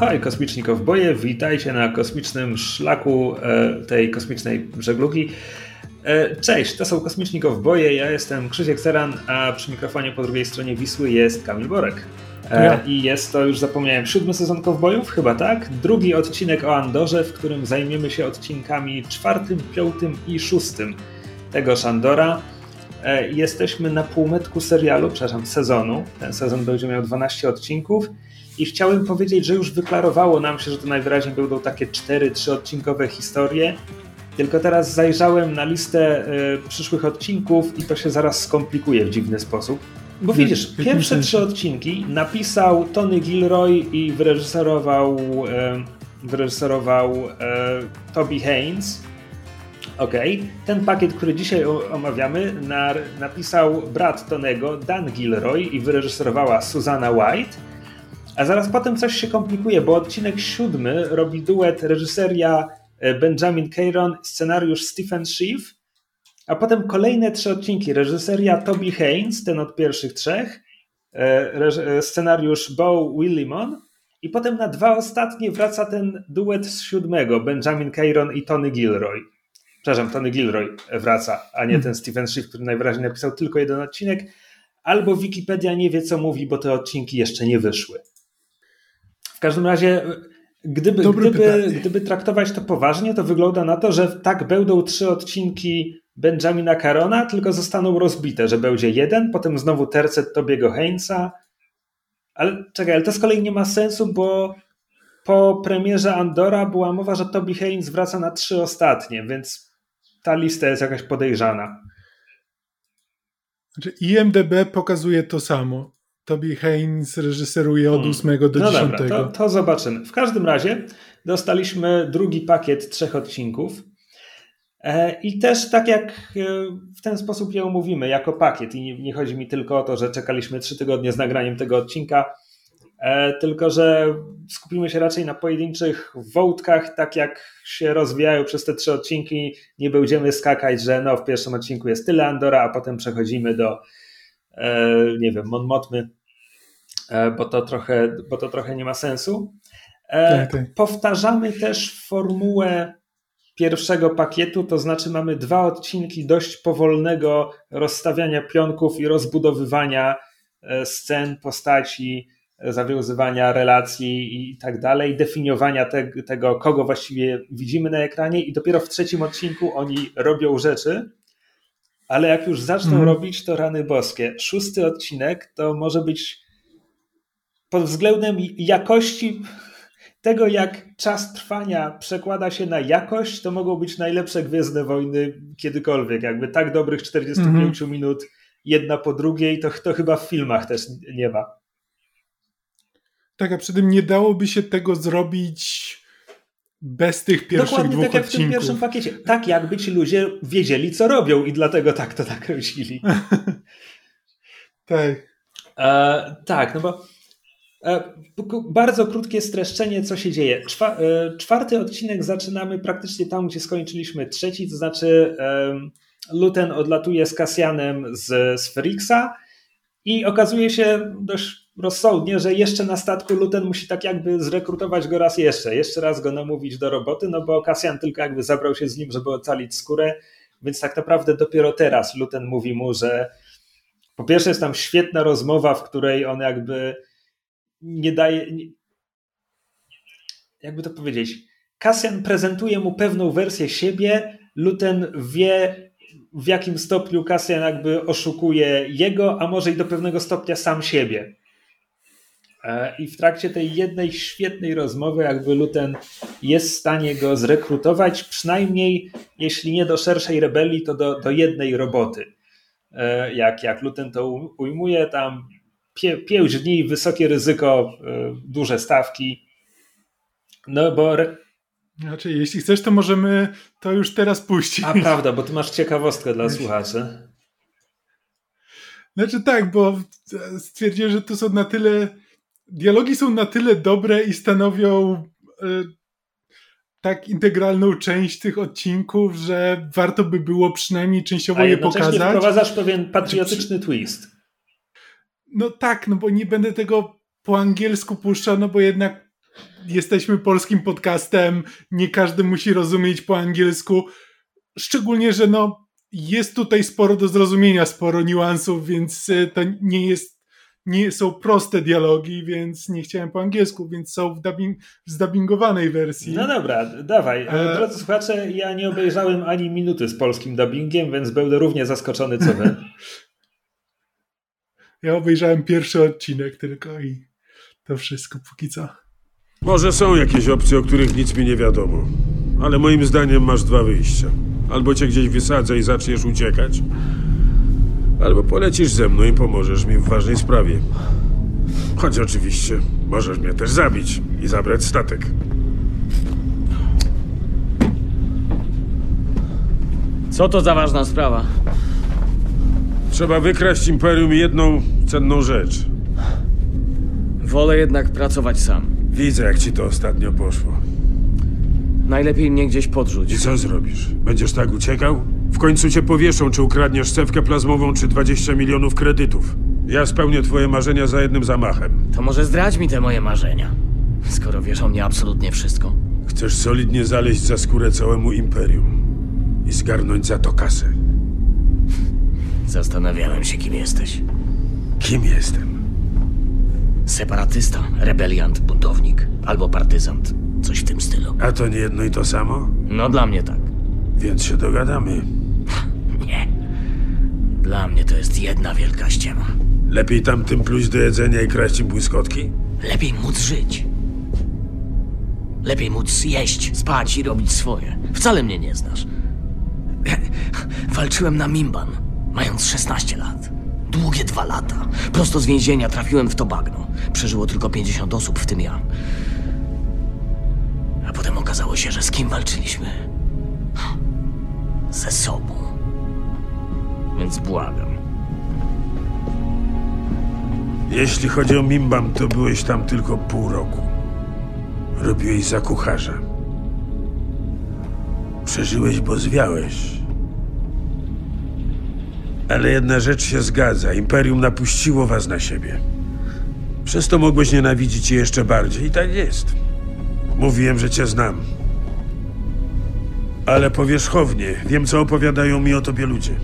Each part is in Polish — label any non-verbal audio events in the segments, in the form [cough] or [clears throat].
Ahoj, kosmiczni kowboje, witajcie na kosmicznym szlaku e, tej kosmicznej żeglugi. E, cześć, to są kosmiczni kowboje, ja jestem Krzysiek Seran, a przy mikrofonie po drugiej stronie Wisły jest Kamil Borek. E, ja. I jest to, już zapomniałem, siódmy sezon Kowbojów, chyba tak? Drugi odcinek o Andorze, w którym zajmiemy się odcinkami czwartym, piątym i szóstym tegoż Andora. Jesteśmy na półmetku serialu, przepraszam, sezonu. Ten sezon będzie miał 12 odcinków i chciałem powiedzieć, że już wyklarowało nam się, że to najwyraźniej będą takie 4-3 odcinkowe historie. Tylko teraz zajrzałem na listę y, przyszłych odcinków i to się zaraz skomplikuje w dziwny sposób. Bo widzisz, pierwsze trzy odcinki napisał Tony Gilroy i wyreżyserował, y, wyreżyserował y, Toby Haynes. Ok, ten pakiet, który dzisiaj omawiamy, na, napisał brat Tonego, Dan Gilroy i wyreżyserowała Susanna White. A zaraz potem coś się komplikuje, bo odcinek siódmy robi duet reżyseria e, Benjamin Caron, scenariusz Stephen Schiff, a potem kolejne trzy odcinki reżyseria Toby Haynes, ten od pierwszych trzech, e, e, scenariusz Bo Willimon i potem na dwa ostatnie wraca ten duet z siódmego, Benjamin Caron i Tony Gilroy. Przepraszam, Tony Gilroy wraca, a nie ten Stephen Schiff, który najwyraźniej napisał tylko jeden odcinek. Albo Wikipedia nie wie, co mówi, bo te odcinki jeszcze nie wyszły. W każdym razie, gdyby, gdyby, gdyby traktować to poważnie, to wygląda na to, że tak będą trzy odcinki Benjamina Carona, tylko zostaną rozbite, że będzie jeden, potem znowu tercet Tobiego Heinza. Ale czekaj, ale to z kolei nie ma sensu, bo po premierze Andora była mowa, że Toby Haynes wraca na trzy ostatnie, więc ta lista jest jakaś podejrzana. Znaczy IMDB pokazuje to samo. Toby Haynes reżyseruje od 8 hmm. do no 10. Dobra, to, to zobaczymy. W każdym razie dostaliśmy drugi pakiet trzech odcinków. E, I też tak jak e, w ten sposób je omówimy, jako pakiet. I nie, chodzi mi tylko o to, że czekaliśmy trzy tygodnie z nagraniem tego odcinka, tylko że skupimy się raczej na pojedynczych wątkach, tak jak się rozwijają przez te trzy odcinki. Nie będziemy skakać, że no, w pierwszym odcinku jest tyle Andora, a potem przechodzimy do, nie wiem, Mon Motmy E, bo to trochę, bo to trochę nie ma sensu. E, tak, tak. Powtarzamy też formułę pierwszego pakietu, to znaczy mamy dwa odcinki dość powolnego rozstawiania pionków i rozbudowywania e, scen, postaci, zawiązywania relacji i tak dalej, definiowania te, tego, kogo właściwie widzimy na ekranie, i dopiero w trzecim odcinku oni robią rzeczy. Ale jak już zaczną mm. robić, to rany boskie. Szósty odcinek to może być pod względem jakości tego, jak czas trwania przekłada się na jakość, to mogą być najlepsze Gwiezdne Wojny kiedykolwiek. Jakby tak dobrych 45 mm minut jedna po drugiej, to, to chyba w filmach też nie ma. Tak, a przy tym nie dałoby się tego zrobić bez tych pierwszych Dokładnie dwóch tak jak odcinków. w tym pierwszym pakiecie. Tak jakby ci ludzie wiedzieli, co robią i dlatego tak to tak kręcili. [laughs] tak. E, tak, no bo E, bardzo krótkie streszczenie, co się dzieje. E, czwarty odcinek zaczynamy praktycznie tam, gdzie skończyliśmy trzeci, to znaczy Luten odlatuje z Kasjanem z, z i okazuje się dość rozsądnie, że jeszcze na statku Luten musi tak jakby zrekrutować go raz jeszcze, jeszcze raz go namówić do roboty, no bo Kasjan tylko jakby zabrał się z nim, żeby ocalić skórę, więc tak naprawdę dopiero teraz Luten mówi mu, że po pierwsze jest tam świetna rozmowa, w której on jakby nie daje. Nie, jakby to powiedzieć? Cassian prezentuje mu pewną wersję siebie, Luten wie, w jakim stopniu Cassian jakby oszukuje jego, a może i do pewnego stopnia sam siebie. E, I w trakcie tej jednej świetnej rozmowy, jakby Luten jest w stanie go zrekrutować, przynajmniej jeśli nie do szerszej rebelii, to do, do jednej roboty. E, jak, jak Luten to ujmuje, tam pie, pięć dni, wysokie ryzyko, e, duże stawki. No bo. Znaczy, jeśli chcesz, to możemy to już teraz puścić. A prawda, bo ty masz ciekawostkę dla słuchaczy. Znaczy tak, bo stwierdziłem, że to są na tyle. Dialogi są na tyle dobre i stanowią y, tak integralną część tych odcinków, że warto by było przynajmniej częściowo je pokazać. A wprowadzasz pewien patriotyczny twist. No tak, no bo nie będę tego po angielsku puszczał, no bo jednak jesteśmy polskim podcastem, nie każdy musi rozumieć po angielsku. Szczególnie, że no, jest tutaj sporo do zrozumienia, sporo niuansów, więc e, to nie jest nie są proste dialogi, więc nie chciałem po angielsku, więc są w, dubbing, w zdubbingowanej wersji. No dobra, dawaj. E... Drodzy słuchacze, ja nie obejrzałem ani minuty z polskim dubbingiem, więc będę równie zaskoczony co wy. [laughs] ja obejrzałem pierwszy odcinek tylko i to wszystko póki co. Może są jakieś opcje, o których nic mi nie wiadomo, ale moim zdaniem masz dwa wyjścia. Albo cię gdzieś wysadzę i zaczniesz uciekać, albo polecisz ze mną i pomożesz mi w ważnej sprawie. Choć oczywiście możesz mnie też zabić i zabrać statek. Co to za ważna sprawa? Trzeba wykraść Imperium jedną cenną rzecz. Wolę jednak pracować sam. Widzę, jak ci to ostatnio poszło. Najlepiej mnie gdzieś podrzuć. I co zrobisz? Będziesz tak uciekał? W końcu cię powieszą, czy ukradniesz cewkę plazmową, czy 20 milionów kredytów. Ja spełnię twoje marzenia za jednym zamachem. To może zdradź mi te moje marzenia. Skoro wiesz o mnie absolutnie wszystko. Chcesz solidnie zaleźć za skórę całemu imperium i zgarnąć za to kasę. Zastanawiałem się, kim jesteś. Kim jestem? Separatysta, rebeliant, buntownik albo partyzant. Coś w tym stylu. A to nie jedno i to samo? No dla mnie tak. Więc się dogadamy. Nie. Dla mnie to jest jedna wielka ściema. Lepiej tamtym pluć do jedzenia i kraść im błyskotki? Lepiej móc żyć. Lepiej móc jeść, spać i robić swoje. Wcale mnie nie znasz. [laughs] Walczyłem na Mimban, mając 16 lat. Długie dwa lata. Prosto z więzienia trafiłem w to bagno. Przeżyło tylko 50 osób, w tym ja. A potem okazało się, że z kim walczyliśmy? Ze sobą. Więc błagam. Jeśli chodzi o Mimbam, to byłeś tam tylko pół roku. Robiłeś za kucharza. Przeżyłeś, bo zwiałeś. Ale jedna rzecz się zgadza. Imperium napuściło was na siebie. Przez to mogłeś nienawidzić je jeszcze bardziej i tak jest. Mówiłem, że cię znam. Ale powierzchownie wiem, co opowiadają mi o tobie ludzie.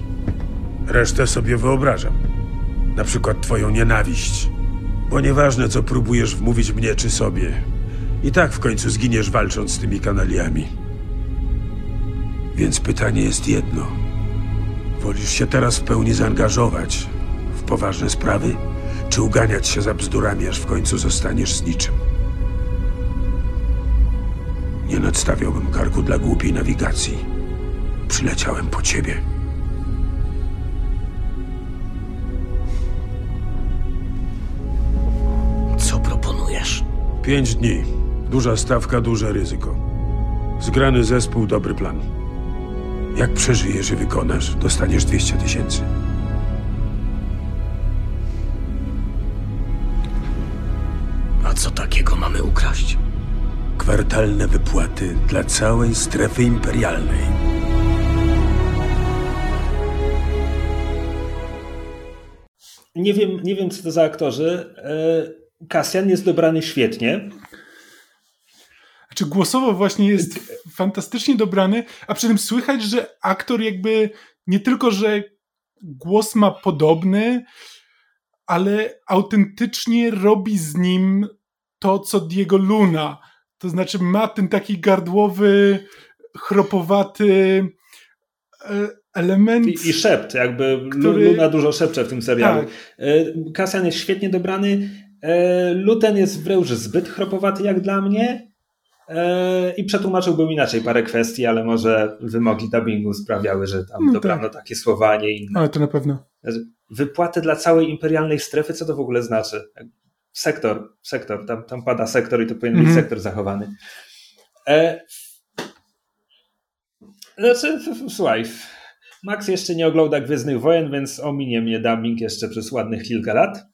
Resztę sobie wyobrażam. Na przykład twoją nienawiść. Bo nieważne, co próbujesz wmówić mnie czy sobie. I tak w końcu zginiesz walcząc z tymi kanaliami. Więc pytanie jest jedno. Wolisz się teraz w pełni zaangażować w poważne sprawy, czy uganiać się za bzdurami, aż w końcu zostaniesz z niczym? Nie nadstawiałbym karku dla głupiej nawigacji. Przyleciałem po ciebie. Co proponujesz? Pięć dni. Duża stawka, duże ryzyko. Zgrany zespół, dobry plan. Jak przeżyjesz i wykonasz, dostaniesz 200 tysięcy. A co takiego mamy ukraść? Kwartalne wypłaty dla całej strefy imperialnej. Nie wiem, nie wiem co to za aktorzy. Kasjan jest dobrany świetnie. Czy głosowo właśnie jest fantastycznie dobrany, a przy tym słychać, że aktor jakby nie tylko, że głos ma podobny, ale autentycznie robi z nim to, co Diego Luna. To znaczy ma ten taki gardłowy, chropowaty e, element. I, i szept, jakby który... Luna dużo szepcze w tym serialu. Tak. Kasjan jest świetnie dobrany. E, Luten jest wręcz zbyt chropowaty jak dla mnie. E, I przetłumaczyłbym inaczej parę kwestii, ale może wymogi dubbingu sprawiały, że tam no dobrano tak. takie słowa, a nie inne. Ale to na pewno. Wypłaty dla całej imperialnej strefy, co to w ogóle znaczy? Sektor, sektor, tam, tam pada sektor i to powinien być mm. sektor zachowany. E... Znaczy, słuchaj, Max jeszcze nie ogląda Gwiezdnych Wojen, więc ominie mnie dubbing jeszcze przez ładnych kilka lat.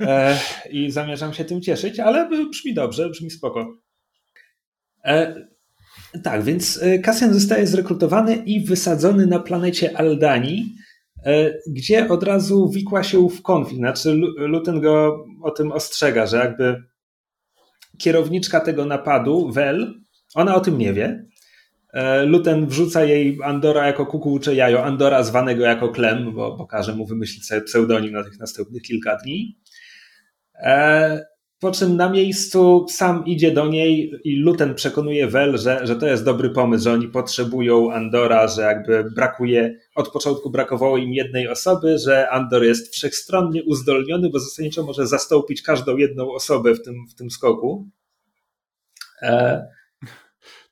E, I zamierzam się tym cieszyć, ale brzmi dobrze, brzmi spoko. E, tak, więc Kasjan zostaje zrekrutowany i wysadzony na planecie Aldani, e, gdzie od razu wikła się w konflikt. Znaczy, Luten go o tym ostrzega, że jakby kierowniczka tego napadu, Vel, ona o tym nie wie. E, Luten wrzuca jej Andora jako kukułcze jajo, Andora zwanego jako Klem, bo, bo każe mu wymyślić sobie pseudonim na tych następnych kilka dni. E, po czym na miejscu sam idzie do niej i Luten przekonuje Wel, że, że to jest dobry pomysł, że oni potrzebują Andora, że jakby brakuje, od początku brakowało im jednej osoby, że Andor jest wszechstronnie uzdolniony, bo zasadniczo może zastąpić każdą jedną osobę w tym, w tym skoku. E...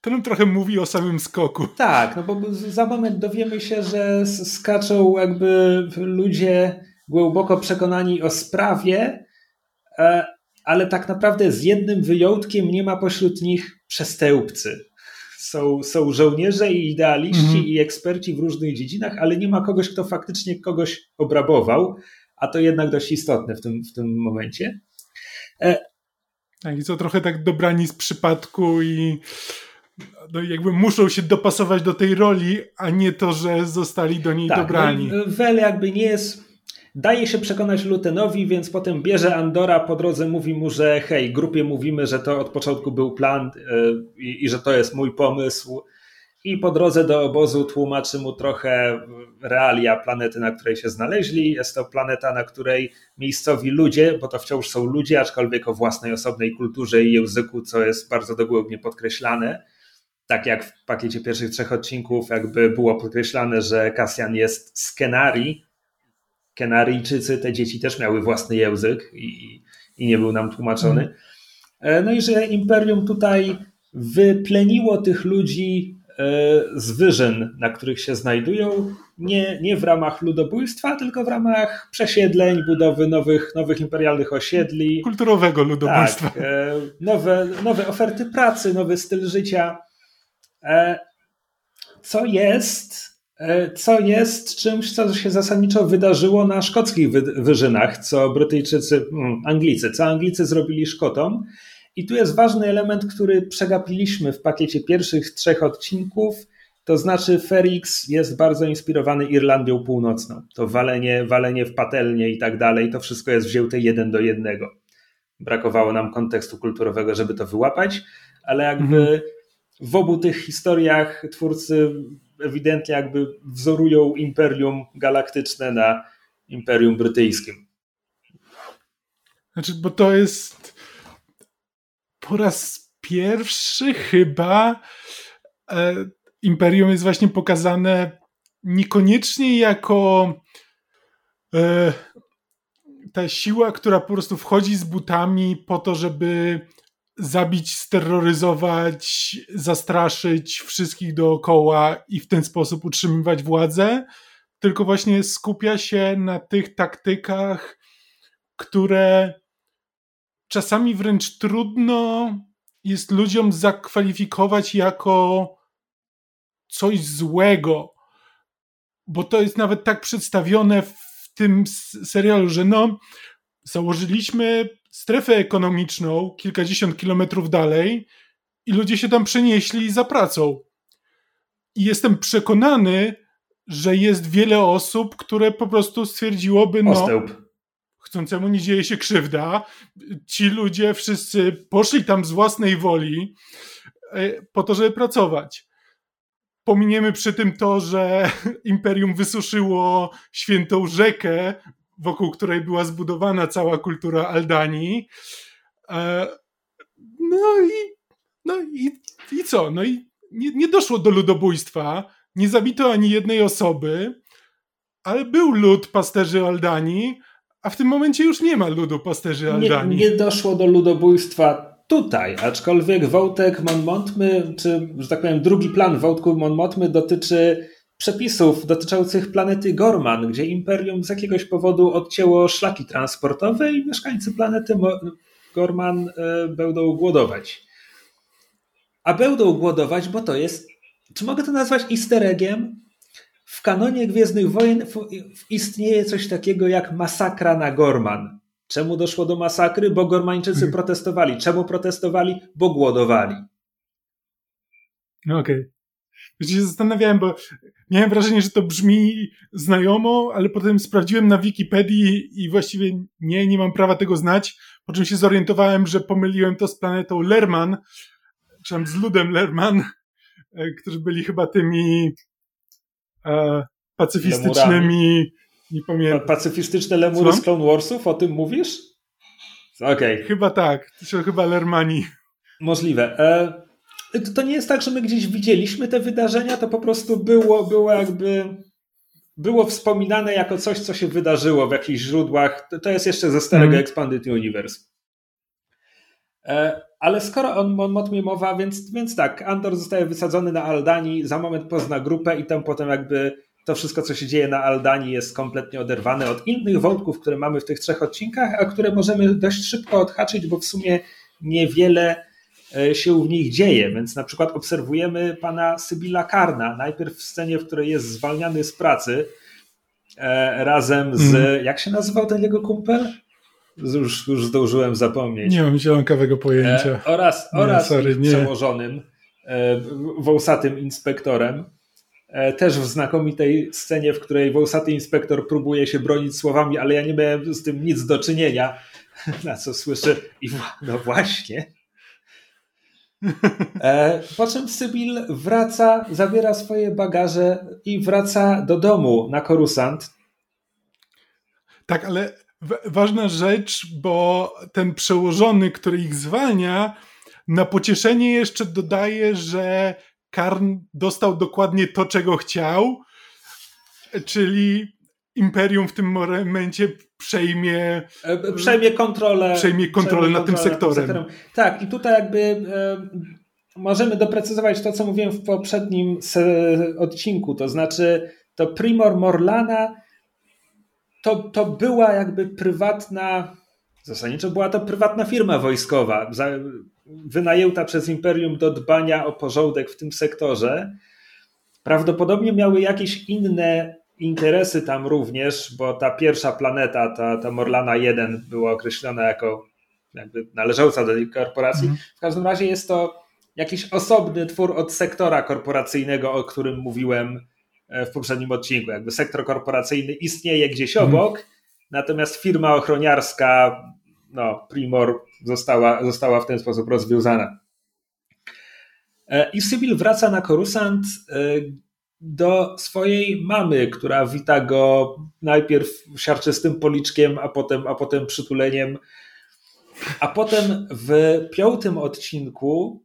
To nam trochę mówi o samym skoku. Tak, no bo za moment dowiemy się, że skaczą jakby ludzie głęboko przekonani o sprawie, e, ale tak naprawdę z jednym wyjątkiem nie ma pośród nich przestępcy. Są, są żołnierze i idealiści -hmm. i eksperci w różnych dziedzinach, ale nie ma kogoś, kto faktycznie kogoś obrabował, a to jednak dość istotne w tym, w tym momencie. E... Tak, i co trochę tak dobrani z przypadku i no jakby muszą się dopasować do tej roli, a nie to, że zostali do niej tak, dobrani. No, Wel jakby nie jest Daje się przekonać Lutenowi, więc potem bierze Andora, po drodze mówi mu, że hej, grupie mówimy, że to od początku był plan yy, i że to jest mój pomysł. I po drodze do obozu tłumaczy mu trochę realia planety, na której się znaleźli. Jest to planeta, na której miejscowi ludzie, bo to wciąż są ludzie, aczkolwiek o własnej osobnej kulturze i języku, co jest bardzo dogłębnie podkreślane. Tak jak w pakiecie pierwszych trzech odcinków, jakby było podkreślane, że Kasjan jest z Kenaryjczycy, te dzieci też miały własny język i, i nie był nam tłumaczony. Mm. No i że imperium tutaj wypleniło tych ludzi e, z wyżyn, na których się znajdują, nie, nie w ramach ludobójstwa, tylko w ramach przesiedleń, budowy nowych, nowych imperialnych osiedli. Kulturowego ludobójstwa. Tak, e, nowe, nowe oferty pracy, nowy styl życia. Co jest E, co jest czymś, co się zasadniczo wydarzyło na szkockich wyżynach, co Brytyjczycy, hmm, Anglicy, co Anglicy zrobili Szkotom. I tu jest ważny element, który przegapiliśmy w pakiecie pierwszych trzech odcinków, to znaczy Ferix jest bardzo inspirowany Irlandią Północną. To walenie, walenie w patelnie i tak dalej, to wszystko jest wzięte jeden do jednego. Brakowało nam kontekstu kulturowego, żeby to wyłapać, ale jakby mhm. w obu tych historiach twórcy ewidentnie jakby wzorują imperium galaktyczne na imperium brytyjskim. Znaczy, bo to jest po raz pierwszy chyba e, imperium jest właśnie pokazane niekoniecznie jako e, ta siła, która po prostu wchodzi z butami po to, żeby zabić, steroryzować, zastraszyć wszystkich dookoła i w ten sposób utrzymywać władzę, tylko właśnie skupia się na tych taktykach, które czasami wręcz trudno jest ludziom zakwalifikować jako coś złego, bo to jest nawet tak przedstawione w tym serialu, że no, założyliśmy strefę ekonomiczną kilkadziesiąt kilometrów dalej i ludzie się tam przenieśli za pracą. I jestem przekonany, że jest wiele osób, które po prostu stwierdziłoby, no, Ostęp. chcącemu nie dzieje się krzywda. Ci ludzie wszyscy poszli tam z własnej woli e, po to, żeby pracować. Pominiemy przy tym to, że [laughs] imperium wysuszyło świętą rzekę, wokół której była zbudowana cała kultura Aldanii. E, no i, no i, i co? No i nie, nie doszło do ludobójstwa, nie zabito ani jednej osoby, ale był lud pasterzy Aldanii, a w tym momencie już nie ma ludu pasterzy Aldanii. Nie, nie doszło do ludobójstwa tutaj, aczkolwiek wątek Mon Montmy, czy że tak powiem drugi plan wątku Mon Montmy dotyczy przepisów dotyczących planety Gorman, gdzie Imperium z jakiegoś powodu odcięło szlaki transportowe i mieszkańcy planety Gorman e, będą głodować. A będą głodować, bo to jest, czy mogę to nazwać easter eggiem? W kanonie Gwiezdnych Wojen istnieje coś takiego jak masakra na Gorman. Czemu doszło do masakry? Bo Gormańczycy hmm. protestowali. Czemu protestowali? Bo głodowali. Okej. Okay. Wiecie, się zastanawiałem, bo miałem wrażenie, że to brzmi znajomo, ale potem sprawdziłem na Wikipedii i właściwie nie, nie mam prawa tego znać, po czym się zorientowałem, że pomyliłem to z planetą Lerman, czy tam z ludem Lerman, e, którzy byli chyba tymi e, pacyfistycznymi, Lemurami. nie pamiętam. Pacyfistyczne lemury z Clone Warsów, o tym mówisz? Okej. Okay. Chyba tak, to chyba Lermani. Możliwe. E to nie jest tak, że my gdzieś widzieliśmy te wydarzenia, to po prostu było, było jakby było wspominane jako coś, co się wydarzyło w jakichś źródłach. To, jest jeszcze ze starego mm. Expanded Universe. E, ale skoro on, on mot mowa, więc, więc tak, Andor zostaje wysadzony na Aldani, za moment pozna grupę i tam potem jakby to wszystko, co się dzieje na Aldani jest kompletnie oderwane od innych wątków, które mamy w tych trzech odcinkach, a które możemy dość szybko odhaczyć, bo w sumie niewiele się w nich dzieje. Więc na przykład obserwujemy pana Sybilla Karna, najpierw w scenie, w której jest zwalniany z pracy e, razem z, mm. jak się nazywał ten jego kumpel? Już, już zdążyłem zapomnieć. Nie mam zielonkowego pojęcia. E, oraz nie, oraz sorry, nie. przełożonym, e, wąsatym inspektorem. E, też w znakomitej scenie, w której wąsaty inspektor próbuje się bronić słowami, ale ja nie miałem z tym nic do czynienia. [laughs] Na co słyszę, i no właśnie. E, po czym Sybil wraca, zabiera swoje bagaże i wraca do domu na Korusant. Tak, ale ważna rzecz, bo ten przełożony, który ich zwalnia, na pocieszenie jeszcze dodaje, że Karn dostał dokładnie to, czego chciał, czyli Imperium w tym momencie przejmie e, przejmie kontrolę, przejmie kontrolę nad tym sektorem. sektorem. Tak, i tutaj jakby e, możemy doprecyzować to, co mówiłem w poprzednim odcinku, to znaczy to Primor Morlana to, to była jakby prywatna, zasadniczo była to prywatna firma wojskowa, wynajęta przez Imperium do dbania o porządek w tym sektorze. Prawdopodobnie miały jakieś inne interesy tam również, bo ta pierwsza planeta, ta, ta Morlana 1 była określona jako jakby należąca do tej korporacji. Mm. W każdym razie jest to jakiś osobny twór od sektora korporacyjnego, o którym mówiłem e, w poprzednim odcinku. Jakby sektor korporacyjny istnieje gdzieś mm. obok, natomiast firma ochroniarska, no, Primor, została, została w ten sposób rozwiązana. E, I Sybil wraca na Korusant, e, do swojej mamy, która wita go najpierw siarczystym policzkiem, a potem, a potem przytuleniem. A potem w piątym odcinku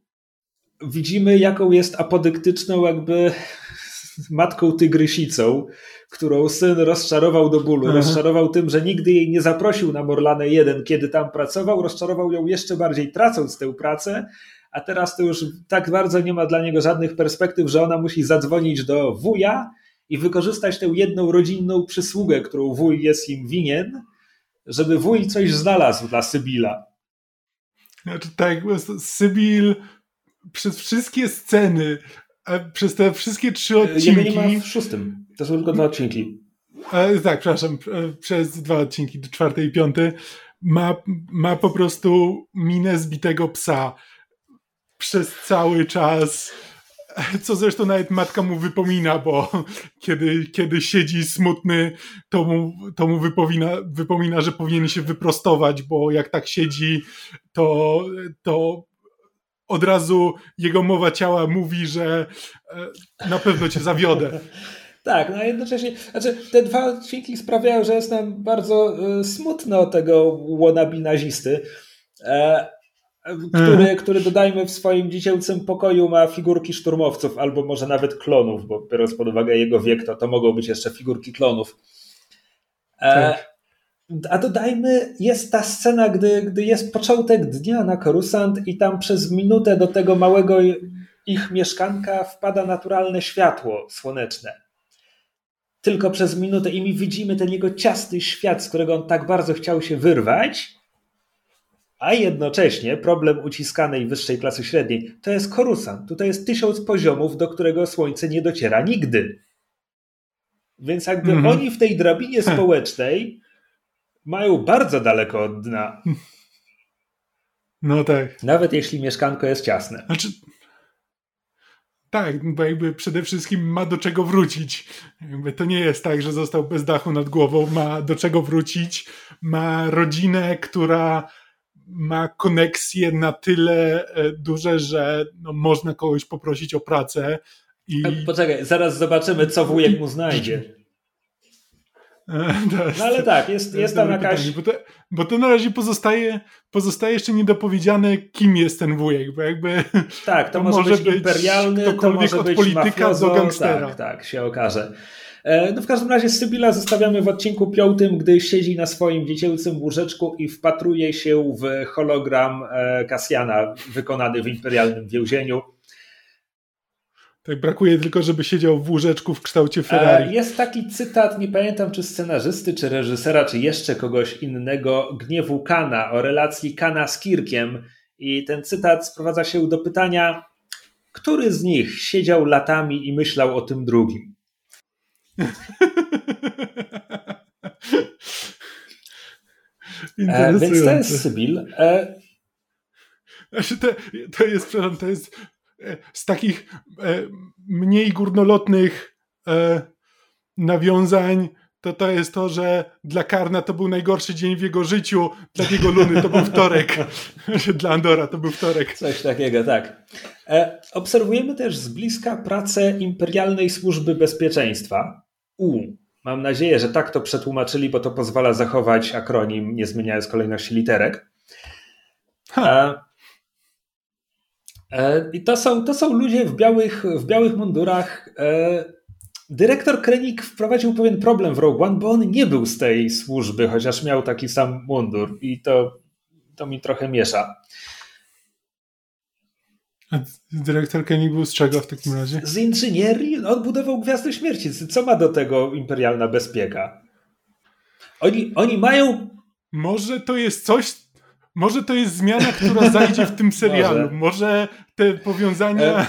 widzimy, jaką jest apodyktyczną jakby [laughs] matką tygrysicą, którą syn rozczarował do bólu. Mhm. Rozczarował tym, że nigdy jej nie zaprosił na Morlanę 1, kiedy tam pracował. Rozczarował ją jeszcze bardziej tracąc tę pracę, a teraz to już tak bardzo nie ma dla niego żadnych perspektyw, że ona musi zadzwonić do wuja i wykorzystać tę jedną rodzinną przysługę, którą wuj jest im winien, żeby wuj coś znalazł dla Sybila. Znaczy tak, Sybil przez wszystkie sceny, przez te wszystkie trzy odcinki... Jego nie ma w szóstym, to są tylko dwa odcinki. E, tak, przepraszam, e, przez dwa odcinki, czwarty i piąty, ma, ma po prostu minę zbitego psa przez cały czas. Co zresztą nawet matka mu wypomina, bo kiedy, kiedy siedzi smutny, to mu, to mu wypomina, wypomina, że powinien się wyprostować, bo jak tak siedzi, to, to od razu jego mowa ciała mówi, że e, na pewno cię zawiodę. [laughs] Tak, no jednocześnie, znaczy te dwa odcinki sprawiają, że jestem bardzo y, smutny o tego wannabe nazisty, e, który, który dodajmy w swoim dziecięcym pokoju ma figurki szturmowców, albo może nawet klonów, bo biorąc pod uwagę jego wiek, to, to mogą być jeszcze figurki klonów. E, tak. A dodajmy, jest ta scena, gdy, gdy jest początek dnia na Korusant i tam przez minutę do tego małego ich mieszkanka wpada naturalne światło słoneczne. Tylko przez minutę i my widzimy ten jego ciasty świat, z którego on tak bardzo chciał się wyrwać a jednocześnie problem uciskanej wyższej klasy średniej to jest Korusant. Tutaj jest tysiąc poziomów, do którego słońce nie dociera nigdy. Więc jakby mm -hmm. oni w tej drabinie społecznej mają bardzo daleko od dna. No tak. Nawet jeśli mieszkanko jest ciasne. Znaczy, tak, bo jakby przede wszystkim ma do czego wrócić. Jakby to nie jest tak, że został bez dachu nad głową, ma do czego wrócić, ma rodzinę, która ma koneksje na tyle e, duże, że no, można kogoś poprosić o pracę. I... Poczekaj, zaraz zobaczymy, co wujek mu znajdzie. [laughs] No ale tak, jest, jest tam jakaś... Pytanie, bo, to, bo to na razie pozostaje, pozostaje jeszcze niedopowiedziane, kim jest ten wujek, bo jakby... Tak, to, to może, być, imperialny, to może od być polityka mafiozo, do gangstera. Tak, tak, się okaże. E, no w każdym razie Sybilla zostawiamy w odcinku piątym, gdy siedzi na swoim dziecięcym łóżeczku i wpatruje się w hologram Kasjana e, wykonany w imperialnym więzieniu. Tak, brakuje tylko, żeby siedział w łóżeczku w kształcie Ferrari. E, jest taki cytat, nie pamiętam czy scenarzysty, czy reżysera, czy jeszcze kogoś innego, gniewu Kana, o relacji Kana z Kirkiem. I ten cytat sprowadza się do pytania, który z nich siedział latami i myślał o tym drugim? [laughs] e, więc to jest Sybil. E... Znaczy to, to jest, przepraszam, to jest z takich e, mniej górnolotnych e, nawiązań to to jest to, że dla Karna to był najgorszy dzień w jego życiu, dla jego Luny to był wtorek, [laughs] dla Andora to był wtorek. Coś takiego, tak. E, obserwujemy też z bliska pracę Imperialnej Służby Bezpieczeństwa, U. Mam nadzieję, że tak to przetłumaczyli, bo to pozwala zachować akronim, nie zmieniając kolejności literek. Ha. E, I to są, to są ludzie w białych, w białych mundurach. E, dyrektor Krenik wprowadził pewien problem w Rogue One, bo on nie był z tej służby, chociaż miał taki sam mundur i to, to mi trochę miesza. A dyrektor Koenig był z czego w takim razie? Z inżynierii. On budował Gwiazdę Śmierci. Co ma do tego imperialna bezpieka? Oni, oni mają... Może to jest coś, może to jest zmiana, która zajdzie w tym [laughs] serialu. Może, Może te powiązania.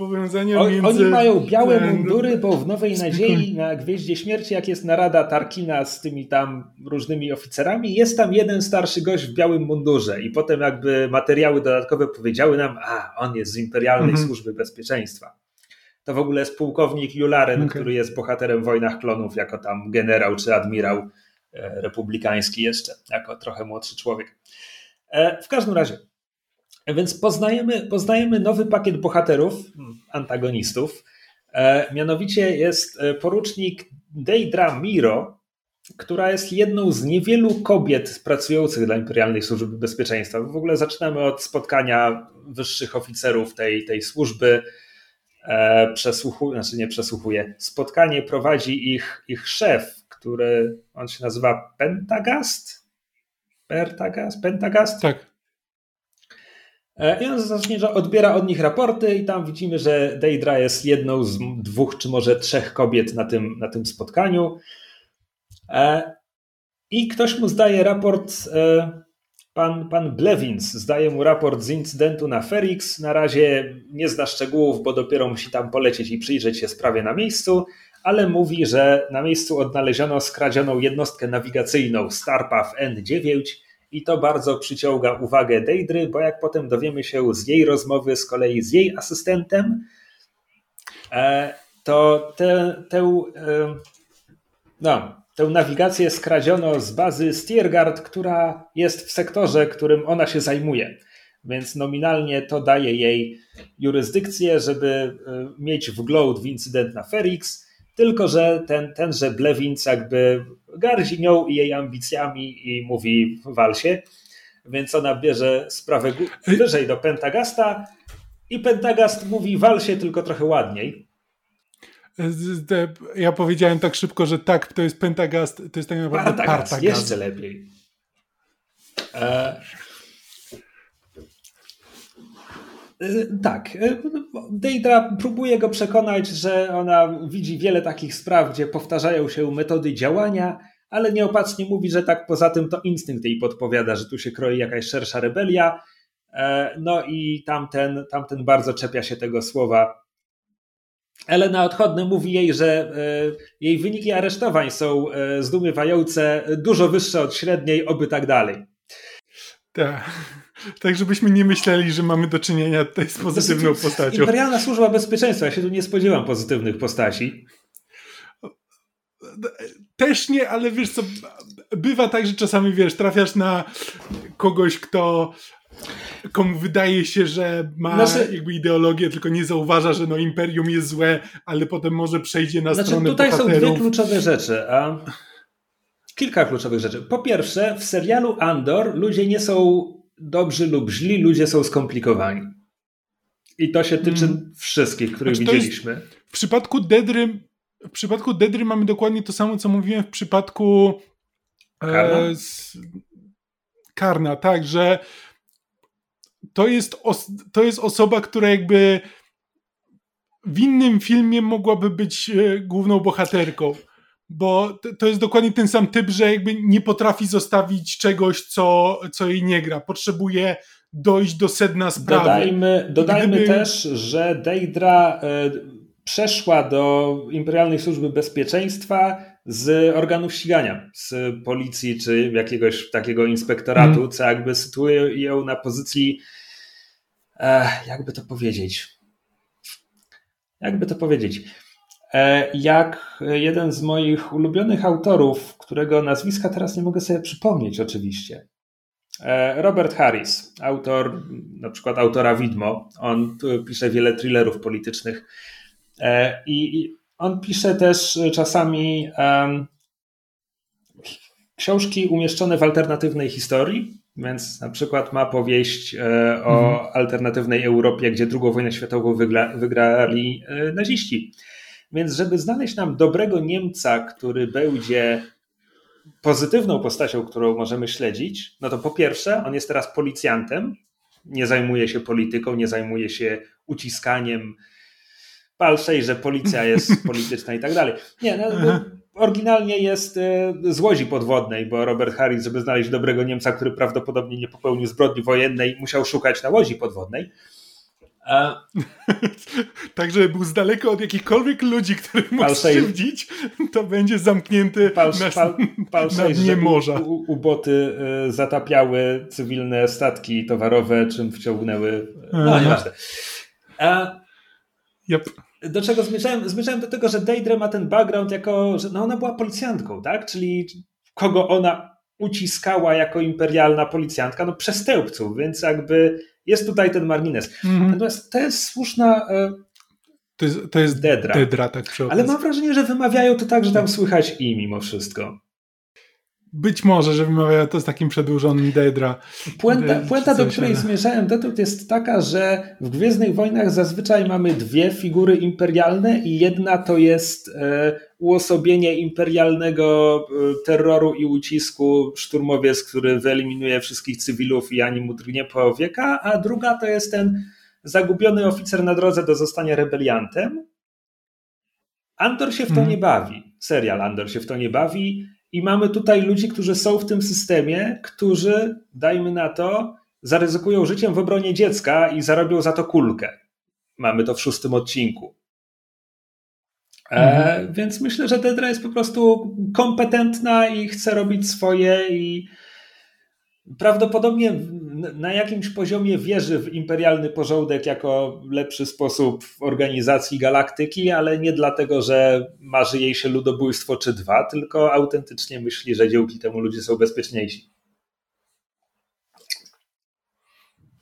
Powiązania o, między... Oni mają białe mundury, bo w Nowej Nadziei na Gwieździe Śmierci, jak jest narada Tarkina z tymi tam różnymi oficerami, jest tam jeden starszy gość w białym mundurze i potem jakby materiały dodatkowe powiedziały nam, a on jest z Imperialnej mhm. Służby Bezpieczeństwa. To w ogóle jest pułkownik Jularen, okay. który jest bohaterem Wojnach Klonów jako tam generał czy admirał e, republikański jeszcze, jako trochę młodszy człowiek. E, w każdym razie, więc poznajemy, poznajemy nowy pakiet bohaterów, hmm, antagonistów. E, mianowicie jest e, porucznik Deidra Miro, która jest jedną z niewielu kobiet pracujących dla Imperialnej Służby Bezpieczeństwa. W ogóle zaczynamy od spotkania wyższych oficerów tej, tej służby. Przesłuchuje, znaczy nie przesłuchuje, spotkanie prowadzi ich, ich szef, który on się nazywa Pentagast, Pentagast? Pentagast? Tak. E, I on zasadniczo odbiera od nich raporty i tam widzimy, że Deidra jest jedną z dwóch czy może trzech kobiet na tym, na tym spotkaniu. E, I ktoś mu zdaje raport, e, pan, pan Blevins zdaje mu raport z incydentu na Ferix. Na razie nie zna szczegółów, bo dopiero musi tam polecieć i przyjrzeć się sprawie na miejscu ale mówi, że na miejscu odnaleziono skradzioną jednostkę nawigacyjną Starpath N9 i to bardzo przyciąga uwagę Deidry, bo jak potem dowiemy się z jej rozmowy z kolei z jej asystentem, e, to tę, e, no, tę nawigację skradziono z bazy Stiergard, która jest w sektorze, którym ona się zajmuje. Więc nominalnie to daje jej jurysdykcję, żeby e, mieć wgląd w incydent na Ferix tylko, że ten, tenże Blewinc jakby gardzi nią i jej ambicjami i mówi walsie, więc ona bierze sprawę wyżej do Pentagasta i Pentagast mówi walsie tylko trochę ładniej. Ja powiedziałem tak szybko, że tak, to jest Pentagast, to jest tak naprawdę Partagast. Partagast. Jeszcze lepiej. E, Y, tak. Y, Deidra próbuje go przekonać, że ona widzi wiele takich spraw, gdzie powtarzają się metody działania, ale nieopatrznie mówi, że tak poza tym to instynkt jej podpowiada, że tu się kroi jakaś szersza rebelia. E, no i tamten, tamten bardzo czepia się tego słowa. Elena Odchodny mówi jej, że e, jej wyniki aresztowań są e, zdumiewające, dużo wyższe od średniej, oby tak dalej. Tak. Tak, żebyśmy nie myśleli, że mamy do czynienia tutaj z pozytywną postacią. Imperialna Służba Bezpieczeństwa, ja się tu nie spodziewam pozytywnych postaci. Też nie, ale wiesz co, bywa tak, że czasami wiesz, trafiasz na kogoś, kto komu wydaje się, że ma znaczy, jakby ideologię, tylko nie zauważa, że no imperium jest złe, ale potem może przejdzie na znaczy, stronę tutaj bohaterów. są dwie kluczowe rzeczy, a kilka kluczowych rzeczy. Po pierwsze, w serialu Andor ludzie nie są dobrzy lub źli, ludzie są skomplikowani. I to się tyczy hmm. wszystkich, których znaczy, widzieliśmy. w przypadku Dedry w przypadku Dedry mamy dokładnie to samo, co mówiłem w przypadku Karna, e, Karna tak, że to jest, to jest osoba, która jakby w innym filmie mogłaby być e, główną bohaterką. Bo to jest dokładnie ten sam typ, że jakby nie potrafi zostawić czegoś, co, co jej nie gra. Potrzebuje dojść do sedna sprawy. Dodajmy, dodajmy Gdyby... też, że Deidra y, przeszła do Imperialnej Służby Bezpieczeństwa z organów ścigania, z policji czy jakiegoś takiego inspektoratu, hmm. co jakby sytuuje ją na pozycji, e, jakby to powiedzieć, jakby to powiedzieć, jak jeden z moich ulubionych autorów, którego nazwiska teraz nie mogę sobie przypomnieć oczywiście, e, Robert Harris, autor, na przykład autora Widmo, on pisze wiele thrillerów politycznych e, i on pisze też czasami książki umieszczone w alternatywnej historii, więc na przykład ma powieść e, o mhm. alternatywnej Europie, gdzie II wojnę światową wygra, wygrali e, naziści. Więc żeby znaleźć nam dobrego Niemca, który będzie pozytywną postacią, którą możemy śledzić, no to po pierwsze, on jest teraz policjantem, nie zajmuje się polityką, nie zajmuje się uciskaniem palszej, że policja jest [laughs] polityczna i tak dalej. Nie, no, oryginalnie jest e, z łodzi podwodnej, bo Robert Harris, żeby znaleźć dobrego Niemca, który prawdopodobnie nie popełnił zbrodni wojennej, musiał szukać na łodzi podwodnej. A... [laughs] tak, żeby był z daleka od jakichkolwiek ludzi, których mógł skrzywdzić, to będzie zamknięty pal, na, pal, pal na dnie morza. U, u boty y, zatapiały cywilne statki towarowe, czym wciągnęły... No, nieważne. A... Yep do czego zmierzałem? Zmierzałem do tego, że Deidre ma ten background jako, że no ona była policjantką, tak? Czyli kogo ona uciskała jako imperialna policjantka? No przestępców, więc jakby jest tutaj ten margines. -hmm. Natomiast to jest słuszna e, to jest, to jest Dedra. Dedra tak Ale mam wrażenie, że wymawiają to tak, że tam słychać i mimo wszystko. Być może, że wymawiają to z takim przedłużonym Dedra. Puenta, puenta do której zmierzałem dotąd jest taka, że w Gwiezdnych Wojnach zazwyczaj mamy dwie figury imperialne i jedna to jest e, uosobienie imperialnego e, terroru i ucisku szturmowiec, który wyeliminuje wszystkich cywilów i ani mu drgnie powieka, a druga to jest ten zagubiony oficer na drodze do zostania rebeliantem. Andor się w to hmm. nie bawi. Serial Andor się w to nie bawi i mamy tutaj ludzi, którzy są w tym systemie, którzy, dajmy na to, zaryzykują życiem w obronie dziecka i zarobią za to kulkę. Mamy to w szóstym odcinku. E, mhm. E, więc myślę, że Dedra jest po prostu kompetentna i chce robić swoje i prawdopodobnie na jakimś poziomie wierzy w imperialny porządek jako lepszy sposób organizacji galaktyki, ale nie dlatego, że marzy jej się ludobójstwo czy dwa, tylko autentycznie myśli, że dzięki temu ludzie są bezpieczniejsi.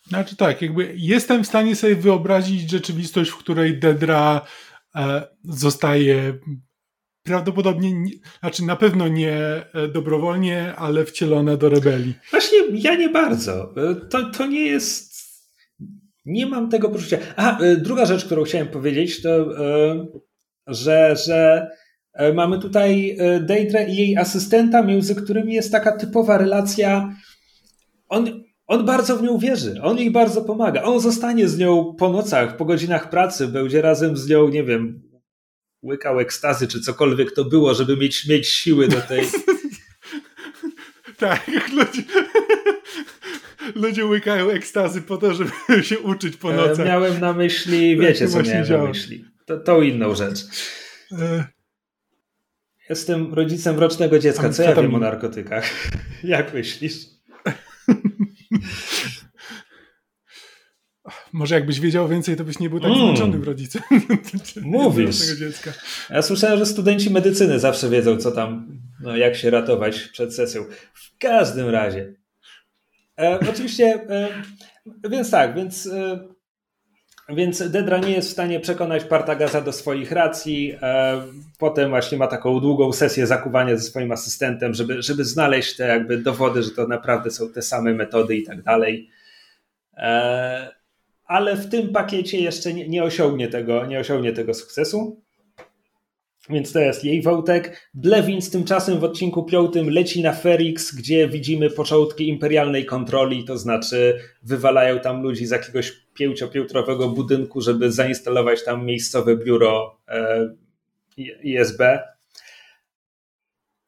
Znaczy tak, jakby jestem w stanie sobie wyobrazić rzeczywistość, w której Dedra e, zostaje prawdopodobnie, nie, znaczy na pewno nie e, dobrowolnie, ale wcielona do rebelii. Właśnie ja nie bardzo. E, to, to nie jest. Nie mam tego poczucia. A e, druga rzecz, którą chciałem powiedzieć, to że, że mamy tutaj Deidre i jej asystenta, między którymi jest taka typowa relacja. On, on bardzo w nią wierzy, on jej bardzo pomaga. On zostanie z nią po nocach, po godzinach pracy, będzie razem z nią, nie wiem, łykał ekstazy, czy cokolwiek to było, żeby mieć, mieć siły do tej... [laughs] tak, ludzie, [laughs] ludzie łykają ekstazy po to, żeby [laughs] się uczyć po e, nocach. Miałem na myśli, tak, wiecie co miałem działa. na myśli. To, to inną rzecz. E... Jestem rodzicem rocznego dziecka. Co ja wiem o narkotykach? Jak myślisz? Może jakbyś wiedział więcej, to byś nie był tak mm. zmęczonym rodzicem. [laughs] Mówisz. Dziecka. Ja słyszałem, że studenci medycyny zawsze wiedzą, co tam, no, jak się ratować przed sesją. W każdym razie. E, oczywiście, e, więc tak, więc e, więc Dedra nie jest w stanie przekonać Partagaza do swoich racji. E, potem właśnie ma taką długą sesję zakuwania ze swoim asystentem, żeby, żeby znaleźć te jakby dowody, że to naprawdę są te same metody i tak dalej. Ale w tym pakiecie jeszcze nie, nie, osiągnie tego, nie osiągnie tego sukcesu. Więc to jest jej wątek. Blewins tymczasem w odcinku piątym leci na Ferix, gdzie widzimy początki imperialnej kontroli, to znaczy wywalają tam ludzi z jakiegoś pięciopiętrowego budynku, żeby zainstalować tam miejscowe biuro e, ISB.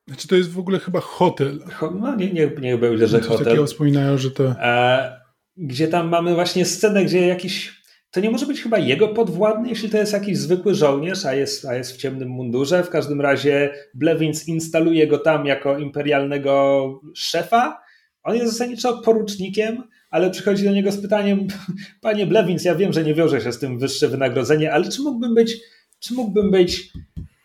Znaczy to jest w ogóle chyba hotel. No nie, nie, niech będzie, że hotel. Takiego wspominają, że to... E, gdzie tam mamy właśnie scenę, gdzie jakiś to nie może być chyba jego podwładny, jeśli to jest jakiś zwykły żołnierz, a jest, a jest w ciemnym mundurze. W każdym razie Blewins instaluje go tam jako imperialnego szefa. On jest zasadniczo porucznikiem, ale przychodzi do niego z pytaniem: [laughs] Panie Blewins, ja wiem, że nie wiąże się z tym wyższe wynagrodzenie, ale czy mógłbym być, czy mógłbym być,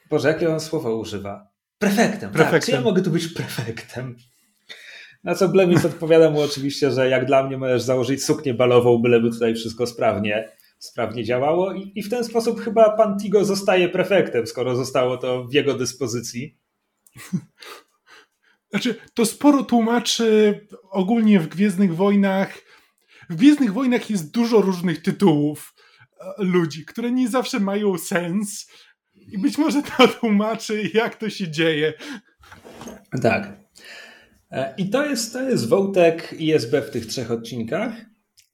Boże, jakie on słowa używa? Prefektem. prefektem. Tak, czy ja mogę tu być prefektem? Na co Blemis odpowiada mu oczywiście, że jak dla mnie możesz założyć suknię balową, byleby tutaj wszystko sprawnie, sprawnie działało. I, I w ten sposób chyba pan Tigo zostaje prefektem, skoro zostało to w jego dyspozycji. [laughs] Znaczy, to sporo tłumaczy ogólnie w Gwiezdnych Wojnach. W Gwiezdnych Wojnach jest dużo różnych tytułów e, ludzi, które nie zawsze mają sens. I być może to tłumaczy, jak to się dzieje. Tak. E, I to jest, to jest wątek ISB w tych trzech odcinkach.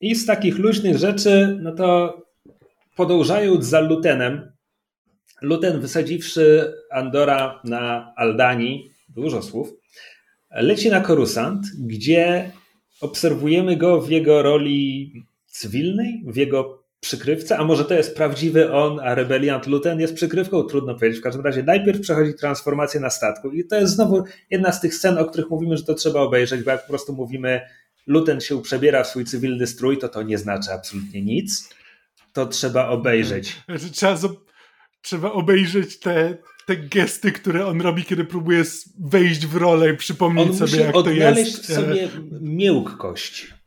I z takich luźnych rzeczy, no to podążając za Lutenem, Luten wysadziwszy Andora na Aldani, dużo słów, leci na Korusant, gdzie obserwujemy go w jego roli cywilnej, w jego przykrywce, a może to jest prawdziwy on, a rebeliant Luten jest przykrywką, trudno powiedzieć. W każdym razie najpierw przechodzi transformację na statku i to jest znowu jedna z tych scen, o których mówimy, że to trzeba obejrzeć, bo jak po prostu mówimy Luten się przebiera w swój cywilny strój, to to nie znaczy absolutnie nic. To trzeba obejrzeć. Trzeba, trzeba obejrzeć te, te gesty, które on robi, kiedy próbuje wejść w rolę i przypomnieć on sobie, jak to jest. odnaleźć w sobie miękkość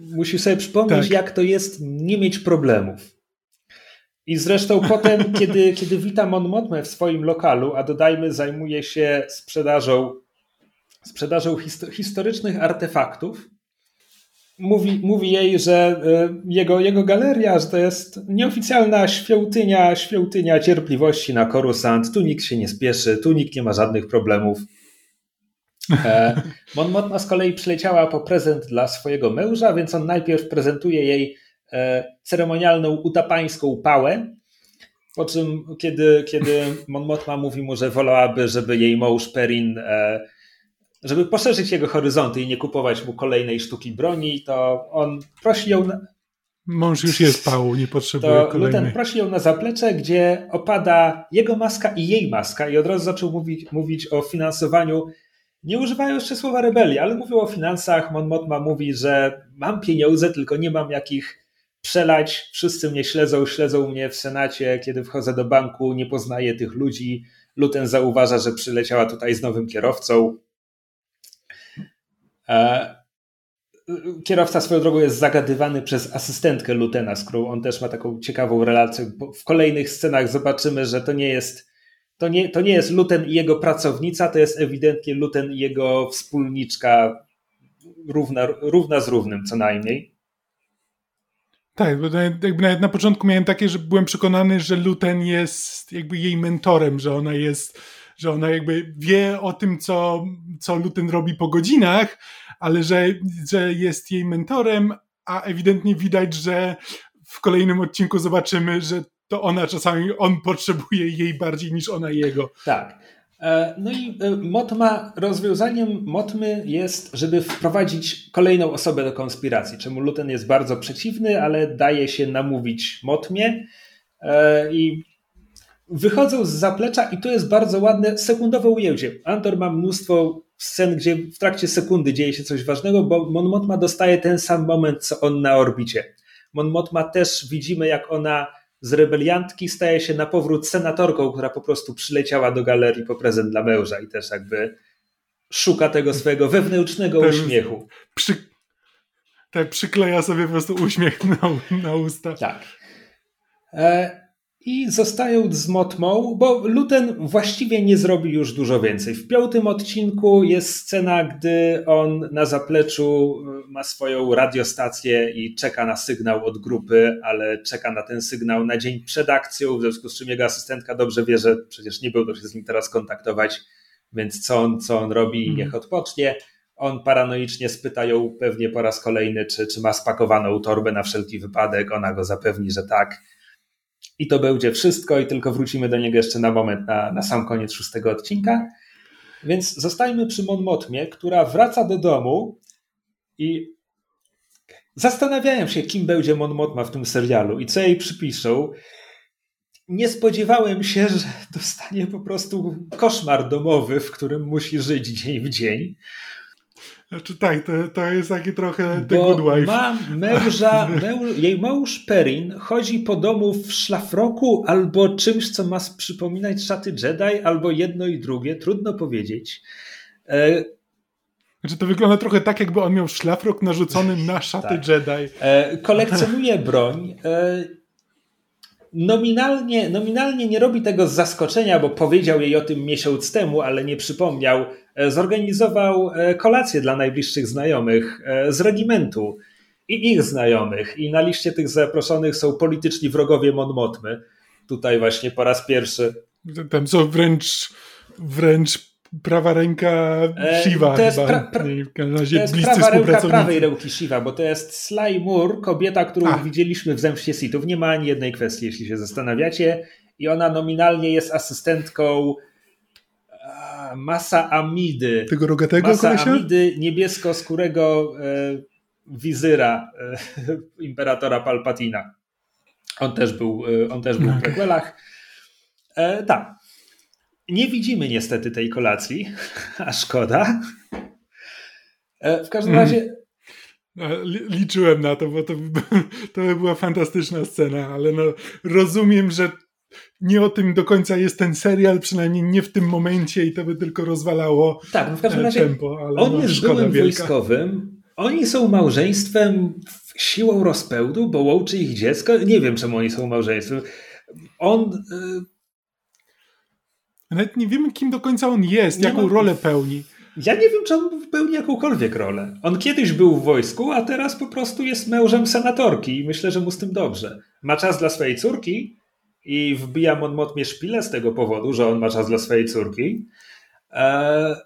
Musi sobie przypomnieć, tak. jak to jest nie mieć problemów. I zresztą potem, [laughs] kiedy, kiedy wita Mon Mothmę w swoim lokalu, a dodajmy, zajmuje się sprzedażą, sprzedażą historycznych artefaktów, mówi, mówi jej, że e, jego, jego galeria, że to jest nieoficjalna świątynia, świątynia cierpliwości na Coruscant. Tu nikt się nie spieszy, tu nikt nie ma żadnych problemów. E, Mon Mothma z kolei przyleciała po prezent dla swojego męża, więc on najpierw prezentuje jej e, ceremonialną utapańską pałę, po czym kiedy, kiedy Mon Mothma mówi mu, że wolałaby, żeby jej mąż Perin, e, żeby poszerzyć jego horyzonty i nie kupować mu kolejnej sztuki broni, to on prosi ją... Na... Mąż już jest pałą, nie potrzebuje to kolejnej. Ten prosi ją na zaplecze, gdzie opada jego maska i jej maska i od razu zaczął mówić, mówić o finansowaniu nie używają jeszcze słowa rebelii, ale mówią o finansach. Mon Motma mówi, że mam pieniądze, tylko nie mam jakich przelać. Wszyscy mnie śledzą, śledzą mnie w Senacie. Kiedy wchodzę do banku, nie poznaję tych ludzi. Luten zauważa, że przyleciała tutaj z nowym kierowcą. E, kierowca swoją drogą jest zagadywany przez asystentkę Lutena, z którą on też ma taką ciekawą relację. W kolejnych scenach zobaczymy, że to nie jest to nie, to nie jest Luten i jego pracownica, to jest ewidentnie Luten i jego wspólniczka równa, równa z równym co najmniej. Tak, bo jakby nawet na początku miałem takie, że byłem przekonany, że Luten jest jakby jej mentorem, że ona jest, że ona jakby wie o tym, co, co Luten robi po godzinach, ale że, że jest jej mentorem, a ewidentnie widać, że w kolejnym odcinku zobaczymy, że to ona czasami, on potrzebuje jej bardziej niż ona jego. Tak. E, no i e, Motma, rozwiązaniem Motmy jest, żeby wprowadzić kolejną osobę do konspiracji, czemu Luten jest bardzo przeciwny, ale daje się namówić Motmie e, i wychodzą z zaplecza i to jest bardzo ładne sekundowe ujęcie. Andor ma mnóstwo scen, gdzie w trakcie sekundy dzieje się coś ważnego, bo Mon Motma dostaje ten sam moment, co on na orbicie. Mon Mothma też widzimy, jak ona z rebeliantki staje się na powrót senatorką, która po prostu przyleciała do galerii po prezent dla męża i też jakby szuka tego swojego wewnętrznego Ten uśmiechu. Przy, tak, przykleja sobie po prostu uśmiech na, na usta. Tak. E, i zostają z Motmą, bo Luten właściwie nie zrobi już dużo więcej. W piątym odcinku jest scena, gdy on na zapleczu y, ma swoją radiostację i czeka na sygnał od grupy, ale czeka na ten sygnał na dzień przed akcją, w związku z czym jego asystentka dobrze wie, że przecież nie będą się z nim teraz kontaktować, więc co on, co on robi, mhm. niech odpocznie. On paranoicznie spyta ją pewnie po raz kolejny, czy, czy ma spakowaną torbę na wszelki wypadek. Ona go zapewni, że tak i to będzie wszystko, i tylko wrócimy do niego jeszcze na moment, na, na sam koniec szóstego odcinka. Więc zostajmy przy Mon Motmie, która wraca do domu i zastanawiałem się, kim będzie Mon Motma w tym serialu i co jej przypiszą. Nie spodziewałem się, że dostanie po prostu koszmar domowy, w którym musi żyć dzień w dzień. Znaczy tak, to, to jest taki trochę The Good Wife. Ma męża, męż, jej mąż Perin chodzi po domu w szlafroku albo czymś, co ma przypominać szaty Jedi, albo jedno i drugie, trudno powiedzieć. E... Znaczy to wygląda trochę tak, jakby on miał szlafrok narzucony na szaty tak. Jedi. E, kolekcjonuje broń. E, nominalnie, nominalnie nie robi tego z zaskoczenia, bo powiedział jej o tym miesiąc temu, ale nie przypomniał zorganizował e, kolację dla najbliższych znajomych e, z regimentu i ich znajomych. I na liście tych zaproszonych są polityczni wrogowie Mon Motmy. Tutaj właśnie po raz pierwszy. Tam są wręcz, wręcz prawa ręka Shiva to jest chyba. Pra, pra, w razie to jest prawa ręka prawej ręki Shiva, bo to jest Sly Moore, kobieta, którą A. widzieliśmy w Zemście Sithów. Nie ma ani jednej kwestii, jeśli się zastanawiacie. I ona nominalnie jest asystentką masa amidy. Tego rogatego Masa kolesia? amidy niebiesko-skórego e, wizyra e, imperatora Palpatina. On też był, e, on też był w prequelach. E, tak. Nie widzimy niestety tej kolacji, a szkoda. E, w każdym mm. razie no, liczyłem na to, bo to, to by była fantastyczna scena, ale no, rozumiem, że nie o tym do końca jest ten serial, przynajmniej nie w tym momencie i to by tylko rozwalało tak, no w każdym razie tempo. Ale on no, jest byłym wojskowym, oni są małżeństwem siłą rozpełdu, bo łączy ich dziecko. Nie wiem, czemu oni są małżeństwem. On... Y, Nawet nie wiemy, kim do końca on jest, nie jaką ma... rolę pełni. Ja nie wiem, czy on pełni jakąkolwiek rolę. On kiedyś był w wojsku, a teraz po prostu jest mężem senatorki i myślę, że mu z tym dobrze. Ma czas dla swojej córki, i wbija Mon Motmie szpilę z tego powodu, że on ma czas dla swojej córki. E,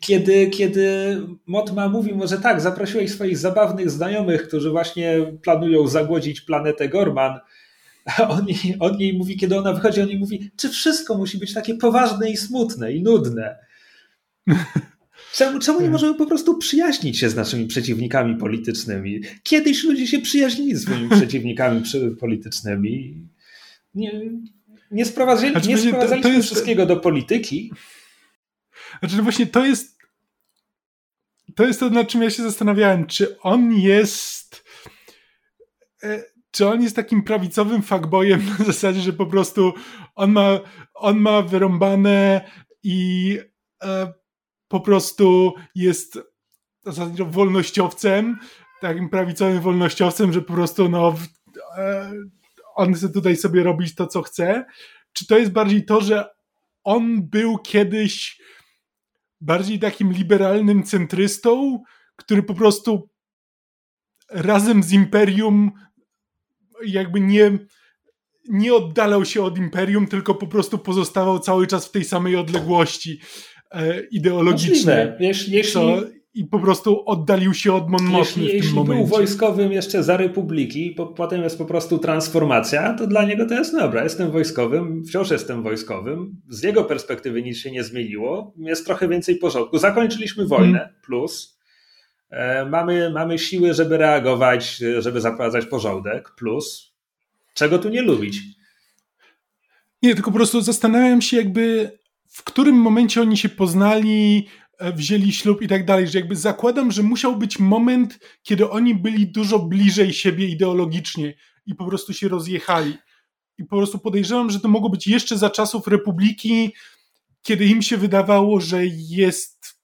kiedy, kiedy Motma mówi mu, że tak, zaprosiłeś swoich zabawnych znajomych, którzy właśnie planują zagłodzić planetę Gorman, a [laughs] on jej, on jej mówi, kiedy ona wychodzi, on jej mówi, czy wszystko musi być takie poważne i smutne i nudne? Czemu, czemu nie możemy po prostu przyjaźnić się z naszymi przeciwnikami politycznymi? Kiedyś ludzie się przyjaźnili z swoimi przeciwnikami politycznymi nie, nie sprowadzali, znaczy, nie sprowadzaliśmy to, to jest... wszystkiego do polityki. Znaczy, właśnie to jest to jest to, nad czym ja się zastanawiałem, czy on jest e, czy on jest takim prawicowym fuckboyem na zasadzie, że po prostu on ma, on ma wyrąbane i e, po prostu jest zasadzie wolnościowcem, takim prawicowym wolnościowcem, że po prostu no, e, on chce tutaj sobie robić to, co chce? Czy to jest bardziej to, że on był kiedyś bardziej takim liberalnym centrystą, który po prostu razem z imperium jakby nie, nie oddalał się od imperium, tylko po prostu pozostawał cały czas w tej samej odległości e, ideologicznej. Możliwe. Jeśli, jeśli, co, i po prostu oddalił się od Monmouthny jeśli, w tym jeśli momencie. Jeśli był wojskowym jeszcze za Republiki, po, potem jest po prostu transformacja, to dla niego to jest dobra. Jestem wojskowym, wciąż jestem wojskowym. Z jego perspektywy nic się nie zmieniło. Jest trochę więcej porządku. Zakończyliśmy wojnę, hmm. plus. E, mamy, mamy siły, żeby reagować, żeby zaprowadzać porządek, plus. Czego tu nie lubić? Nie, tylko po prostu zastanawiam się jakby w którym momencie oni się poznali, wzięli ślub i tak dalej, że jakby zakładam, że musiał być moment, kiedy oni byli dużo bliżej siebie ideologicznie i po prostu się rozjechali. I po prostu podejrzewam, że to mogło być jeszcze za czasów Republiki, kiedy im się wydawało, że jest,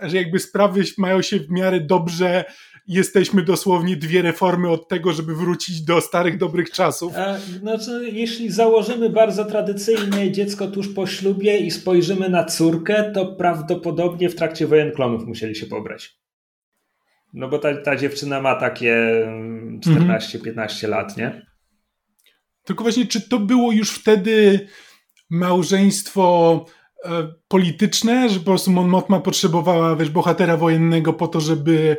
że jakby sprawy mają się w miarę dobrze, jesteśmy dosłownie dwie reformy od tego, żeby wrócić do starych, dobrych czasów. A, znaczy, jeśli założymy bardzo tradycyjne dziecko tuż po ślubie i spojrzymy na córkę, to prawdopodobnie w trakcie wojen klonów musieli się pobrać. No bo ta, ta dziewczyna ma takie 14-15 mhm. lat, nie? Tylko właśnie, czy to było już wtedy małżeństwo e, polityczne, że po prostu Mon Mothma potrzebowała wiesz, bohatera wojennego po to, żeby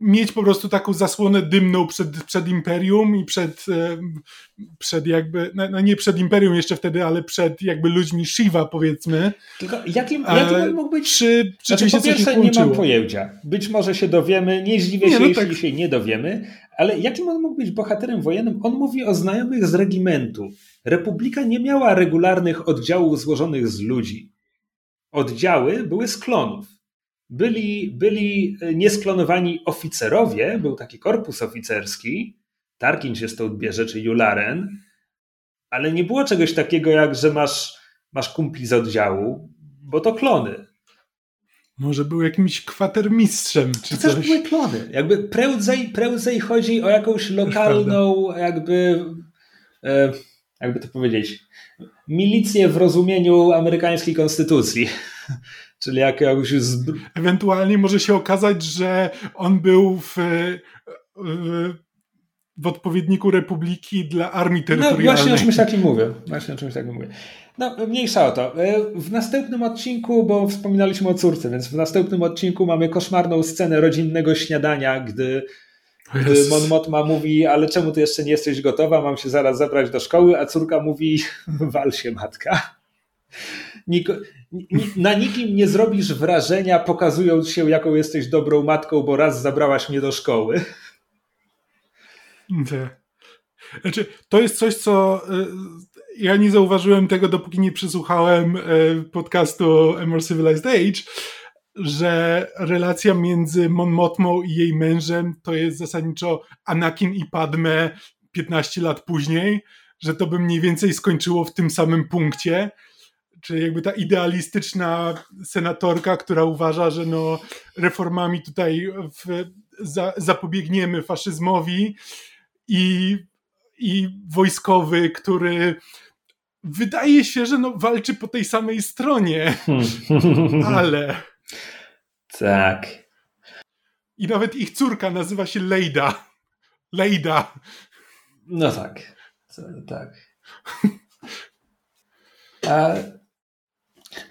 mieć po prostu taką zasłonę dymną przed, przed Imperium i przed, przed jakby, no, no nie przed Imperium jeszcze wtedy, ale przed jakby ludźmi Shiva powiedzmy. Tylko jakim, jakim on mógł być? Czy znaczy, po pierwsze nie mam pojęcia. Być może się dowiemy, nie zdziwię się, no jeśli tak. się nie dowiemy, ale jakim on mógł być bohaterem wojennym? On mówi o znajomych z regimentu. Republika nie miała regularnych oddziałów złożonych z ludzi. Oddziały były z klonów byli, byli niesklonowani oficerowie, był taki korpus oficerski, Tarkin się stąd bierze, czy Jularen, ale nie było czegoś takiego jak, że masz, masz kumpli z oddziału, bo to klony. Może był jakimś kwatermistrzem, czy to coś. też były klony. Jakby prędzej, prędzej chodzi o jakąś lokalną, jakby, e, jakby to powiedzieć, milicję w rozumieniu amerykańskiej konstytucji. Czyli jakiegoś... Zbr... Ewentualnie może się okazać, że on był w, w, w odpowiedniku Republiki dla armii terytorialnej. No właśnie o czymś takim mówię. Właśnie o czymś takim mówię. No, mniejsza o to. E, w następnym odcinku, bo wspominaliśmy o córce, więc w następnym odcinku mamy koszmarną scenę rodzinnego śniadania, gdy, gdy Mon Mothma mówi, ale czemu ty jeszcze nie jesteś gotowa, mam się zaraz zabrać do szkoły, a córka mówi, [laughs] wal się matka. Niko, na nikim nie zrobisz wrażenia, pokazując się, jaką jesteś dobrą matką, bo raz zabrałaś mnie do szkoły. Nie. Znaczy, to jest coś, co y, ja nie zauważyłem tego, dopóki nie przysłuchałem y, podcastu A More Civilized Age, że relacja między Mon Mothmą i jej mężem to jest zasadniczo Anakin i Padme 15 lat później, że to by mniej więcej skończyło w tym samym punkcie czy jakby ta idealistyczna senatorka, która uważa, że no reformami tutaj w, za, zapobiegniemy faszyzmowi i, i wojskowy, który wydaje się, że no walczy po tej samej stronie, [laughs] ale... Tak. I nawet ich córka nazywa się Lejda. Lejda. No tak. Tak. [laughs] A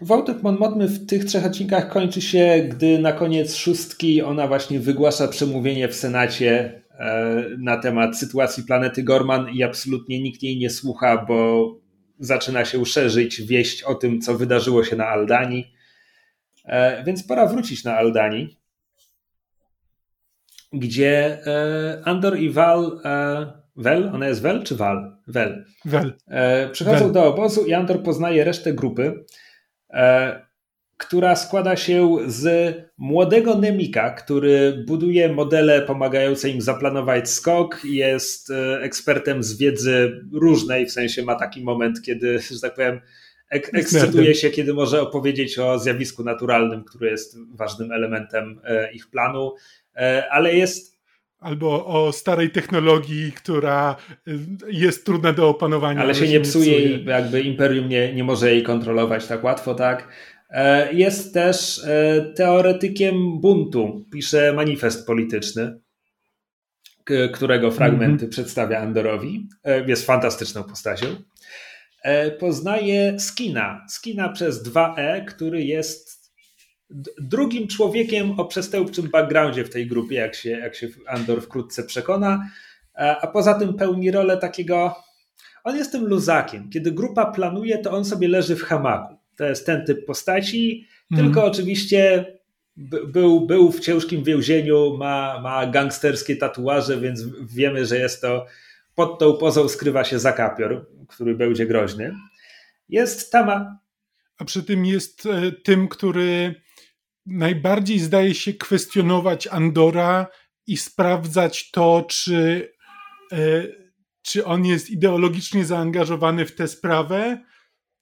Wątek Mon w tych trzech odcinkach kończy się, gdy na koniec szóstki ona właśnie wygłasza przemówienie w Senacie e, na temat sytuacji planety Gorman i absolutnie nikt jej nie słucha, bo zaczyna się szerzyć wieść o tym, co wydarzyło się na Aldani. E, więc pora wrócić na Aldani, gdzie e, Andor i Val Wel? Ona jest Wel czy Val? Wel. Wel. Przychodzą Wel. do obozu i Andor poznaje resztę grupy. E, która składa się z młodego Nemika, który buduje modele pomagające im zaplanować skok, jest e, ekspertem z wiedzy różnej, w sensie ma taki moment, kiedy, że tak powiem, ek ekscytuje się, kiedy może opowiedzieć o zjawisku naturalnym, który jest ważnym elementem e, ich planu, ale jest albo o starej technologii, która jest trudna do opanowania. Ale, się nie psuje i jakby imperium nie, nie może jej kontrolować tak łatwo, tak? E, jest też e, teoretykiem buntu. Pisze manifest polityczny, którego fragmenty mm -hmm. przedstawia Andorowi. E, jest fantastyczną postacią. Poznaje Skina. Skina przez 2E, który jest drugim człowiekiem o przestępczym backgroundzie w tej grupie, jak się, jak się Andor wkrótce przekona, a poza tym pełni rolę takiego, on jest tym luzakiem. Kiedy grupa planuje, to on sobie leży w hamaku. To jest ten typ postaci, mm. tylko oczywiście był, był w ciężkim więzieniu, ma, ma gangsterskie tatuaże, więc wiemy, że jest to pod tą pozą skrywa się zakapior, który będzie groźny. Jest Tama. A przy tym jest e, tym, który najbardziej zdaje się kwestionować Andora i sprawdzać to, czy, e, czy on jest ideologicznie zaangażowany w tę sprawę,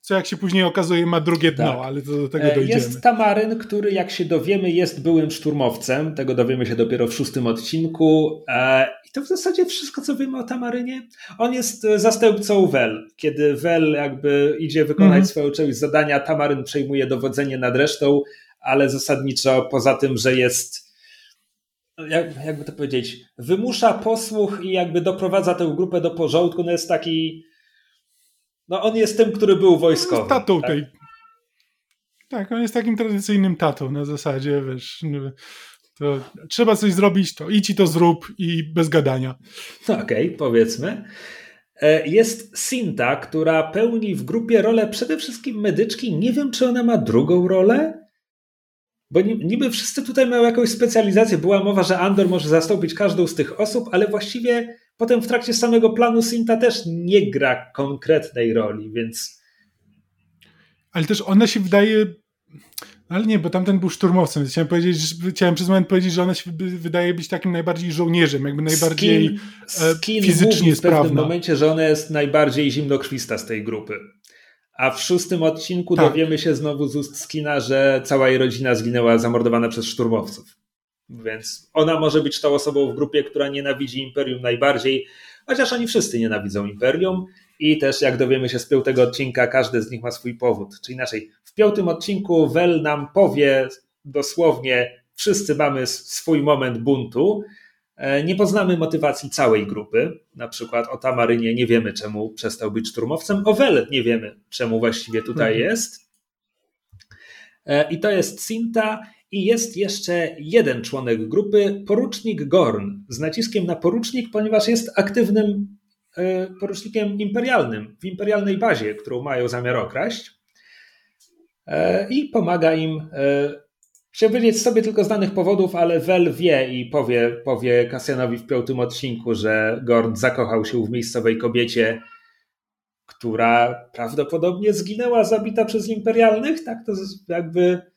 co jak się później okazuje ma drugie dno, tak. ale to do tego e, dojdziemy. Jest Tamaryn, który jak się dowiemy jest byłym szturmowcem, tego dowiemy się dopiero w szóstym odcinku e, i to w zasadzie wszystko co wiemy o Tamarynie. On jest zastępcą Wel. Kiedy Wel jakby idzie wykonać mm. swoją część zadania, Tamaryn przejmuje dowodzenie nad resztą, ale zasadniczo poza tym, że jest jak, jakby to powiedzieć, wymusza posłuch i jakby doprowadza tę grupę do porządku, no jest taki no on jest tym, który był wojskowy. Tatą tak? tej. Tak, on jest takim tradycyjnym tatą na zasadzie, wiesz, to trzeba coś zrobić, to idź i to zrób i bez gadania. Okej, okay, powiedzmy. E, jest Sinta, która pełni w grupie rolę przede wszystkim medyczki. Nie wiem, czy ona ma drugą rolę, bo niby wszyscy tutaj mają jakąś specjalizację. Była mowa, że Andor może zastąpić każdą z tych osób, ale właściwie potem w trakcie samego planu Sinta też nie gra konkretnej roli, więc. Ale też ona się wydaje. Ale nie, bo tamten był szturmowcem. Chciałem, powiedzieć, chciałem przez moment powiedzieć, że ona się wydaje być takim najbardziej żołnierzem, jakby najbardziej skin, e, skin fizycznie sprawna. w pewnym momencie, że ona jest najbardziej zimnokrwista z tej grupy. A w szóstym odcinku tak. dowiemy się znowu z ust Skina, że cała jej rodzina zginęła zamordowana przez szturmowców. Więc ona może być tą osobą w grupie, która nienawidzi Imperium najbardziej, chociaż oni wszyscy nienawidzą Imperium. I też, jak dowiemy się z piątego odcinka, każdy z nich ma swój powód. Czy inaczej, w piątym odcinku Wel nam powie dosłownie: Wszyscy mamy swój moment buntu. E, nie poznamy motywacji całej grupy. Na przykład o Tamarynie nie wiemy, czemu przestał być szturmowcem. O Wel nie wiemy, czemu właściwie tutaj mhm. jest. E, I to jest Sinta. I jest jeszcze jeden członek grupy, porucznik Gorn, z naciskiem na porucznik, ponieważ jest aktywnym e, porucznikiem imperialnym w imperialnej bazie, którą mają zamiar okraść. I pomaga im. Chciałbym wiedzieć sobie tylko z danych powodów, ale Wel wie i powie, powie Kasjanowi w piątym odcinku, że Gorn zakochał się w miejscowej kobiecie, która prawdopodobnie zginęła zabita przez imperialnych. Tak to jakby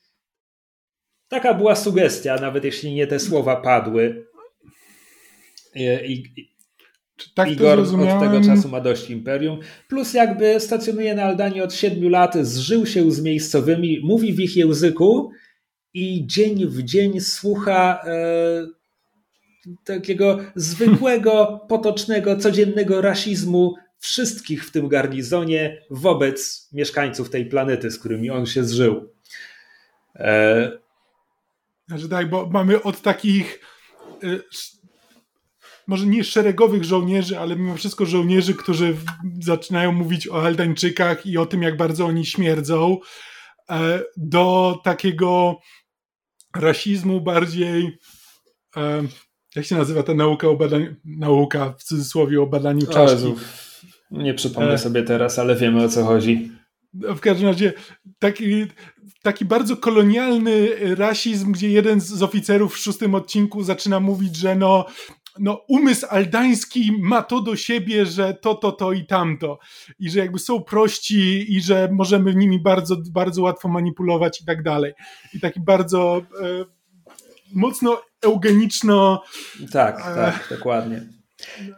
Taka była sugestia, nawet jeśli nie te słowa padły. I, i, tak Igor od tego czasu ma dość imperium. Plus jakby stacjonuje na Aldanie od siedmiu lat, zżył się z miejscowymi, mówi w ich języku i dzień w dzień słucha e, takiego zwykłego, [laughs] potocznego, codziennego rasizmu wszystkich w tym garnizonie wobec mieszkańców tej planety, z którymi on się zżył. E, znaczy tak, bo mamy od takich y, może nie szeregowych żołnierzy, ale mimo wszystko żołnierzy, którzy zaczynają mówić o Aldańczykach i o tym, jak bardzo oni śmierdzą, e, do takiego rasizmu bardziej e, jak się nazywa ta nauka o badaniu, nauka w cudzysłowie o badaniu czaszki. Nie przypomnę e, sobie teraz, ale wiemy o co chodzi. W każdym razie taki, taki bardzo kolonialny rasizm, gdzie jeden z oficerów w szóstym odcinku zaczyna mówić, że no, no umysł aldański ma to do siebie, że to, to, to i tamto. I że jakby są prości i że możemy nimi bardzo, bardzo łatwo manipulować i tak dalej. I taki bardzo e, mocno eugeniczno... Tak, e, tak, dokładnie.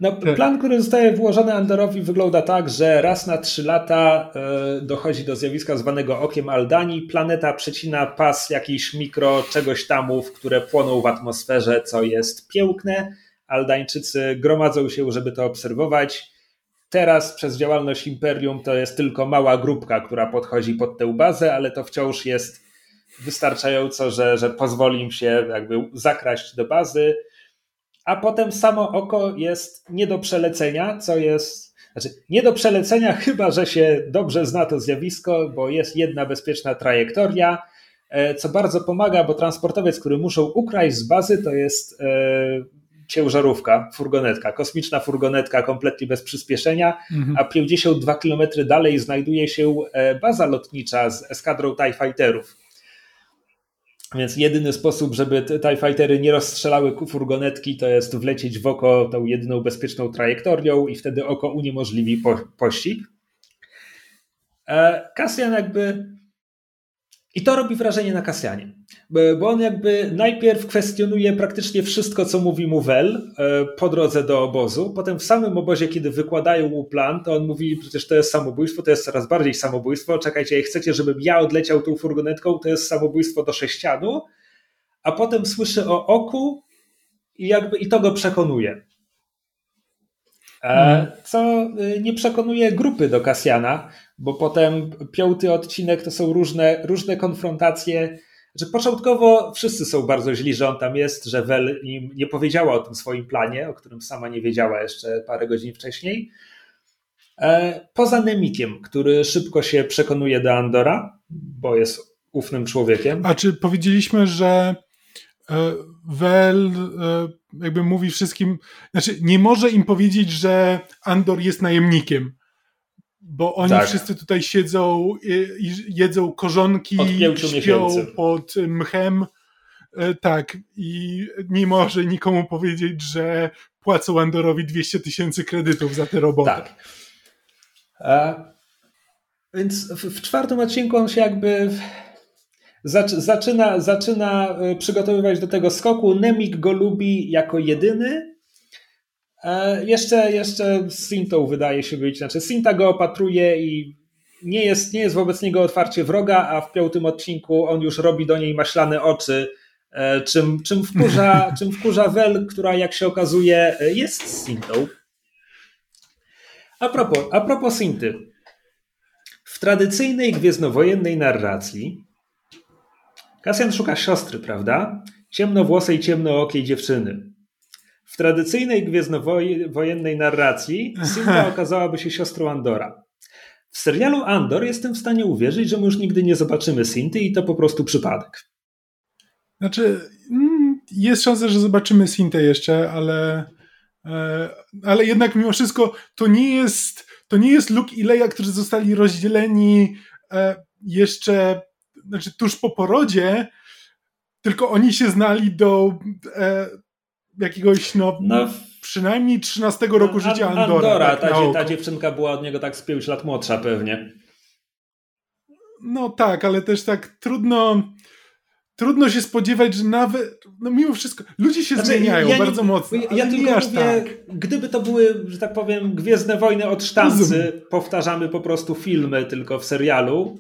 No, tak. plan, który zostaje włożony Andorowi wygląda tak, że raz na trzy lata e, dochodzi do zjawiska zwanego okiem Aldani. Planeta przecina pas jakichś mikro czegoś tamów, które płoną w atmosferze, co jest piękne. Aldańczycy gromadzą się, żeby to obserwować. Teraz przez działalność Imperium to jest tylko mała grupka, która podchodzi pod tę bazę, ale to wciąż jest wystarczająco, że, że pozwoli im się jakby zakraść do bazy a potem samo oko jest nie do przelecenia, co jest. Znaczy, nie do przelecenia, [laughs] chyba że się dobrze zna to zjawisko, bo jest jedna bezpieczna trajektoria, e, co bardzo pomaga, bo transportowiec, który muszą ukraść z bazy, to jest e, ciężarówka, furgonetka, kosmiczna furgonetka kompletnie bez przyspieszenia, mhm. a 52 km dalej znajduje się e, baza lotnicza z eskadrą TIE Fighterów. Więc jedyny sposób, żeby TIE Fightery nie rozstrzelały furgonetki, to jest wlecieć w oko tą jedyną bezpieczną trajektorią i wtedy oko uniemożliwi po, pościg. Kasjan e, jakby I to robi wrażenie na Kasjanie, bo on jakby najpierw kwestionuje praktycznie wszystko, co mówi mu Wel e, po drodze do obozu. Potem w samym obozie, kiedy wykładają mu plan, to on mówi, przecież to jest samobójstwo, to jest coraz bardziej samobójstwo. Czekajcie, chcecie, żebym ja odleciał tą furgonetką, to jest samobójstwo do sześcianu. A potem słyszy o oku i jakby i to go przekonuje. E, mhm. Co y, nie przekonuje grupy do Kasjana, bo potem piąty odcinek to są różne, różne konfrontacje. Że początkowo wszyscy są bardzo źli, że on tam jest, że Wel im nie powiedziała o tym swoim planie, o którym sama nie wiedziała jeszcze parę godzin wcześniej. E, poza Nemikiem, który szybko się przekonuje do Andora, bo jest ufnym człowiekiem. A czy powiedzieliśmy, że Wel e, jakby mówi wszystkim, znaczy nie może im powiedzieć, że Andor jest najemnikiem, bo oni tak. wszyscy tutaj siedzą i jedzą korzonki, śpią miesięcy. pod mchem. E, tak, i nie może nikomu powiedzieć, że płacą Andorowi 200 tysięcy kredytów za tę robotę. Tak. A, więc w, w czwartym odcinku on się jakby zaczyna, zaczyna e, przygotowywać do tego skoku. Nemik go lubi jako jedyny. E, jeszcze, jeszcze Sintą wydaje się być. Znaczy, Sinta go opatruje i nie jest, nie jest wobec niego otwarcie wroga, a w piątym odcinku on już robi do niej maślane oczy, e, czym, czym, wkurza, [laughs] czym wkurza Wel, która jak się okazuje jest Sintą. A propos, a propos Sinty. W tradycyjnej gwiezdnowojennej narracji Kasjan szuka siostry, prawda? Ciemnowłosej, ciemnookiej dziewczyny. W tradycyjnej gwiezdnowojennej narracji Sinta [laughs] okazałaby się siostrą Andora. W serialu Andor jestem w stanie uwierzyć, że my już nigdy nie zobaczymy Sinty i to po prostu przypadek. Znaczy, mm, jest szansa, że zobaczymy Sintę jeszcze, ale, e, ale jednak mimo wszystko to nie jest, to nie jest Luke i Leia, którzy zostali rozdzieleni e, jeszcze znaczy tuż po porodzie, tylko oni się znali do e, jakiegoś, no, no przynajmniej 13 roku no, życia Andora. Andora tak, ta, ta dziewczynka była od niego tak z 5 lat młodsza pewnie. No tak, ale też tak trudno trudno się spodziewać, że nawet, no mimo wszystko, ludzie się znaczy, zmieniają ja bardzo mocno. Ja, ja tylko mówię, tak. gdyby to były, że tak powiem, Gwiezdne Wojny od sztancy, powtarzamy po prostu filmy tylko w serialu,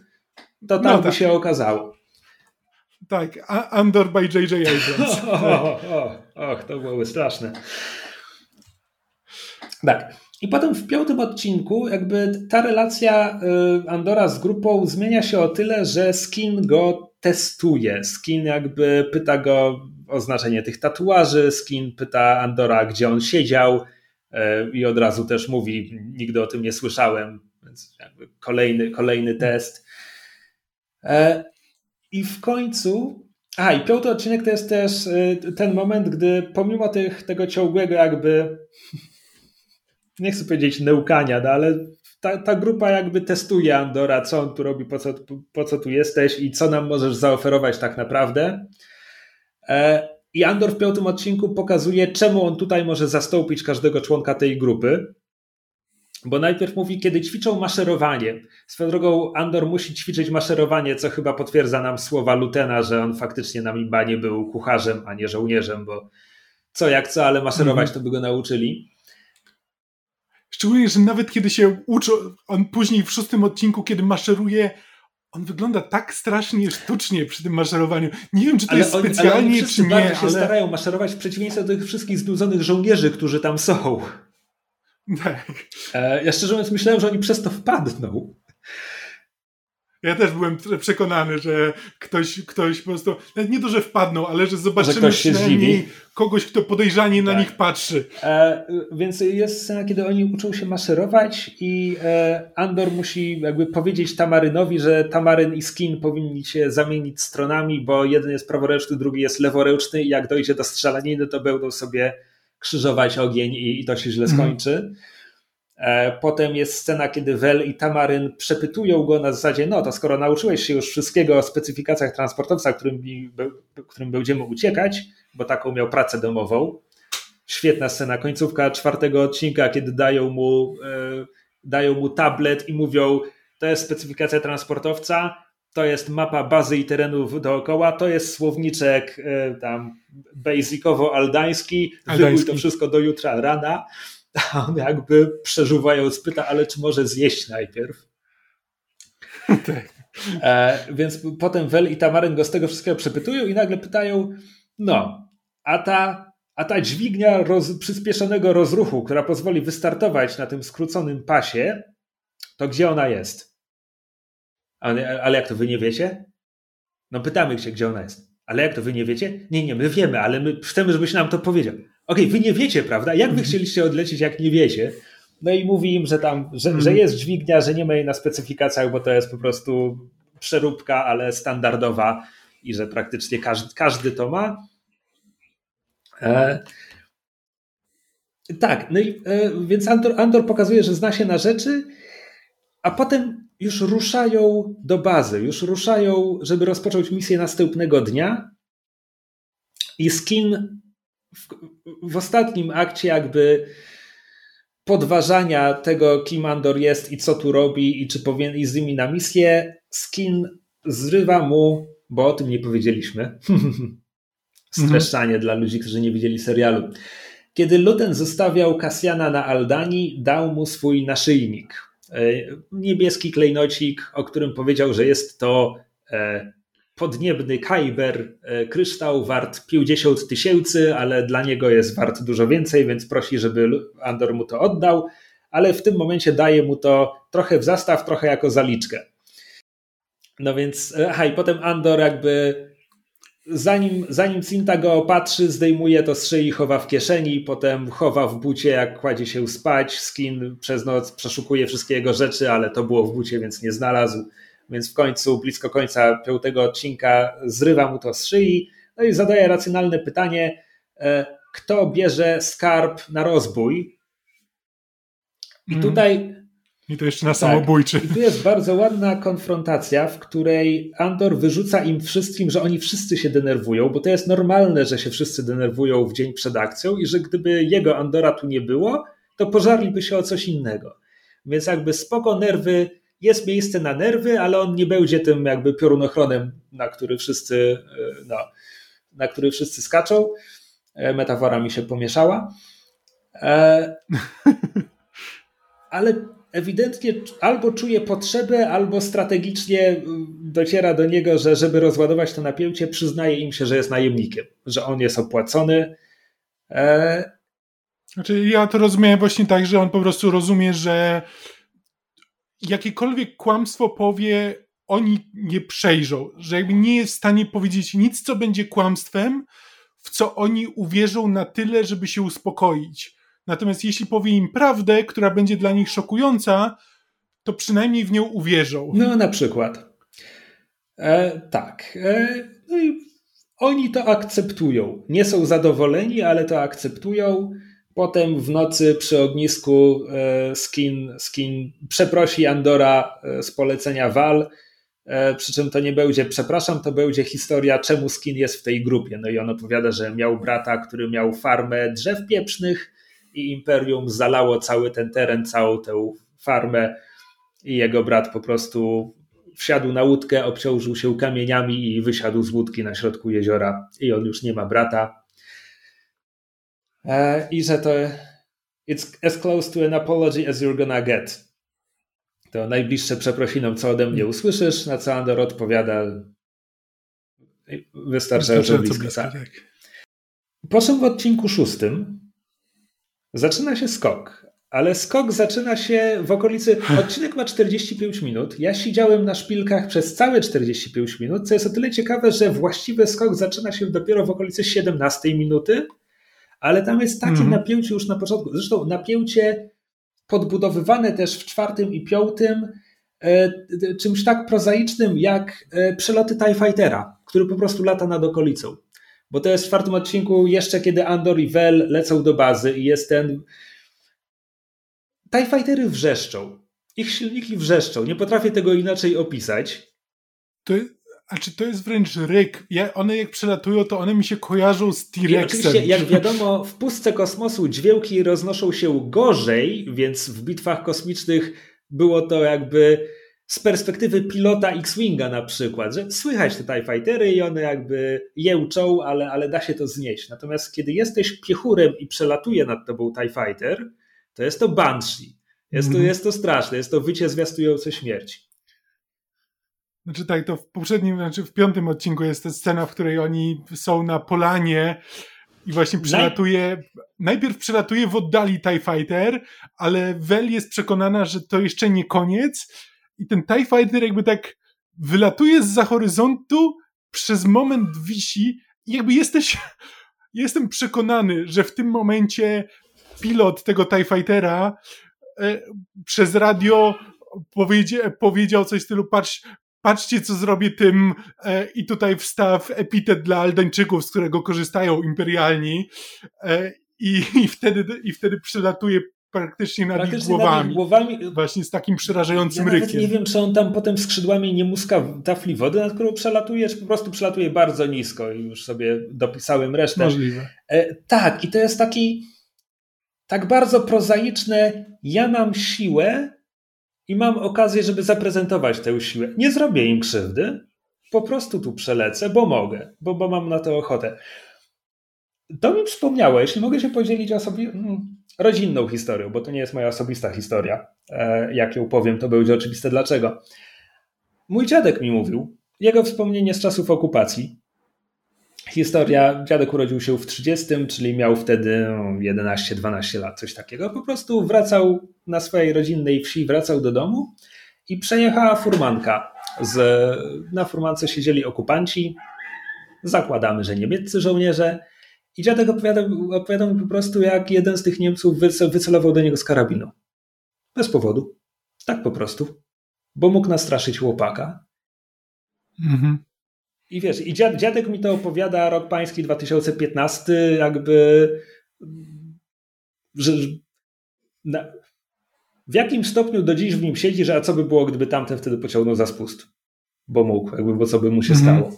to tam no, by tak. się okazało. Tak, Andor by J.J. Abrams. [laughs] och, to byłoby straszne. Tak. I potem w piątym odcinku jakby ta relacja y, Andora z grupą zmienia się o tyle, że Skin go testuje. Skin jakby pyta go o znaczenie tych tatuaży, Skin pyta Andora, gdzie on siedział y, i od razu też mówi, nigdy o tym nie słyszałem, więc jakby kolejny, kolejny test. E, I w końcu. A, i piąty odcinek to jest też e, ten moment, gdy pomimo tych, tego ciągłego jakby. [laughs] Nie chcę powiedzieć neukania, no ale ta, ta grupa jakby testuje Andora, co on tu robi, po co, po co tu jesteś i co nam możesz zaoferować tak naprawdę. E, I Andor w piątym odcinku pokazuje, czemu on tutaj może zastąpić każdego członka tej grupy. Bo najpierw mówi, kiedy ćwiczą maszerowanie. Swoją drogą Andor musi ćwiczyć maszerowanie, co chyba potwierdza nam słowa Lutena, że on faktycznie na Mimbanie był kucharzem, a nie żołnierzem, bo co jak co, ale maszerować to by go nauczyli. Szczególnie, że nawet kiedy się uczy, on później w szóstym odcinku, kiedy maszeruje, on wygląda tak strasznie sztucznie przy tym maszerowaniu. Nie wiem, czy to ale jest specjalnie, ale oni czy nie. bardzo się ale... starają maszerować w przeciwieństwie do tych wszystkich znudzonych żołnierzy, którzy tam są. Tak. E, ja szczerze mówiąc myślałem, że oni przez to wpadną. Ja też byłem przekonany, że ktoś, ktoś po prostu, nie to, że wpadną, ale że zobaczymy że przynajmniej kogoś, kto podejrzanie tak. na nich patrzy. E, więc jest scena, kiedy oni uczą się maszerować i e, Andor musi jakby powiedzieć Tamarynowi, że Tamaryn i Skin powinni się zamienić stronami, bo jeden jest praworęczny, drugi jest leworęczny i jak dojdzie do strzelaniny, to będą sobie krzyżować ogień i, i to się źle mhm. skończy. Mm. Potem jest scena, kiedy Wel i Tamaryn przepytują go na zasadzie, no to skoro nauczyłeś się już wszystkiego o specyfikacjach transportowca, którym, którym będziemy uciekać, bo taką miał pracę domową. Świetna scena, końcówka czwartego odcinka, kiedy dają mu, e, dają mu tablet i mówią, to jest specyfikacja transportowca, to jest mapa bazy i terenów dookoła, to jest słowniczek e, tam basicowo-aldański, wybuj to wszystko do jutra rana, a on jakby przeżuwając pyta, ale czy może zjeść najpierw? [laughs] tak. E, więc potem Wel i Tamaryn go z tego wszystkiego przepytują i nagle pytają, no, a ta, a ta dźwignia roz, przyspieszonego rozruchu, która pozwoli wystartować na tym skróconym pasie, to gdzie ona jest? Ale, ale jak to wy nie wiecie? No pytamy się, gdzie ona jest. Ale jak to wy nie wiecie? Nie, nie, my wiemy, ale my chcemy, żebyś nam to powiedział. Okej, okay, wy nie wiecie, prawda? Jak wy chcieliście odlecieć, jak nie wiecie? No i mówi im, że tam, że, że mhm. jest dźwignia, że nie ma jej na specyfikacjach, bo to jest po prostu przeróbka, ale standardowa i że praktycznie każdy, każdy to ma. E, tak, no i e, więc Andor, Andor pokazuje, że zna się na rzeczy, a potem już ruszają do bazy, już ruszają, żeby rozpocząć misję następnego dnia. I Skin w, w ostatnim akcie jakby podważania tego, kim Andor jest i co tu robi i czy powinien iść z nimi na misję, Skin zrywa mu, bo o tym nie powiedzieliśmy, [laughs] streszczanie mhm. dla ludzi, którzy nie widzieli serialu. Kiedy Luten zostawiał Kasjana na Aldani, dał mu swój naszyjnik. E, niebieski klejnocik, o którym powiedział, że jest to e, podniebny kajber, e, kryształ wart 50 tysięcy, ale dla niego jest wart dużo więcej, więc prosi, żeby Andor mu to oddał, ale w tym momencie daje mu to trochę w zastaw, trochę jako zaliczkę. No więc, aha, i potem Andor jakby zanim, zanim Cinta go opatrzy, zdejmuje to z szyi, chowa w kieszeni, potem chowa w bucie, jak kładzie się spać. Skin przez noc przeszukuje wszystkie jego rzeczy, ale to było w bucie, więc nie znalazł. Więc w końcu, blisko końca piątego odcinka, zrywa mu to z szyi no i zadaje racjonalne pytanie, e, kto bierze skarb na rozbój. I mhm. tutaj i to jeszcze na tak. samobójczy. I tu jest bardzo ładna konfrontacja, w której Andor wyrzuca im wszystkim, że oni wszyscy się denerwują, bo to jest normalne, że się wszyscy denerwują w dzień przed akcją i że gdyby jego Andora tu nie było, to pożarliby się o coś innego. Więc jakby spoko nerwy, jest miejsce na nerwy, ale on nie będzie tym jakby piorunochronem, na który wszyscy, e, no, na który wszyscy skaczą. E, metafora mi się pomieszała. E, [laughs] ale ewidentnie albo czuje potrzebę, albo strategicznie y, dociera do niego, że żeby rozładować to napięcie, przyznaje im się, że jest najemnikiem, że on jest opłacony. E... Znaczy, ja to rozumiem właśnie tak, że on po prostu rozumie, że jakiekolwiek kłamstwo powie, oni nie przejrzą, że jakby nie jest w stanie powiedzieć nic, co będzie kłamstwem, w co oni uwierzą na tyle, żeby się uspokoić. Natomiast jeśli powie im prawdę, która będzie dla nich szokująca, to przynajmniej w nią uwierzą. No, na przykład. E, tak. E, no i oni to akceptują. Nie są zadowoleni, ale to akceptują. Potem w nocy przy ognisku e, Skin, Skin przeprosi Andora e, z polecenia Wal. E, przy czym to nie będzie, przepraszam, to będzie historia, czemu Skin jest w tej grupie. No i on opowiada, że miał brata, który miał farmę drzew pieprznych i Imperium zalało cały ten teren, całą tę farmę i jego brat po prostu wsiadł na łódkę, obciążył się kamieniami i wysiadł z łódki na środku jeziora i on już nie ma brata. E, I że to it's as close to an apology as you're gonna get. To najbliższe przeprosinom, co ode mnie usłyszysz, na co Andor odpowiada wystarczająco blisko. blisko tak. tak. Po czym w odcinku szóstym Zaczyna się skok, ale skok zaczyna się w okolicy. Odcinek ma 45 minut. Ja siedziałem na szpilkach przez całe 45 minut, co jest o tyle ciekawe, że właściwy skok zaczyna się dopiero w okolicy 17 minuty, ale tam jest takie mm. napięcie już na początku. Zresztą napięcie podbudowywane też w czwartym i piątym e, czymś tak prozaicznym jak e, przeloty TIE Fightera, który po prostu lata nad okolicą. Bo to jest w czwartym odcinku jeszcze kiedy Andor i Vel lecą do bazy i jest ten... TIE Fightery wrzeszczą. Ich silniki wrzeszczą. Nie potrafię tego inaczej opisać. To, a czy to jest wręcz ryk? Ja, one jak przelatują, to one mi się kojarzą z T-Rexem. Oczywiście, jak wiadomo, w pustce kosmosu dźwięki roznoszą się gorzej, więc w bitwach kosmicznych było to jakby z perspektywy pilota X-Winga na przykład, że słychać te TIE Fightery i one jakby jełczą, ale, ale da się to znieść. Natomiast kiedy jesteś piechurem i przelatuje nad tobą TIE Fighter, to jest to Banshee. Jest to, mm. jest to straszne, jest to wycie zwiastujące śmierć. Znaczy tak, to w poprzednim, znaczy w piątym odcinku jest ta scena, w której oni są na polanie i właśnie przelatuje, Naj... najpierw przelatuje w oddali TIE Fighter, ale Vel jest przekonana, że to jeszcze nie koniec i ten TIE Fighter jakby tak wylatuje z za horyzontu, przez moment wisi i jakby jesteś, [laughs] jestem przekonany, że w tym momencie pilot tego TIE Fightera e, przez radio powiedział coś w stylu patrz, patrzcie co zrobię tym e, i tutaj wstaw epitet dla Aldańczyków, z którego korzystają imperialni. E, i, i, wtedy, i wtedy przylatuje praktycznie nad praktycznie ich głowami. Nad ich głowami. Właśnie z takim przerażającym ja rykiem. nie wiem, czy on tam potem skrzydłami nie muska tafli wody, nad którą przelatuje, czy po prostu przelatuje bardzo nisko i już sobie dopisałem resztę. Możliwe. E, tak, i to jest taki tak bardzo prozaiczne, ja mam siłę i mam okazję, żeby zaprezentować tę siłę. Nie zrobię im krzywdy, po prostu tu przelecę, bo mogę, bo, bo mam na to ochotę. To mi przypomniało, jeśli mogę się podzielić o sobie hmm, rodzinną historią, bo to nie jest moja osobista historia. E, jak ją powiem, to będzie oczywiste dlaczego. Mój dziadek mi mówił, jego wspomnienie z czasów okupacji, Historia, dziadek urodził się w 30, czyli miał wtedy 11-12 lat, coś takiego. Po prostu wracał na swojej rodzinnej wsi, wracał do domu i przejechała furmanka. Z, na furmance siedzieli okupanci, zakładamy, że niemieccy żołnierze. I dziadek opowiadał, opowiadał mi po prostu, jak jeden z tych Niemców wycelował do niego z karabinu. Bez powodu. Tak po prostu. Bo mógł nastraszyć chłopaka. Mhm. I wiesz, i dziad, dziadek mi to opowiada, rok pański 2015, jakby, że na, w jakim stopniu do dziś w nim siedzi, że a co by było, gdyby tamten wtedy pociągnął za spust? Bo mógł, jakby, bo co by mu się -hmm. stało.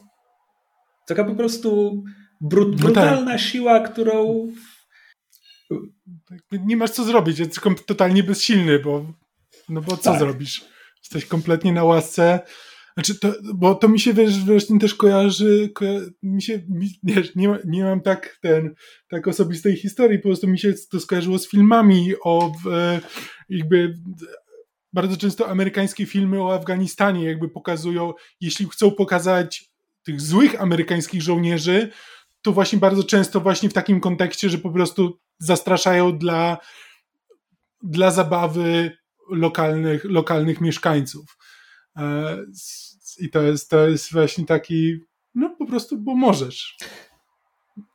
Taka po prostu brut, brutalna no tak. siła, którą... Nie masz co zrobić, jest totalnie bezsilny, bo, no bo co tak. zrobisz? Jesteś kompletnie na łasce znaczy, to, bo to mi się wiesz, właśnie też kojarzy, mi się, mi, nie, nie, nie mam tak ten, tak osobistej historii, po prostu mi się to skojarzyło z filmami o e, jakby bardzo często amerykańskie filmy o Afganistanie jakby pokazują, jeśli chcą pokazać tych złych amerykańskich żołnierzy, to właśnie bardzo często właśnie w takim kontekście, że po prostu zastraszają dla, dla zabawy lokalnych, lokalnych mieszkańców. E, I to jest, to jest właśnie taki, no po prostu, bo możesz.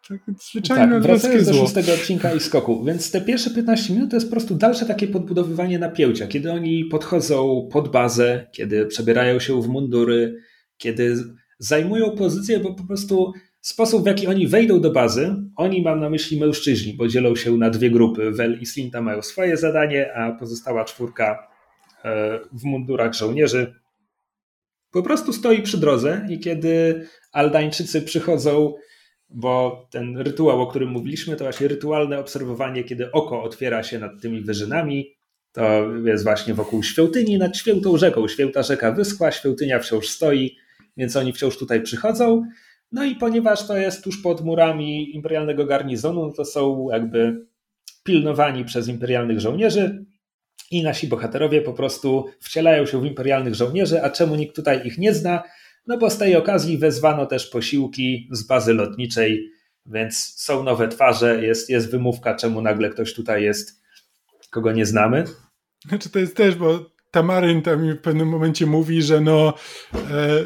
Tak, zwyczajne tak, wracając do szóstego odcinka i skoku. Więc te pierwsze 15 minut to jest po prostu dalsze takie podbudowywanie napięcia, kiedy oni podchodzą pod bazę, kiedy przebierają się w mundury, kiedy zajmują pozycję, bo po prostu sposób, w jaki oni wejdą do bazy, oni mam na myśli mężczyźni, bo dzielą się na dwie grupy. Wel i Slinta mają swoje zadanie, a pozostała czwórka e, w mundurach żołnierzy po prostu stoi przy drodze i kiedy Aldańczycy przychodzą, bo ten rytuał, o którym mówiliśmy, to właśnie rytualne obserwowanie, kiedy oko otwiera się nad tymi wyżynami, to jest właśnie wokół świątyni nad świętą rzeką. Święta rzeka wyschła, świątynia wciąż stoi, więc oni wciąż tutaj przychodzą. No i ponieważ to jest tuż pod murami imperialnego garnizonu, to są jakby pilnowani przez imperialnych żołnierzy, i nasi bohaterowie po prostu wcielają się w imperialnych żołnierzy, a czemu nikt tutaj ich nie zna? No bo z tej okazji wezwano też posiłki z bazy lotniczej, więc są nowe twarze, jest, jest wymówka, czemu nagle ktoś tutaj jest, kogo nie znamy. Znaczy to jest też, bo Tamaryn tam w pewnym momencie mówi, że no, e,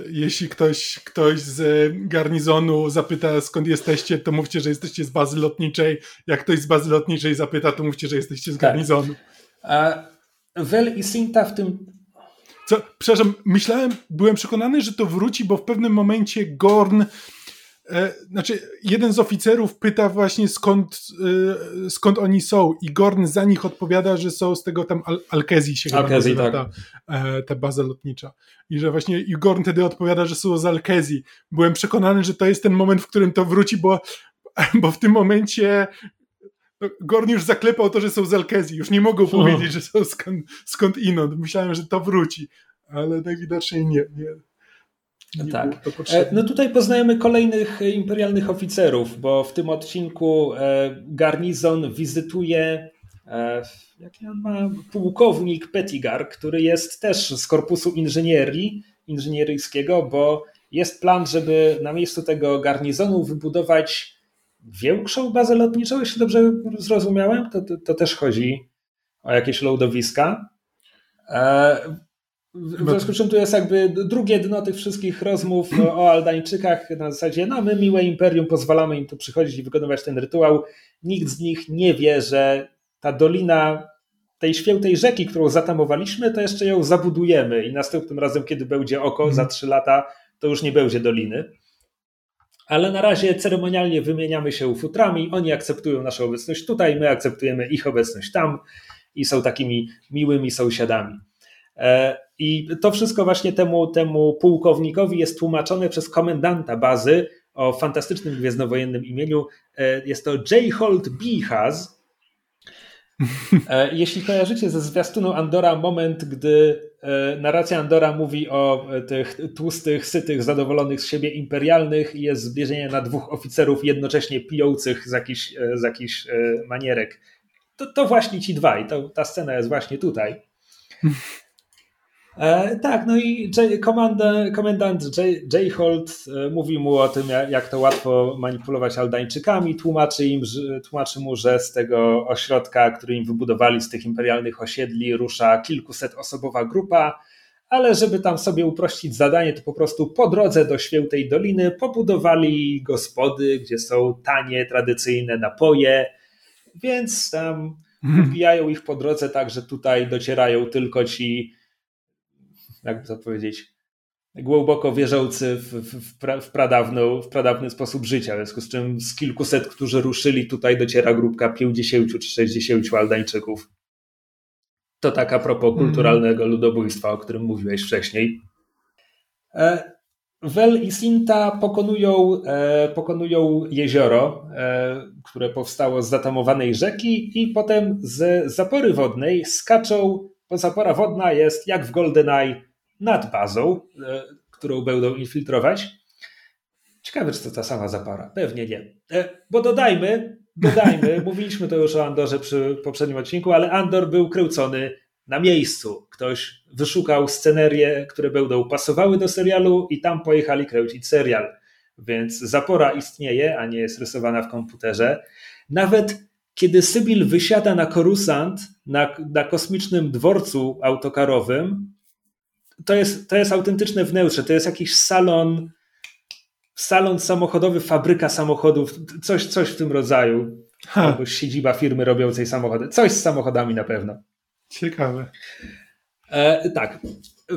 jeśli ktoś, ktoś z garnizonu zapyta skąd jesteście, to mówcie, że jesteście z bazy lotniczej. Jak ktoś z bazy lotniczej zapyta, to mówcie, że jesteście z tak. garnizonu. A Wel i Sinta w tym. Co, przepraszam, myślałem, byłem przekonany, że to wróci, bo w pewnym momencie Gorn. E, znaczy, jeden z oficerów pyta właśnie skąd, e, skąd oni są, i Gorn za nich odpowiada, że są z tego tam Al Alkezji się Alkezji, tak. ta, e, ta baza lotnicza. I że właśnie i Gorn wtedy odpowiada, że są z Alkezji. Byłem przekonany, że to jest ten moment, w którym to wróci, bo [laughs] bo w tym momencie no, Gorn już zaklepał to, że są z Alkezji, już nie mogą powiedzieć, że są skąd, skąd inąd. Myślałem, że to wróci. ale najwidoczniej nie. nie. Tak. No tutaj poznajemy kolejnych imperialnych oficerów, bo w tym odcinku garnizon wizytuje jaki on ma pułkownik Petigar, który jest też z korpusu inżynierii, inżynieryjskiego, bo jest plan, żeby na miejscu tego garnizonu wybudować większą bazę lotniczą, jeśli dobrze zrozumiałem. To, to, to też chodzi o jakieś lądowiska. E, w związku z czym tu jest jakby drugie dno tych wszystkich rozmów o Aldańczykach na zasadzie, no my miłe imperium, pozwalamy im tu przychodzić i wykonywać ten rytuał. Nikt z nich nie wie, że ta dolina tej świętej rzeki, którą zatamowaliśmy, to jeszcze ją zabudujemy i następnym razem, kiedy będzie oko za trzy lata, to już nie będzie doliny. Ale na razie ceremonialnie wymieniamy się futrami, oni akceptują naszą obecność tutaj, my akceptujemy ich obecność tam i są takimi miłymi sąsiadami. I to wszystko właśnie temu, temu pułkownikowi jest tłumaczone przez komendanta bazy o fantastycznym gwiezdnowojennym imieniu. E, jest to J. Holt Bihaz, E, jeśli kojarzycie ze zwiastunu Andora moment, gdy e, narracja Andora mówi o tych tłustych, sytych, zadowolonych z siebie imperialnych i jest zbliżenie na dwóch oficerów jednocześnie pijących z jakichś, z jakichś manierek, to, to właśnie ci dwaj, to, ta scena jest właśnie tutaj. E, tak, no i J, komanda, komendant J, J. Holt e, mówi mu o tym, jak to łatwo manipulować Aldańczykami, tłumaczy, im, tłumaczy mu, że z tego ośrodka, który im wybudowali, z tych imperialnych osiedli, rusza kilkuset osobowa grupa, ale żeby tam sobie uprościć zadanie, to po prostu po drodze do Świętej Doliny pobudowali gospody, gdzie są tanie, tradycyjne napoje, więc tam ubijają ich po drodze tak, że tutaj docierają tylko ci jakby to powiedzieć, głęboko wierzący w, w, w, pradawną, w pradawny sposób życia, w związku z czym z kilkuset, którzy ruszyli, tutaj dociera grupka 50 czy 60 Aldańczyków. To tak a propos mm. kulturalnego ludobójstwa, o którym mówiłeś wcześniej. Wel e, i Sinta pokonują, e, pokonują jezioro, e, które powstało z zatamowanej rzeki i potem z zapory wodnej skaczą, bo zapora wodna jest jak w GoldenEye nad bazą, e, którą będą infiltrować. Ciekawe, czy to ta sama zapara. Pewnie nie. E, bo dodajmy, dodajmy, [laughs] mówiliśmy to już o Andorze przy poprzednim odcinku, ale Andor był kręcony na miejscu. Ktoś wyszukał scenerie, które będą pasowały do serialu i tam pojechali kręcić serial. Więc zapora istnieje, a nie jest rysowana w komputerze. Nawet kiedy Sybil wysiada na korusant na, na kosmicznym dworcu autokarowym, to jest, to jest autentyczne wnętrze, to jest jakiś salon, salon samochodowy, fabryka samochodów, coś, coś w tym rodzaju. Ha. Albo siedziba firmy robiącej samochody. Coś z samochodami na pewno. Ciekawe. E, tak,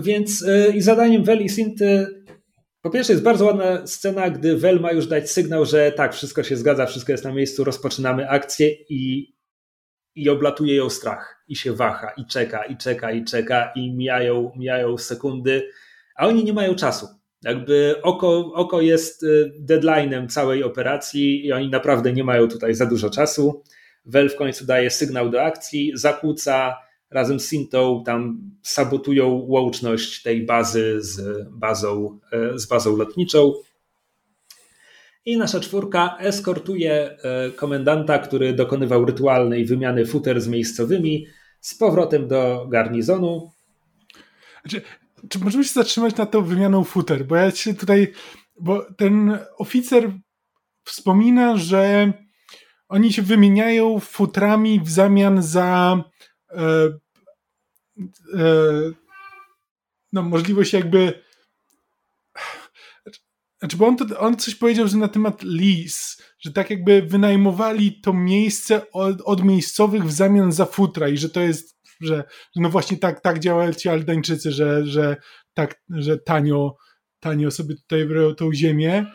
więc e, i zadaniem Wel i Sinty po pierwsze jest bardzo ładna scena, gdy Wel ma już dać sygnał, że tak, wszystko się zgadza, wszystko jest na miejscu, rozpoczynamy akcję i i oblatuje ją strach i się waha i czeka i czeka i czeka i mijają, mijają sekundy, a oni nie mają czasu. Jakby oko, oko jest y, deadline'em całej operacji i oni naprawdę nie mają tutaj za dużo czasu. Wel w końcu daje sygnał do akcji, zakłóca razem z Sintą, tam sabotują łączność tej bazy z bazą, y, z bazą lotniczą. I nasza czwórka eskortuje e, komendanta, który dokonywał rytualnej wymiany futer z miejscowymi, z powrotem do garnizonu. Znaczy, czy możemy się zatrzymać nad tą wymianą futer? Bo ja się tutaj. Bo ten oficer wspomina, że oni się wymieniają futrami w zamian za. E, e, no, możliwość jakby znaczy, bo on, to, on coś powiedział, że na temat lease, że tak jakby wynajmowali to miejsce od, od miejscowych w zamian za futra i że to jest, że, że no właśnie tak, tak działają ci Aldańczycy, że, że tak, że tanio, tanio sobie tutaj biorą tą ziemię.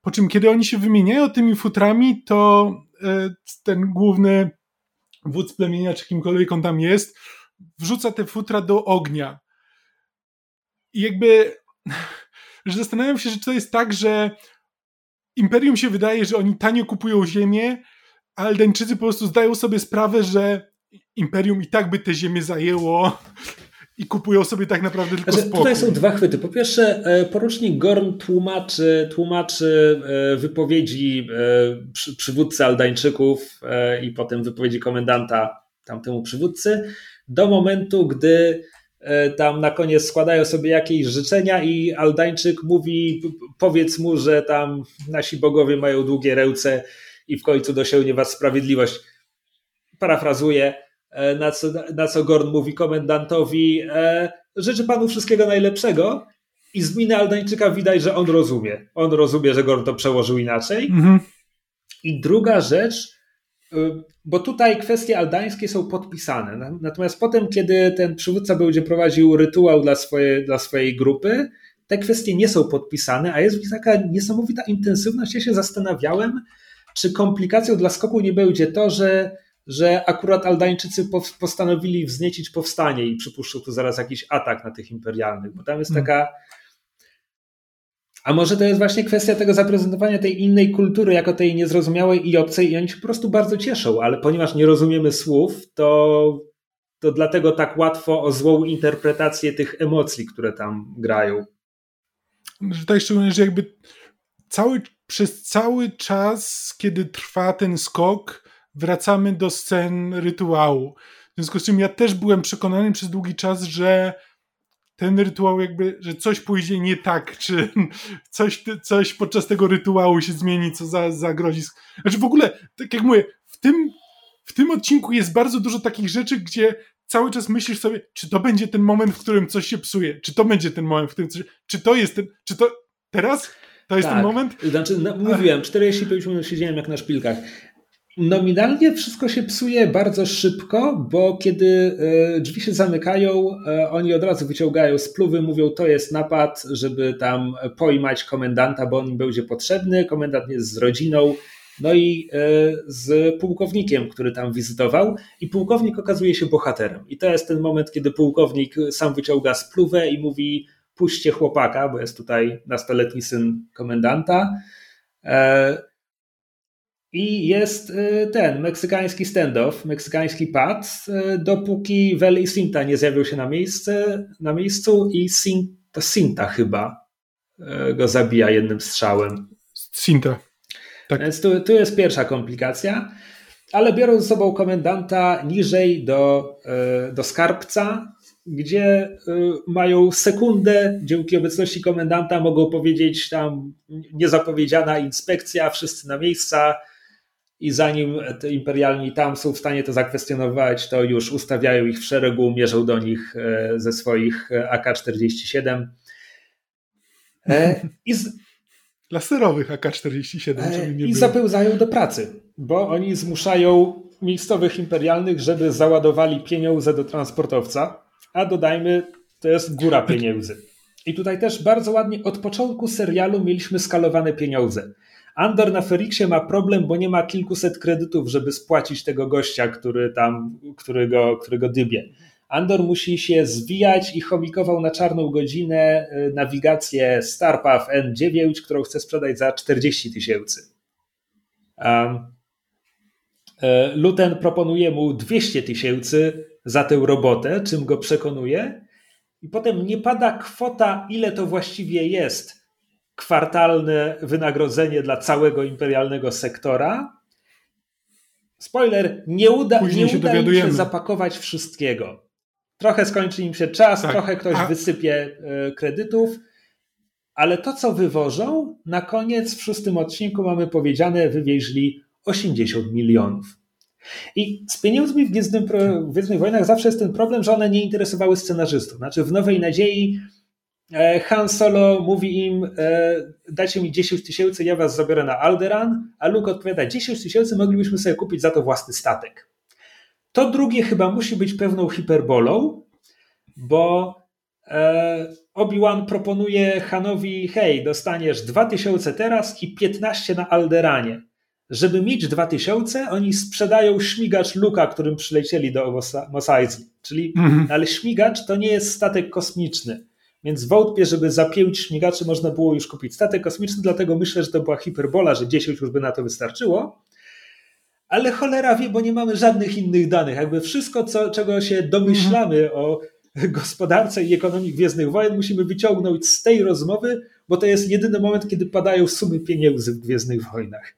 Po czym, kiedy oni się wymieniają tymi futrami, to e, ten główny wódz plemienia, czy kimkolwiek on tam jest, wrzuca te futra do ognia. I jakby że zastanawiam się, że to jest tak, że Imperium się wydaje, że oni tanio kupują ziemię, a Aldeńczycy po prostu zdają sobie sprawę, że Imperium i tak by tę ziemię zajęło i kupują sobie tak naprawdę tylko znaczy, spokój. Tutaj są dwa chwyty. Po pierwsze, e, porucznik Gorn tłumaczy, tłumaczy e, wypowiedzi e, przywódcy Aldańczyków i potem wypowiedzi komendanta tamtemu przywódcy do momentu, gdy tam na koniec składają sobie jakieś życzenia i Aldańczyk mówi, powiedz mu, że tam nasi bogowie mają długie ręce i w końcu dosięgnie was sprawiedliwość. Parafrazuję, E, na co, na co Gorn mówi komendantowi, e, życzę panu wszystkiego najlepszego i z miny Aldańczyka widać, że on rozumie. On rozumie, że Gorn to przełożył inaczej. Mhm. I druga rzecz, e, bo tutaj kwestie aldańskie są podpisane. Natomiast potem, kiedy ten przywódca będzie prowadził rytuał dla, swoje, dla swojej grupy, te kwestie nie są podpisane, a jest w nich taka niesamowita intensywność. Ja się zastanawiałem, czy komplikacją dla skoku nie będzie to, że że akurat Aldańczycy postanowili wzniecić powstanie i przypuszczą tu zaraz jakiś atak na tych imperialnych, bo tam jest hmm. taka. A może to jest właśnie kwestia tego zaprezentowania tej innej kultury jako tej niezrozumiałej i obcej, i oni się po prostu bardzo cieszą, ale ponieważ nie rozumiemy słów, to, to dlatego tak łatwo o złą interpretację tych emocji, które tam grają. Tutaj szczególnie, że jakby cały, przez cały czas, kiedy trwa ten skok, wracamy do scen rytuału. W związku z czym ja też byłem przekonany przez długi czas, że ten rytuał jakby, że coś pójdzie nie tak, czy [laughs] coś, coś podczas tego rytuału się zmieni, co za, zagrozi. Znaczy w ogóle, tak jak mówię, w tym, w tym odcinku jest bardzo dużo takich rzeczy, gdzie cały czas myślisz sobie, czy to będzie ten moment, w którym coś się psuje, czy to będzie ten moment, w którym coś, czy to jest ten, czy to teraz? To jest tak. ten moment? Znaczy, no, mówiłem, 45 minut siedziałem jak na szpilkach. Nominalnie wszystko się psuje bardzo szybko, bo kiedy e, drzwi się zamykają, e, oni od razu wyciągają spluwy, mówią to jest napad, żeby tam pojmać komendanta, bo on im będzie potrzebny. Komendant jest z rodziną, no i e, z pułkownikiem, który tam wizytował i pułkownik okazuje się bohaterem. I to jest ten moment, kiedy pułkownik sam wyciąga spluwę i mówi puśćcie chłopaka, bo jest tutaj nastoletni syn komendanta. I jest y, ten meksykański standoff, meksykański pad, y, dopóki Vel i Sinta nie zjawią się na, miejsce, na miejscu i Sin, to Sinta chyba y, go zabija jednym strzałem. Sinta. Tak. Więc tu, tu jest pierwsza komplikacja, ale biorą ze sobą komendanta niżej do, do skarbca, gdzie mają sekundę, dzięki obecności komendanta mogą powiedzieć tam niezapowiedziana inspekcja, wszyscy na miejsca, i zanim imperialni tam są w stanie to zakwestionować, to już ustawiają ich w szeregu, mierzą do nich e, ze swoich e, AK-47. E, I z... Laserowych AK-47. I zapełzają do pracy, bo oni zmuszają miejscowych imperialnych, żeby załadowali pieniądze do transportowca, a dodajmy, to jest góra pieniędzy. I tutaj też bardzo ładnie od początku serialu mieliśmy skalowane pieniądze. Andor na Ferixie ma problem, bo nie ma kilkuset kredytów, żeby spłacić tego gościa, który tam, którego, którego dybie. Andor musi się zwijać i chomikował na czarną godzinę y, nawigację Starpath N9, którą chce sprzedać za 40 tysięcy. Um, Luten proponuje mu 200 tysięcy za tę robotę, czym go przekonuje, i potem nie pada kwota, ile to właściwie jest kwartalne wynagrodzenie dla całego imperialnego sektora. Spoiler, nie uda, nie uda im się zapakować wszystkiego. Trochę skończy im się czas, tak. trochę ktoś A... wysypie e, kredytów, ale to, co wywożą, na koniec w szóstym odcinku mamy powiedziane, wywieźli 80 milionów. I z pieniędzmi w w Gwiezdnych Wojnach zawsze jest ten problem, że one nie interesowały scenarzystów. Znaczy w Nowej Nadziei Han Solo mówi im, e, dajcie mi 10 tysięcy, ja was zabiorę na Alderan, a Luke odpowiada, 10 tysięcy moglibyśmy sobie kupić za to własny statek. To drugie chyba musi być pewną hiperbolą, bo e, Obi-Wan proponuje Hanowi, hej, dostaniesz 2000 teraz i 15 na Alderanie. Żeby mieć 2000, oni sprzedają śmigacz Luka, którym przylecieli do Mos Eisley. Czyli, mhm. ale śmigacz to nie jest statek kosmiczny więc wątpię, żeby za 5 śmigaczy można było już kupić statek kosmiczny, dlatego myślę, że to była hiperbola, że 10 już by na to wystarczyło. Ale cholera wie, bo nie mamy żadnych innych danych. Jakby wszystko, co, czego się domyślamy o gospodarce i ekonomii Gwiezdnych Wojen musimy wyciągnąć z tej rozmowy, bo to jest jedyny moment, kiedy padają sumy pieniędzy w Gwiezdnych Wojnach.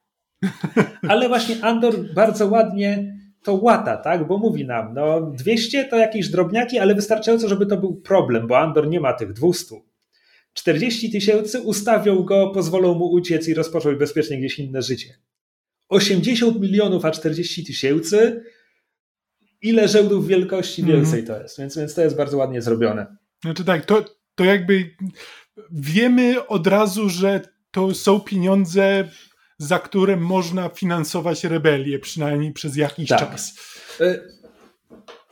[laughs] Ale właśnie Andor bardzo ładnie to łata, tak? Bo mówi nam, no 200 to jakieś drobniaki, ale wystarczająco, żeby to był problem, bo Andor nie ma tych 200. 40 tysięcy ustawią go, pozwolą mu uciec i rozpocząć bezpiecznie gdzieś inne życie. 80 milionów, a 40 tysięcy, ile rzędów wielkości mhm. więcej mm. to jest. Więc, więc to jest bardzo ładnie zrobione. Znaczy tak, to, to jakby wiemy od razu, że to są pieniądze, za które można finansować rebelię, przynajmniej przez jakiś tak. czas. Y,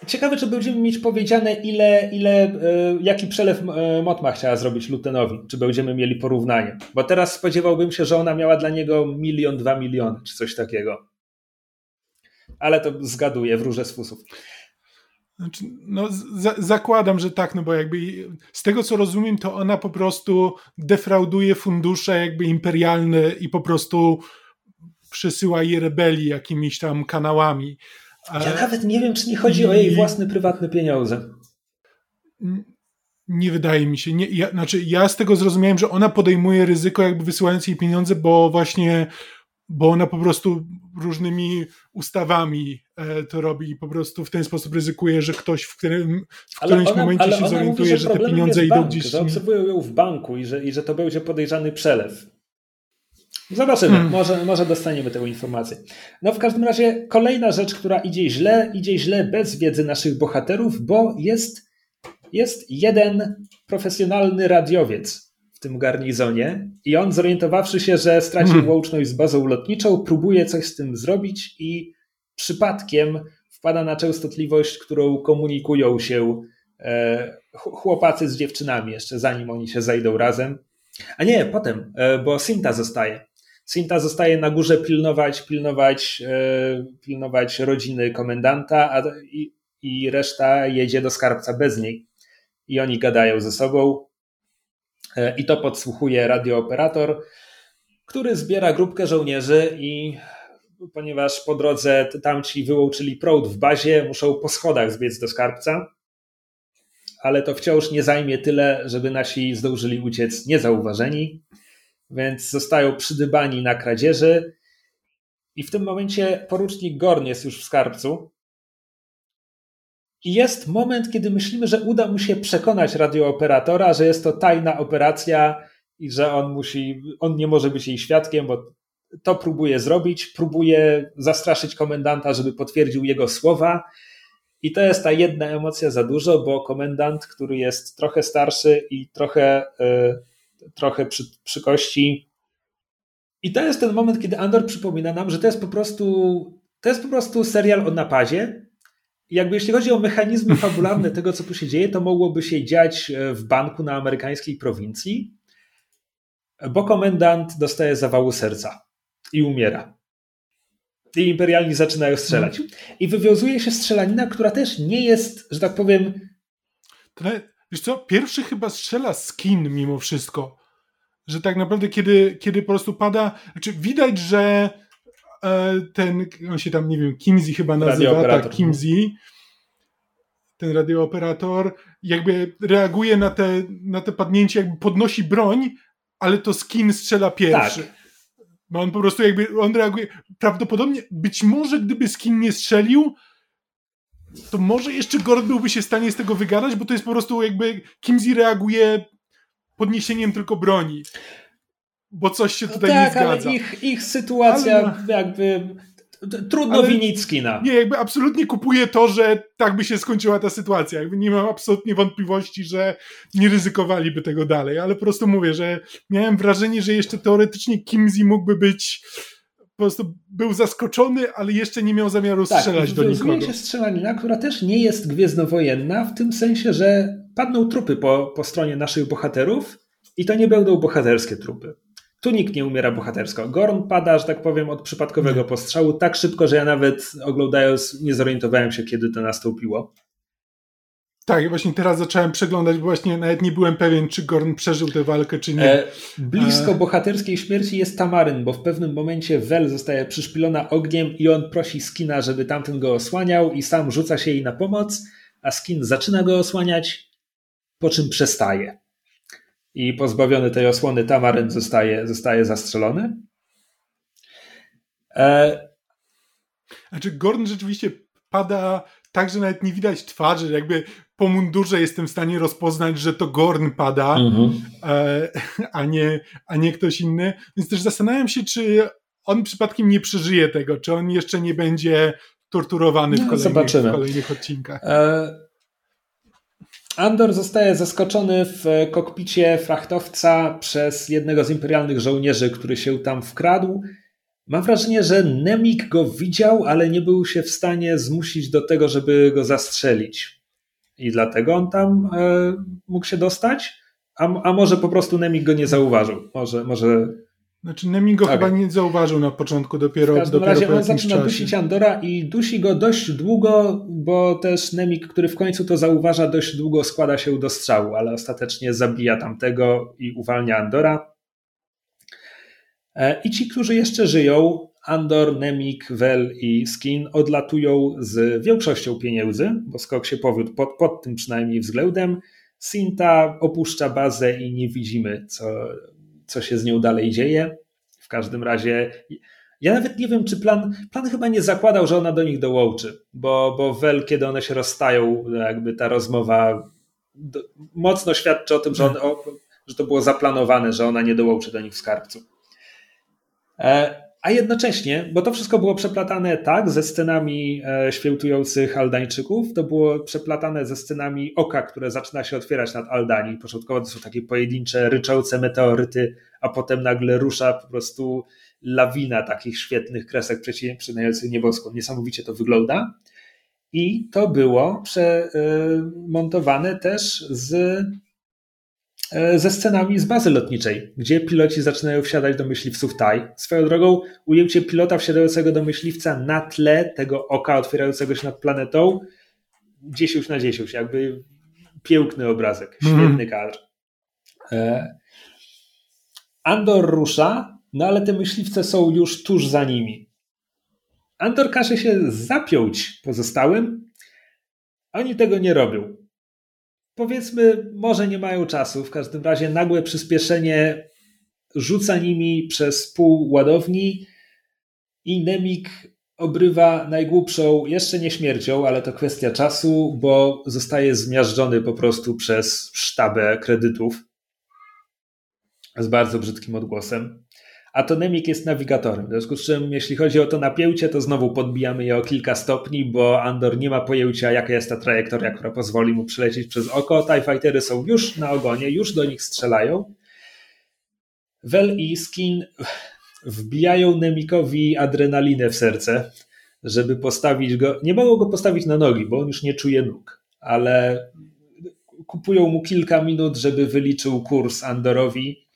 Ciekawe, czy będziemy mieć powiedziane, ile, ile, e, jaki przelew e, Motma chciała zrobić Lutenowi. Czy będziemy mieli porównanie. Bo teraz spodziewałbym się, że ona miała dla niego milion, dwa miliony, czy coś takiego. Ale to zgaduję, wróżę z fusów. Znaczy, no, za, zakładam, że tak, no bo jakby z tego co rozumiem, to ona po prostu defrauduje fundusze jakby imperialne i po prostu przesyła je rebelii jakimiś tam kanałami. Ja nawet nie wiem, czy nie chodzi o jej własne prywatne pieniądze. Nie wydaje mi się. Nie, ja, znaczy, ja z tego zrozumiałem, że ona podejmuje ryzyko, jakby wysyłając jej pieniądze, bo właśnie, bo ona po prostu różnymi ustawami e, to robi i po prostu w ten sposób ryzykuje, że ktoś w, którym, w którymś ona, momencie się zorientuje, mówi, że, że te pieniądze idą gdzieś. Że obserwują ją w banku i że, i że to będzie podejrzany przelew. Zobaczymy, hmm. może, może dostaniemy tę informację. No w każdym razie kolejna rzecz, która idzie źle, idzie źle bez wiedzy naszych bohaterów, bo jest, jest jeden profesjonalny radiowiec tym garnizonie i on zorientowawszy się, że stracił hmm. łączność z bazą lotniczą, próbuje coś z tym zrobić i przypadkiem wpada na częstotliwość, którą komunikują się e, chłopacy z dziewczynami jeszcze zanim oni się zajdą razem. A nie, potem, e, bo Sinta zostaje. Sinta zostaje na górze pilnować, pilnować, e, pilnować rodziny komendanta, a i, i reszta jedzie do skarbca bez niej. I oni gadają ze sobą. E, I to podsłuchuje radiooperator, który zbiera grupkę żołnierzy i ponieważ po drodze tamci wyłączyli prąd w bazie, muszą po schodach zbiec do skarbca, ale to wciąż nie zajmie tyle, żeby nasi zdążyli uciec niezauważeni więc zostają przydybani na kradzieży. I w tym momencie porucznik Gorn jest już w skarbcu. I jest moment, kiedy myślimy, że uda mu się przekonać radiooperatora, że jest to tajna operacja i że on musi, on nie może być jej świadkiem, bo to próbuje zrobić, próbuje zastraszyć komendanta, żeby potwierdził jego słowa. I to jest ta jedna emocja za dużo, bo komendant, który jest trochę starszy i trochę yy, trochę przy, przy kości. I to jest ten moment, kiedy Andor przypomina nam, że to jest po prostu to jest po prostu serial o napadzie. I jakby jeśli chodzi o mechanizmy fabularne tego, co tu się dzieje, to mogłoby się dziać e, w banku na amerykańskiej prowincji, bo komendant dostaje zawału serca i umiera. I imperialni zaczynają strzelać. I wywiązuje się strzelanina, która też nie jest, że tak powiem, Wiesz co, pierwszy chyba strzela skin mimo wszystko. Że tak naprawdę, kiedy, kiedy po prostu pada, znaczy widać, że ten, on się tam, nie wiem, Kimsey chyba nazywa, tak, Kimsey, ten radiooperator, jakby reaguje na te, na te padnięcie, jakby podnosi broń, ale to skin strzela pierwszy. Tak. Bo on po prostu jakby, on reaguje, prawdopodobnie, być może gdyby skin nie strzelił, to może jeszcze Gord byłby się w stanie z tego wygadać, bo to jest po prostu jakby Kimsey reaguje podniesieniem tylko broni. Bo coś się tutaj no tak, nie zgadza. Ale ich, ich sytuacja ale... jakby trudno ale winić skina. Nie, jakby absolutnie kupuję to, że tak by się skończyła ta sytuacja. Jakby nie mam absolutnie wątpliwości, że nie ryzykowaliby tego dalej, ale po prostu mówię, że miałem wrażenie, że jeszcze teoretycznie Kimsey mógłby być po prostu był zaskoczony, ale jeszcze nie miał zamiaru tak, strzelać do nikogo. się strzelanina, która też nie jest gwiezdnowojenna, w tym sensie, że padną trupy po, po stronie naszych bohaterów i to nie będą bohaterskie trupy. Tu nikt nie umiera bohatersko. Gorn pada, że tak powiem, od przypadkowego postrzału tak szybko, że ja nawet oglądając nie zorientowałem się, kiedy to nastąpiło. Tak, właśnie teraz zacząłem przeglądać, bo właśnie nawet nie byłem pewien, czy Gorn przeżył tę walkę, czy nie. E, blisko e... bohaterskiej śmierci jest Tamaryn, bo w pewnym momencie Wel zostaje przyszpilona ogniem i on prosi Skina, żeby tamten go osłaniał i sam rzuca się jej na pomoc, a Skin zaczyna go osłaniać, po czym przestaje. I pozbawiony tej osłony Tamaryn zostaje, zostaje zastrzelony. E... Znaczy, Gordon rzeczywiście pada tak, że nawet nie widać twarzy, jakby po mundurze jestem w stanie rozpoznać, że to Gorn pada, mhm. e, a, nie, a nie ktoś inny. Więc też zastanawiam się, czy on przypadkiem nie przeżyje tego, czy on jeszcze nie będzie torturowany no, w, kolejnych, w kolejnych odcinkach. E, Andor zostaje zaskoczony w kokpicie frachtowca przez jednego z imperialnych żołnierzy, który się tam wkradł. Mam wrażenie, że Nemik go widział, ale nie był się w stanie zmusić do tego, żeby go zastrzelić. I dlatego on tam e, mógł się dostać? A, a może po prostu Nemik go nie zauważył? Może, może znaczy Nemigo okay. chyba nie zauważył na początku, dopiero, w każdym dopiero razie on zaczyna czasie. dusić Andora i dusi go dość długo, bo też Nemik, który w końcu to zauważa, dość długo składa się do strzału, ale ostatecznie zabija tamtego i uwalnia Andora. E, I ci, którzy jeszcze żyją, Andor, Nemik, Vel i Skin odlatują z większością pieniędzy, bo skok się powiódł pod, pod tym przynajmniej względem. Sinta opuszcza bazę i nie widzimy, co, co się z nią dalej dzieje. W każdym razie ja nawet nie wiem, czy plan, plan chyba nie zakładał, że ona do nich dołączy, bo, bo Wel, kiedy one się rozstają, jakby ta rozmowa do, mocno świadczy o tym, że, on, o, że to było zaplanowane, że ona nie dołączy do nich w skarbcu. E, a jednocześnie, bo to wszystko było przeplatane tak ze scenami e, świętujących Aldańczyków, to było przeplatane ze scenami oka, które zaczyna się otwierać nad Aldanii. Początkowo to są takie pojedyncze, ryczące meteoryty, a potem nagle rusza po prostu lawina takich świetnych kresek przecinających nieboską. Niesamowicie to wygląda. I to było przemontowane e, też z ze scenami z bazy lotniczej, gdzie piloci zaczynają wsiadać do myśliwców TAI. Swoją drogą ujęcie pilota wsiadającego do myśliwca na tle tego oka otwierającego się nad planetą 10 na 10, jakby piękny obrazek, mhm. świetny kadr. E, Andor rusza, no ale te myśliwce są już tuż za nimi. Andor każe się zapiąć pozostałym, oni tego nie robią powiedzmy, może nie mają czasu. W każdym razie nagłe przyspieszenie rzuca nimi przez pół ładowni i Nemik obrywa najgłupszą, jeszcze nie śmiercią, ale to kwestia czasu, bo zostaje zmiażdżony po prostu przez sztabę kredytów z bardzo brzydkim odgłosem a to Nemik jest nawigatorem. W związku z czym, jeśli chodzi o to napięcie, to znowu podbijamy je o kilka stopni, bo Andor nie ma pojęcia, jaka jest ta trajektoria, która pozwoli mu przelecieć przez oko. TIE Fightery są już na ogonie, już do nich strzelają. Vel i Skin wbijają Nemikowi adrenalinę w serce, żeby postawić go. Nie mogą go postawić na nogi, bo on już nie czuje nóg, ale kupują mu kilka minut, żeby wyliczył kurs Andorowi.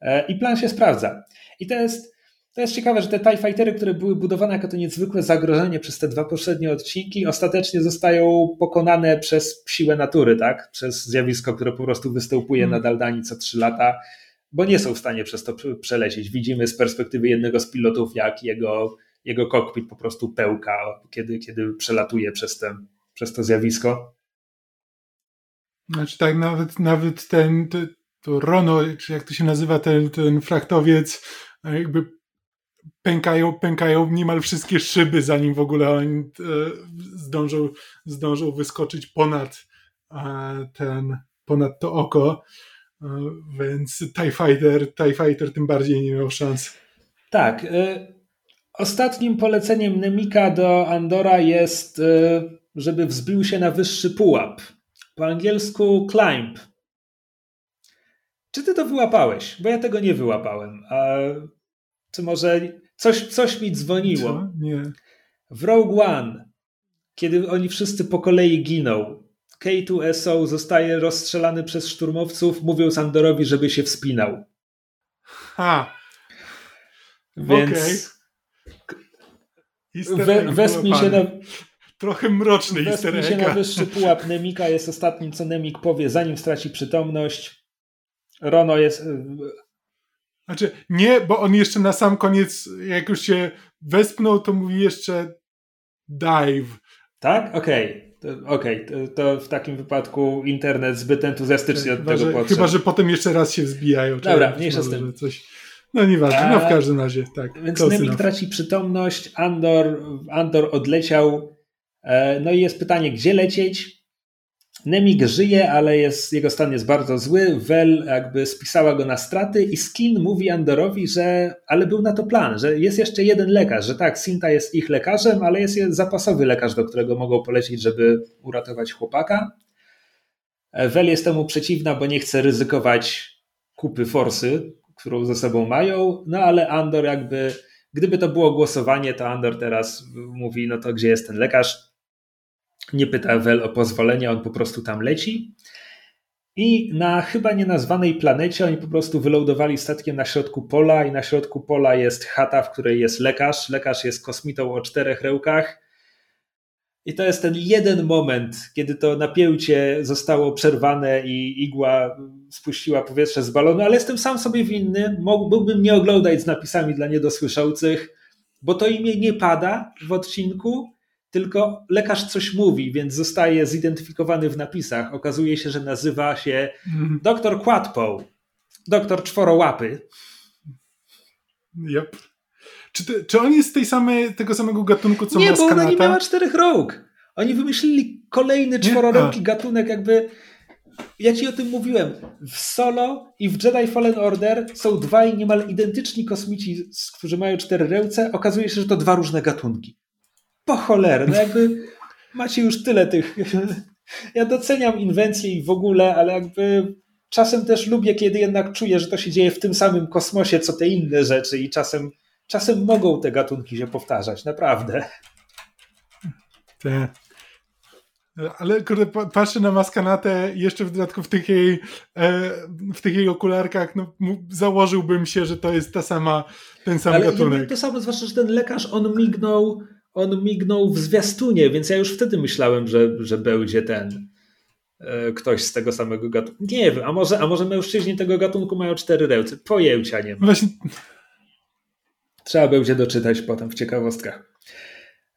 E, I plan się sprawdza. I to jest, to jest ciekawe, że te TIE Fightery, które były budowane jako to niezwykłe zagrożenie przez te dwa poprzednie odcinki, ostatecznie zostają pokonane przez siłę natury, tak? Przez zjawisko, które po prostu występuje hmm. na Daldani co trzy lata, bo nie są w stanie przez to przelecieć. Widzimy z perspektywy jednego z pilotów, jak jego, jego kokpit po prostu pełka, kiedy, kiedy przelatuje przez, ten, przez to zjawisko. Znaczy tak, nawet, nawet ten, to, to Rono, czy jak to się nazywa, ten, ten frachtowiec, jakby pękają, pękają niemal wszystkie szyby, zanim w ogóle oni e, zdążą, zdążą wyskoczyć ponad e, ten, ponad to oko. E, więc TIE Fighter, TIE Fighter tym bardziej nie miał szans. Tak. Ostatnim poleceniem Nemika do Andora jest, żeby wzbił się na wyższy pułap. Po angielsku climb czy ty to wyłapałeś? Bo ja tego nie wyłapałem. A czy może coś, coś mi dzwoniło? Co? Nie. W Rogue One, kiedy oni wszyscy po kolei giną, K2SO zostaje rozstrzelany przez szturmowców, mówiąc Andorowi, żeby się wspinał. Ha. Więc okay. we, wespnij się na... Trochę mroczny Wespnij się na wyższy pułap Nemika jest ostatnim, co Nemik powie, zanim straci przytomność. Rono jest. Y, znaczy, nie, bo on jeszcze na sam koniec, jak już się wespnął, to mówi jeszcze dive. Tak? Okej. Okay. Okej, okay, to, to, w takim wypadku internet zbyt entuzjastycznie od chyba, tego podszedł. Chyba, że potem jeszcze raz się wzbijają. Dobra, mniejsza z tym. Coś... No nieważne, no w każdym razie, tak. Więc Nemik traci przytomność, Andor, Andor odleciał, e, no i jest pytanie, gdzie lecieć? Nemik żyje, ale jest, jego stan jest bardzo zły. Wel jakby spisała go na straty i Skin mówi Andorowi, że ale był na to plan, że jest jeszcze jeden lekarz, że tak, Sinta jest ich lekarzem, ale jest zapasowy lekarz, do którego mogą polecieć, żeby uratować chłopaka. Wel jest temu przeciwna, bo nie chce ryzykować kupy forsy, którą ze sobą mają, no ale Andor jakby, gdyby to było głosowanie, to Andor teraz mówi, no to gdzie jest ten lekarz? Nie pyta Wel o pozwolenie, on po prostu tam leci. I na chyba nienazwanej planecie oni po prostu wylądowali statkiem na środku pola i na środku pola jest chata, w której jest lekarz. Lekarz jest kosmitą o czterech rełkach. I to jest ten jeden moment, kiedy to napięcie zostało przerwane i igła spuściła powietrze z balonu, ale jestem sam sobie winny. Mógłbym nie oglądać z napisami dla niedosłyszących, bo to imię nie pada w odcinku, tylko lekarz coś mówi, więc zostaje zidentyfikowany w napisach. Okazuje się, że nazywa się mm. doktor Quadpoł, doktor Czworołapy. Yep. Czy, czy on jest tej samej, tego samego gatunku, co Nie, Maskanata? bo ona nie miała czterech rąk. Oni wymyślili kolejny czwororęki gatunek, jakby ja ci o tym mówiłem. W Solo i w Jedi Fallen Order są dwaj niemal identyczni kosmici, którzy mają cztery ręce. Okazuje się, że to dwa różne gatunki po cholerę, no jakby macie już tyle tych... [laughs] Ja doceniam inwencje i w ogóle, ale jakby czasem też lubię, kiedy jednak czuję, że to się dzieje w tym samym kosmosie, co te inne rzeczy i czasem, czasem mogą te gatunki się powtarzać, naprawdę. Te. Ale kurde, patrzę na maskanatę jeszcze w dodatku w tych jej, e, w tych jej okularkach, no, założyłbym się, że to jest ta sama, ten sam Ale gatunek. To samo, zwłaszcza, że ten lekarz, on mignął on mignął w zwiastunie, więc ja już wtedy myślałem, że, że będzie ten e, ktoś z tego samego gatunku. Nie wiem, a może, a może mężczyźni tego gatunku mają cztery ręce. Pojęcia nie ma. Właśnie... Trzeba będzie doczytać potem w ciekawostkach.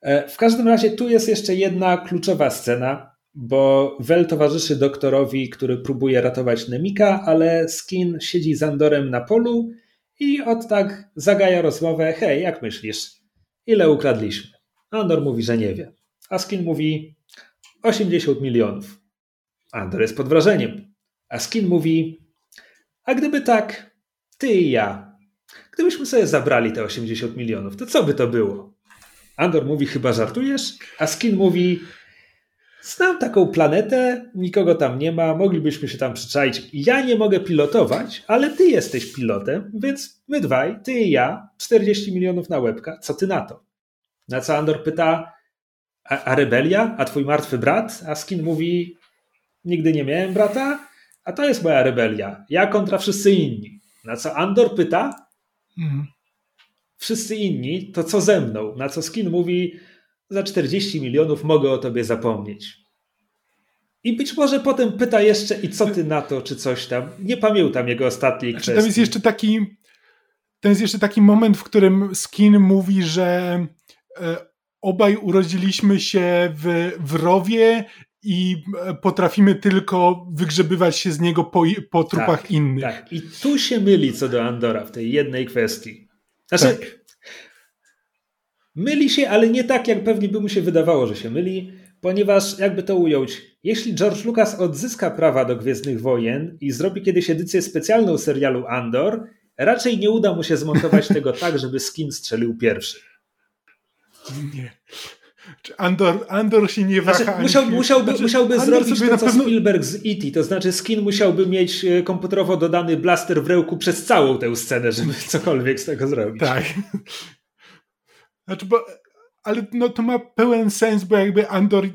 E, w każdym razie tu jest jeszcze jedna kluczowa scena, bo Wel towarzyszy doktorowi, który próbuje ratować Nemika, ale Skin siedzi z Andorem na polu i od tak zagaja rozmowę. Hej, jak myślisz? Ile ukradliśmy? Andor mówi, że nie wie. Askin mówi 80 milionów. Andor jest pod wrażeniem. Askin mówi, a gdyby tak, ty i ja, gdybyśmy sobie zabrali te 80 milionów, to co by to było? Andor mówi, chyba żartujesz? Askin mówi, znam taką planetę, nikogo tam nie ma, moglibyśmy się tam przyczaić. Ja nie mogę pilotować, ale ty jesteś pilotem, więc my dwaj, ty i ja, 40 milionów na łebka, co ty na to? Na co Andor pyta, a, a rebelia? A twój martwy brat? A Skin mówi, nigdy nie miałem brata, a to jest moja rebelia. Ja kontra wszyscy inni. Na co Andor pyta, mhm. wszyscy inni, to co ze mną? Na co Skin mówi, za 40 milionów mogę o tobie zapomnieć. I być może potem pyta jeszcze, i co ty na to, czy coś tam. Nie pamiętam jego ostatniej znaczy, kwestii. Tam jest jeszcze taki, to jest jeszcze taki moment, w którym Skin mówi, że obaj urodziliśmy się w, w rowie i e, potrafimy tylko wygrzebywać się z niego po, po trupach tak, innych. Tak, i tu się myli co do Andora w tej jednej kwestii. Znaczy, tak. myli się, ale nie tak, jak pewnie by mu się wydawało, że się myli, ponieważ, jakby to ująć, jeśli George Lucas odzyska prawa do Gwiezdnych Wojen i zrobi kiedyś edycję specjalną serialu Andor, raczej nie uda mu się zmontować [laughs] tego tak, żeby skin strzelił pierwszy. Nie. Andor, Andor się nie waha. Znaczy, musiał, musiałby, znaczy, musiałby zrobić to, co pewno... Spielberg z E.T., to znaczy Skin musiałby mieć e, komputerowo dodany blaster w rełku przez całą tę scenę, żeby [laughs] cokolwiek z tego zrobić. Tak. Znaczy, bo, ale no, to ma pełen sens, bo jakby Andor,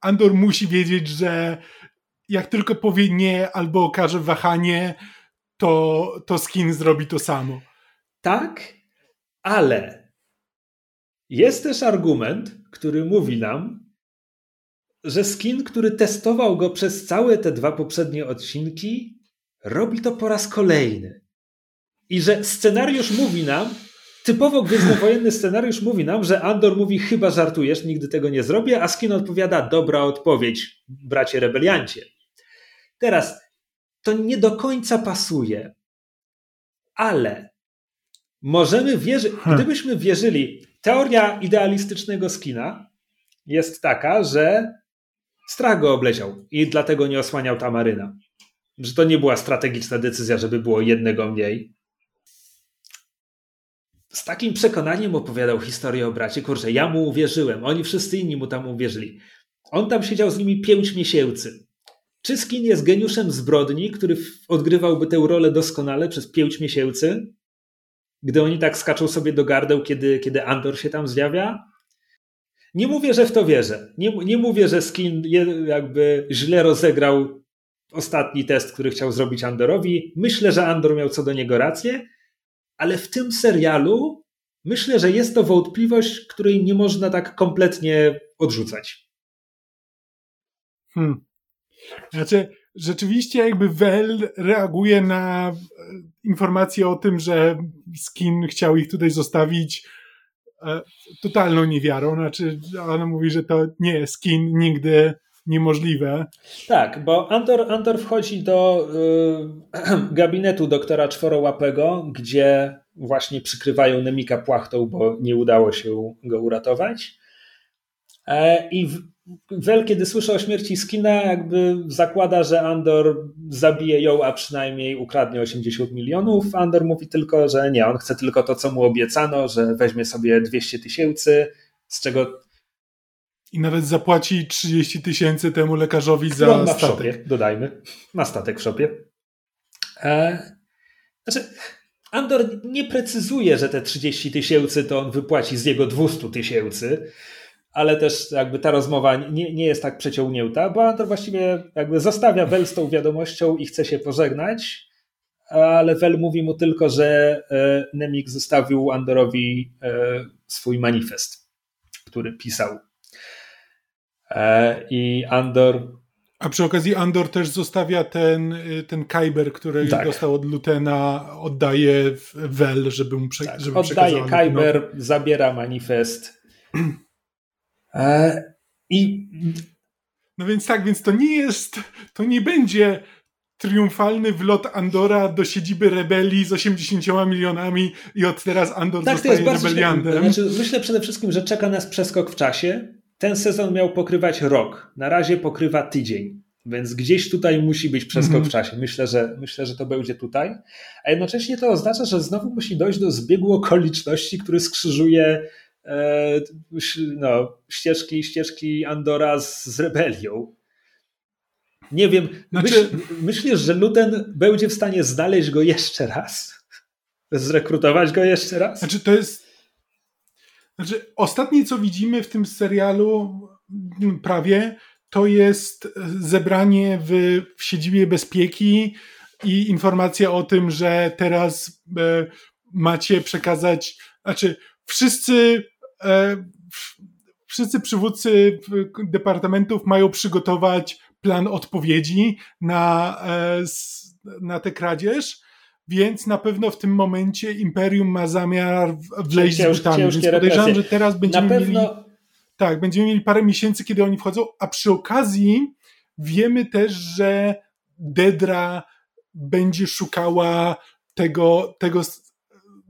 Andor musi wiedzieć, że jak tylko powie nie albo okaże wahanie, to, to Skin zrobi to samo. Tak, ale jest też argument, który mówi nam, że skin, który testował go przez całe te dwa poprzednie odcinki, robi to po raz kolejny. I że scenariusz mówi nam, typowo gwiezdnowojenny scenariusz mówi nam, że Andor mówi chyba żartujesz, nigdy tego nie zrobię, a Skin odpowiada dobra odpowiedź, bracie rebeliancie. Teraz, to nie do końca pasuje, ale możemy wierzyć, hmm. gdybyśmy wierzyli, teoria idealistycznego Skina jest taka, że strach go obleciał i dlatego nie osłaniał Tamaryna. Że to nie była strategiczna decyzja, żeby było jednego mniej. Z takim przekonaniem opowiadał historię o bracie. Kurczę, ja mu uwierzyłem, oni wszyscy inni mu tam uwierzyli. On tam siedział z nimi pięć miesięcy. Czy Skin jest geniuszem zbrodni, który odgrywałby tę rolę doskonale przez pięć miesięcy? Gdy oni tak skaczą sobie do gardeł, kiedy, kiedy Andor się tam zjawia? Nie mówię, że w to wierzę. Nie, nie mówię, że Skin jakby źle rozegrał ostatni test, który chciał zrobić Andorowi. Myślę, że Andor miał co do niego rację, ale w tym serialu myślę, że jest to wątpliwość, której nie można tak kompletnie odrzucać. Hmm. Znaczy, rzeczywiście jakby Wel reaguje na e, informację o tym, że Skin chciał ich tutaj zostawić e, totalną niewiarą. Znaczy, ona mówi, że to nie, Skin nigdy niemożliwe. Tak, bo Andor, Andor wchodzi do y, [clears throat] gabinetu doktora Czworołapego, gdzie właśnie przykrywają Nemika płachtą, bo nie udało się go uratować. I Wel, kiedy słyszy o śmierci Skina, jakby zakłada, że Andor zabije ją, a przynajmniej ukradnie 80 milionów. Andor mówi tylko, że nie, on chce tylko to, co mu obiecano, że weźmie sobie 200 tysięcy, z czego i nawet zapłaci 30 tysięcy temu lekarzowi za ma statek. W szopie, dodajmy. Ma statek w szopie. E, znaczy, Andor nie precyzuje, że te 30 tysięcy to on wypłaci z jego 200 tysięcy, ale też jakby ta rozmowa nie, nie jest tak przeciągnięta, bo Andor właściwie jakby zostawia Wel z tą wiadomością i chce się pożegnać, ale Wel mówi mu tylko, że e, Nemik zostawił Andorowi e, swój manifest, który pisał E, I Andor. A przy okazji Andor też zostawia ten, y, ten Kyber, który tak. dostał od Lutena, oddaje Wel, żeby mu prze, tak, żeby Oddaje Kyber, zabiera manifest. E, I. No więc tak, więc to nie jest, to nie będzie triumfalny wlot Andora do siedziby rebelii z 80 milionami i od teraz Andor tak, zostaje rebeliantem. Znaczy, myślę przede wszystkim, że czeka nas przeskok w czasie ten sezon miał pokrywać rok. Na razie pokrywa tydzień. Więc gdzieś tutaj musi być przeskok mm -hmm. w czasie. Myślę że, myślę, że to będzie tutaj. A jednocześnie to oznacza, że znowu musi dojść do zbiegu okoliczności, który skrzyżuje no, ścieżki, ścieżki Andora z, z rebelią. Nie wiem, znaczy... myśl, myślisz, że Luten będzie w stanie znaleźć go jeszcze raz? Zrekrutować go jeszcze raz? Znaczy, to jest znaczy, ostatnie co widzimy w tym serialu prawie to jest zebranie w, w siedzibie bezpieki i informacja o tym, że teraz e, macie przekazać, znaczy wszyscy e, wszyscy przywódcy departamentów mają przygotować plan odpowiedzi na, e, na tę kradzież więc na pewno w tym momencie Imperium ma zamiar wleźć Cięż, z butami. Więc podejrzewam, że teraz będziemy na pewno... mieli... Tak, będziemy mieli parę miesięcy, kiedy oni wchodzą, a przy okazji wiemy też, że Dedra będzie szukała tego, tego,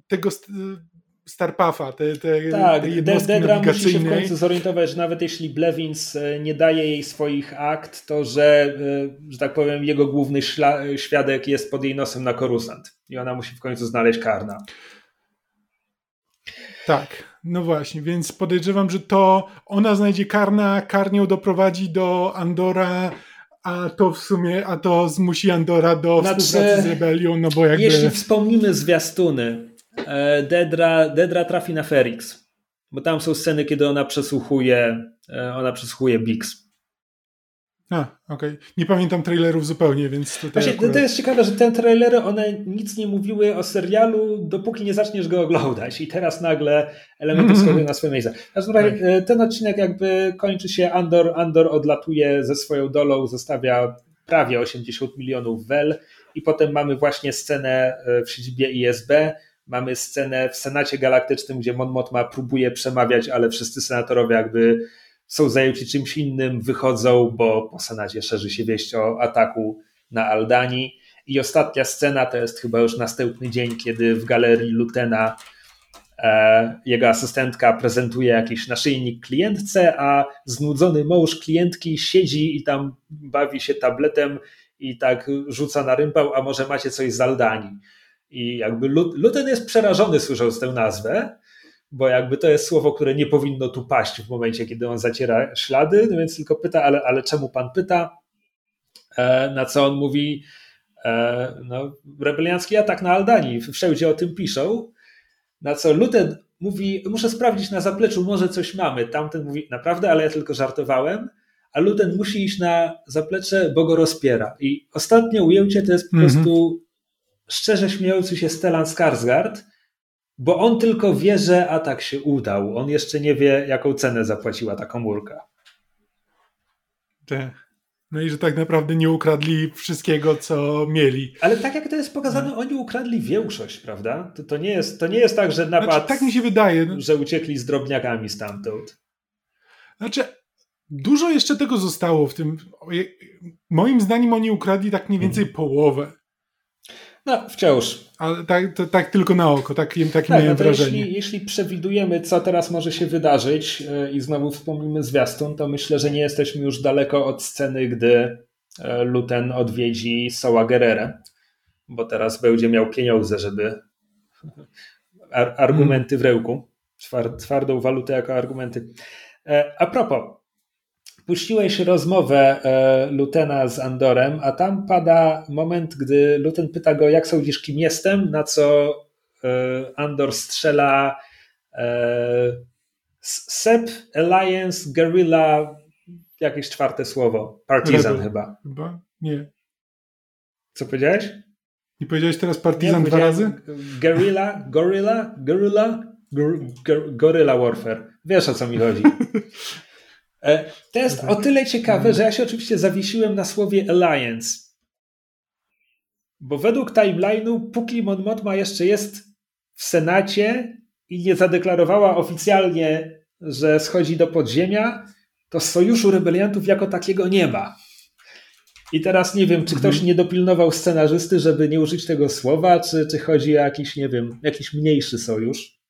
tego Starpuffa, te, te, tak, te Dedra musi się w końcu zorientować, że nawet jeśli Blevins e, nie daje jej swoich akt, to że, e, że tak powiem, jego główny świadek jest pod jej nosem na korusant i ona musi w końcu znaleźć Karna. Tak, no właśnie, więc podejrzewam, że to ona znajdzie Karna, Karnią doprowadzi do Andora, a to w sumie, a to zmusi Andora do znaczy, współpracy z rebelią, no bo jakby... Jeśli wspomnimy zwiastuny, E, Dedra, Dedra trafi na Ferix, bo tam są sceny, kiedy ona przesłuchuje, e, ona przesłuchuje Bix. A, okej. Okay. Nie pamiętam trailerów zupełnie, więc tutaj Właśnie, akurat... To jest ciekawe, że te trailery, one nic nie mówiły o serialu, dopóki nie zaczniesz go oglądać i teraz nagle elementy mm. schodzą na swoje miejsce. W tak. E, ten odcinek jakby kończy się, Andor, Andor odlatuje ze swoją dolą, zostawia prawie 80 milionów wel i potem mamy właśnie scenę w siedzibie ISB, Mamy scenę w Senacie Galaktycznym, gdzie Mon Mothma próbuje przemawiać, ale wszyscy senatorowie jakby są zajęci czymś innym, wychodzą, bo po Senacie szerzy się wieść o ataku na Aldani. I ostatnia scena to jest chyba już następny dzień, kiedy w galerii Lutena e, jego asystentka prezentuje jakiś naszyjnik klientce, a znudzony mąż klientki siedzi i tam bawi się tabletem i tak rzuca na rympał, a może macie coś z Aldani. I jakby Luten jest przerażony słysząc tę nazwę, bo jakby to jest słowo, które nie powinno tu paść w momencie, kiedy on zaciera ślady, no więc tylko pyta, ale, ale czemu pan pyta? E, na co on mówi, e, no, rebeliancki atak na Aldani, wszędzie o tym piszą. Na co Luten mówi, muszę sprawdzić na zapleczu, może coś mamy. Tamten mówi, naprawdę, ale ja tylko żartowałem. A Luten musi iść na zaplecze, bo go rozpiera. I ostatnie ujęcie to jest po mm -hmm. prostu szczerze śmiejący się Stellan Skarsgård, bo on tylko wie, że atak się udał. On jeszcze nie wie, jaką cenę zapłaciła ta komórka. No i że tak naprawdę nie ukradli wszystkiego, co mieli. Ale tak jak to jest pokazane, no. oni ukradli większość, prawda? To, to, nie, jest, to nie jest tak, że napad, znaczy, tak mi się wydaje, no. że uciekli z drobniakami stamtąd. Znaczy, dużo jeszcze tego zostało w tym. Moim zdaniem oni ukradli tak mniej więcej hmm. połowę. No, wciąż. Ale tak, to, tak tylko na oko, tak, takie tak, miałem no wrażenie. Jeśli, jeśli przewidujemy, co teraz może się wydarzyć e, i znowu wspomnimy zwiastun, to myślę, że nie jesteśmy już daleko od sceny, gdy e, Luten odwiedzi Soła Gerere, bo teraz będzie miał pieniądze, żeby ar argumenty w rełku, twardą walutę jako argumenty. E, a propos, puściłeś rozmowę e, Lutena z Andorem, a tam pada moment, gdy Luten pyta go, jak sądzisz, kim jestem, na co e, Andor strzela e, SEP, Alliance, Guerrilla, jakieś czwarte słowo. Partisan Rebel. chyba. Chyba? Nie. Co powiedziałeś? Nie powiedziałeś teraz Partisan Nie, dwa razy? Guerrilla, Gorilla, Guerrilla, Gorilla Warfare. Wiesz o co mi chodzi. [laughs] E, to jest o tyle ciekawe, że ja się oczywiście zawiesiłem na słowie Alliance. Bo według timeline'u, póki Mon Mothma jeszcze jest w Senacie i nie zadeklarowała oficjalnie, że schodzi do podziemia, to sojuszu rebeliantów jako takiego nie ma. I teraz nie wiem, czy ktoś mhm. nie dopilnował scenarzysty, żeby nie użyć tego słowa, czy, czy chodzi o jakiś, nie wiem, jakiś mniejszy sojusz.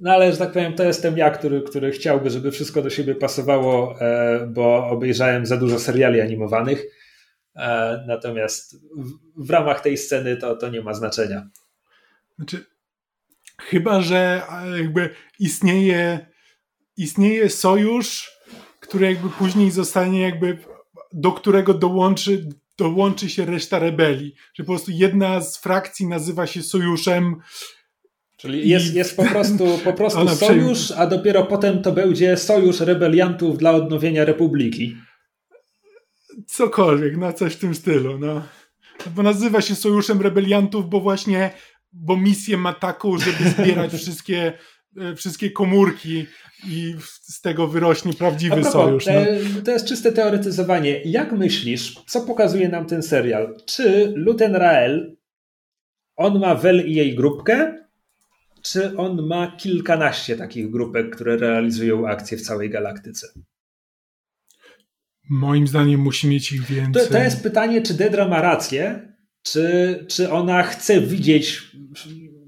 No ale, że tak powiem, to jestem ja, który, który chciałby, żeby wszystko do siebie pasowało, e, bo obejrzałem za dużo seriali animowanych. E, natomiast w, ramach tej sceny to, to nie ma znaczenia. Znaczy, chyba, że jakby istnieje, istnieje sojusz, który jakby później zostanie jakby, do którego dołączy, dołączy się reszta rebelii. Że po prostu jedna z frakcji nazywa się sojuszem Czyli jest, jest po prostu, po prostu sojusz, a dopiero potem to będzie sojusz rebeliantów dla odnowienia republiki. Cokolwiek, no coś w tym stylu. No. Bo nazywa się sojuszem rebeliantów, bo właśnie bo misję ma taką, żeby zbierać [laughs] wszystkie, e, wszystkie komórki i z tego wyrośnie prawdziwy propos, sojusz. No. To jest czyste teoretyzowanie. Jak myślisz, co pokazuje nam ten serial? Czy Luten Rael, on ma Wel i jej grupkę, czy on ma kilkanaście takich grupek, które realizują akcje w całej galaktyce? Moim zdaniem musi mieć ich więcej. To, to jest pytanie, czy Dedra ma rację, czy, czy ona chce widzieć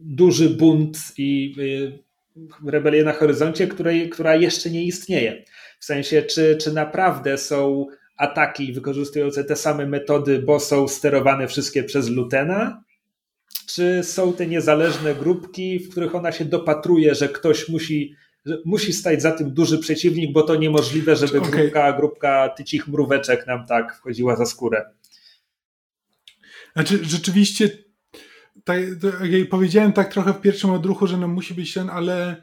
duży bunt i y, rebelię na horyzoncie, której, która jeszcze nie istnieje. W sensie, czy, czy naprawdę są ataki wykorzystujące te same metody, bo są sterowane wszystkie przez Lutena, czy są te niezależne grupki, w których ona się dopatruje, że ktoś musi, że musi stać za tym duży przeciwnik, bo to niemożliwe, żeby okay. grupka, grupka tycich mróweczek nam tak wchodziła za skórę. Znaczy, rzeczywiście, tak, jak powiedziałem tak trochę w pierwszym odruchu, że no musi być ten, ale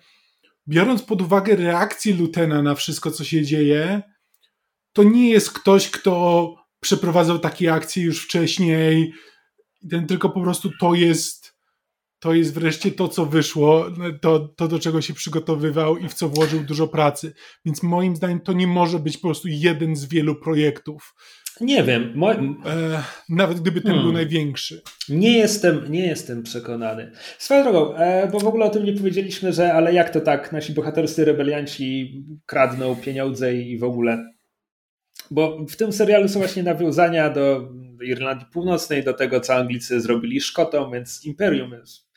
biorąc pod uwagę reakcję Lutena na wszystko, co się dzieje, to nie jest ktoś, kto przeprowadzał takie akcje już wcześniej, ten, tylko po prostu to jest to jest wreszcie to, co wyszło, to, to do czego się przygotowywał i w co włożył dużo pracy. Więc moim zdaniem to nie może być po prostu jeden z wielu projektów. Nie wiem. Mo... E, nawet gdyby ten hmm. był największy. Nie jestem, nie jestem przekonany. Swoją drogą, e, bo w ogóle o tym nie powiedzieliśmy, że ale jak to tak, nasi bohaterscy rebelianci kradną pieniądze i w ogóle. Bo w tym serialu są właśnie nawiązania do Irlandii Północnej, do tego, co Anglicy zrobili Szkotom, więc Imperium jest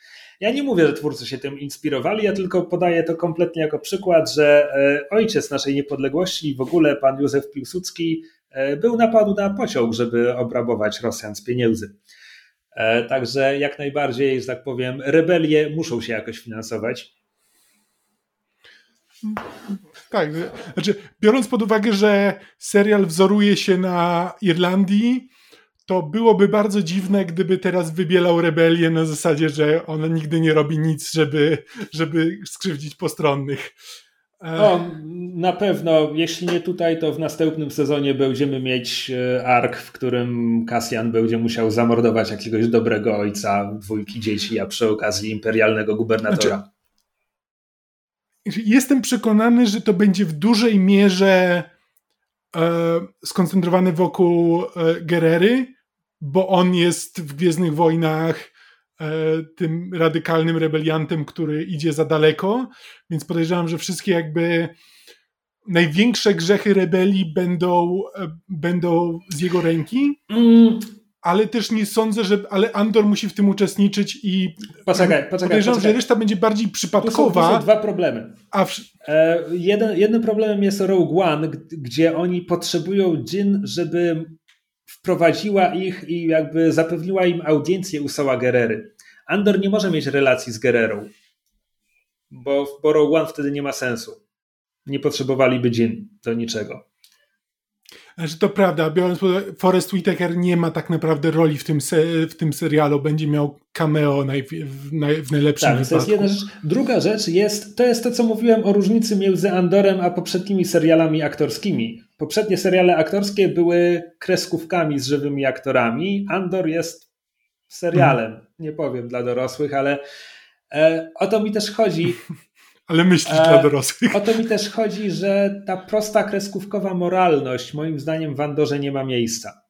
ja nie mówię, że twórcy się tym inspirowali, ja tylko podaję to kompletnie jako przykład, że e, ojciec naszej niepodległości w ogóle pan Józef Piłsudski e, był napadu na pociąg, żeby obrabować Rosjan z pieniędzy. E, także jak najbardziej, że tak powiem, rebelie muszą się jakoś finansować. Tak, znaczy, biorąc pod uwagę, że serial wzoruje się na Irlandii, to byłoby bardzo dziwne, gdyby teraz wybielał rebelię na zasadzie, że ona nigdy nie robi nic, żeby, żeby skrzywdzić postronnych. O, na pewno, jeśli nie tutaj, to w następnym sezonie będziemy mieć e, ark, w którym Kasjan będzie musiał zamordować jakiegoś dobrego ojca, dwójki dzieci, a przy okazji imperialnego gubernatora. Znaczy, jestem przekonany, że to będzie w dużej mierze e, skoncentrowane wokół e, Gerery, bo on jest w Gwiezdnych Wojnach e, tym radykalnym rebeliantem, który idzie za daleko, więc podejrzewam, że wszystkie jakby największe grzechy rebelii będą, e, będą z jego ręki. Mm. Ale też nie sądzę, że. Ale Andor musi w tym uczestniczyć i. Poczekaj, poczekaj. Podejrzewam, poczekaj. że reszta będzie bardziej przypadkowa. Tu są, tu są dwa problemy. A w... e, jeden, jednym problemem jest Rogue One, gdzie oni potrzebują Jin, żeby wprowadziła ich i jakby zapewniła im audiencję u Soła Gerery. Andor nie może mieć relacji z Gererą, bo w Rogue One wtedy nie ma sensu. Nie potrzebowaliby Jin do niczego. Znaczy to prawda, biorąc pod uwagę, Forrest Whitaker nie ma tak naprawdę roli w tym, w tym serialu, będzie miał cameo naj, w, naj, w najlepszym tak, wypadku. to jest jedna rzecz. Druga rzecz jest, to jest to, co mówiłem o różnicy między Andorem a poprzednimi serialami aktorskimi. Poprzednie seriale aktorskie były kreskówkami z żywymi aktorami. Andor jest serialem, hmm. nie powiem dla dorosłych, ale e, o to mi też chodzi. Ale myślisz e, dla dorosłych. O to mi też chodzi, że ta prosta kreskówkowa moralność moim zdaniem w Andorze nie ma miejsca.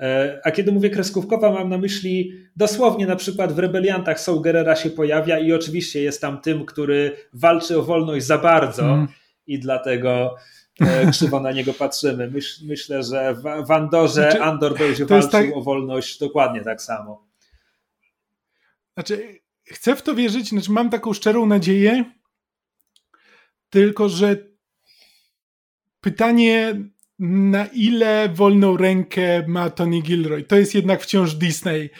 E, a kiedy mówię kreskówkowa, mam na myśli dosłownie na przykład w Rebeliantach Saul Gerrera się pojawia i oczywiście jest tam tym, który walczy o wolność za bardzo mm. i dlatego e, krzywo na niego patrzymy. Myśl, myślę, że w, w Andorze znaczy, Andor będzie walczył tak... o wolność dokładnie tak samo. Znaczy, chcę w to wierzyć, znaczy mam taką szczerą nadzieję, tylko, że pytanie, na ile wolną rękę ma Tony Gilroy? To jest jednak wciąż Disney.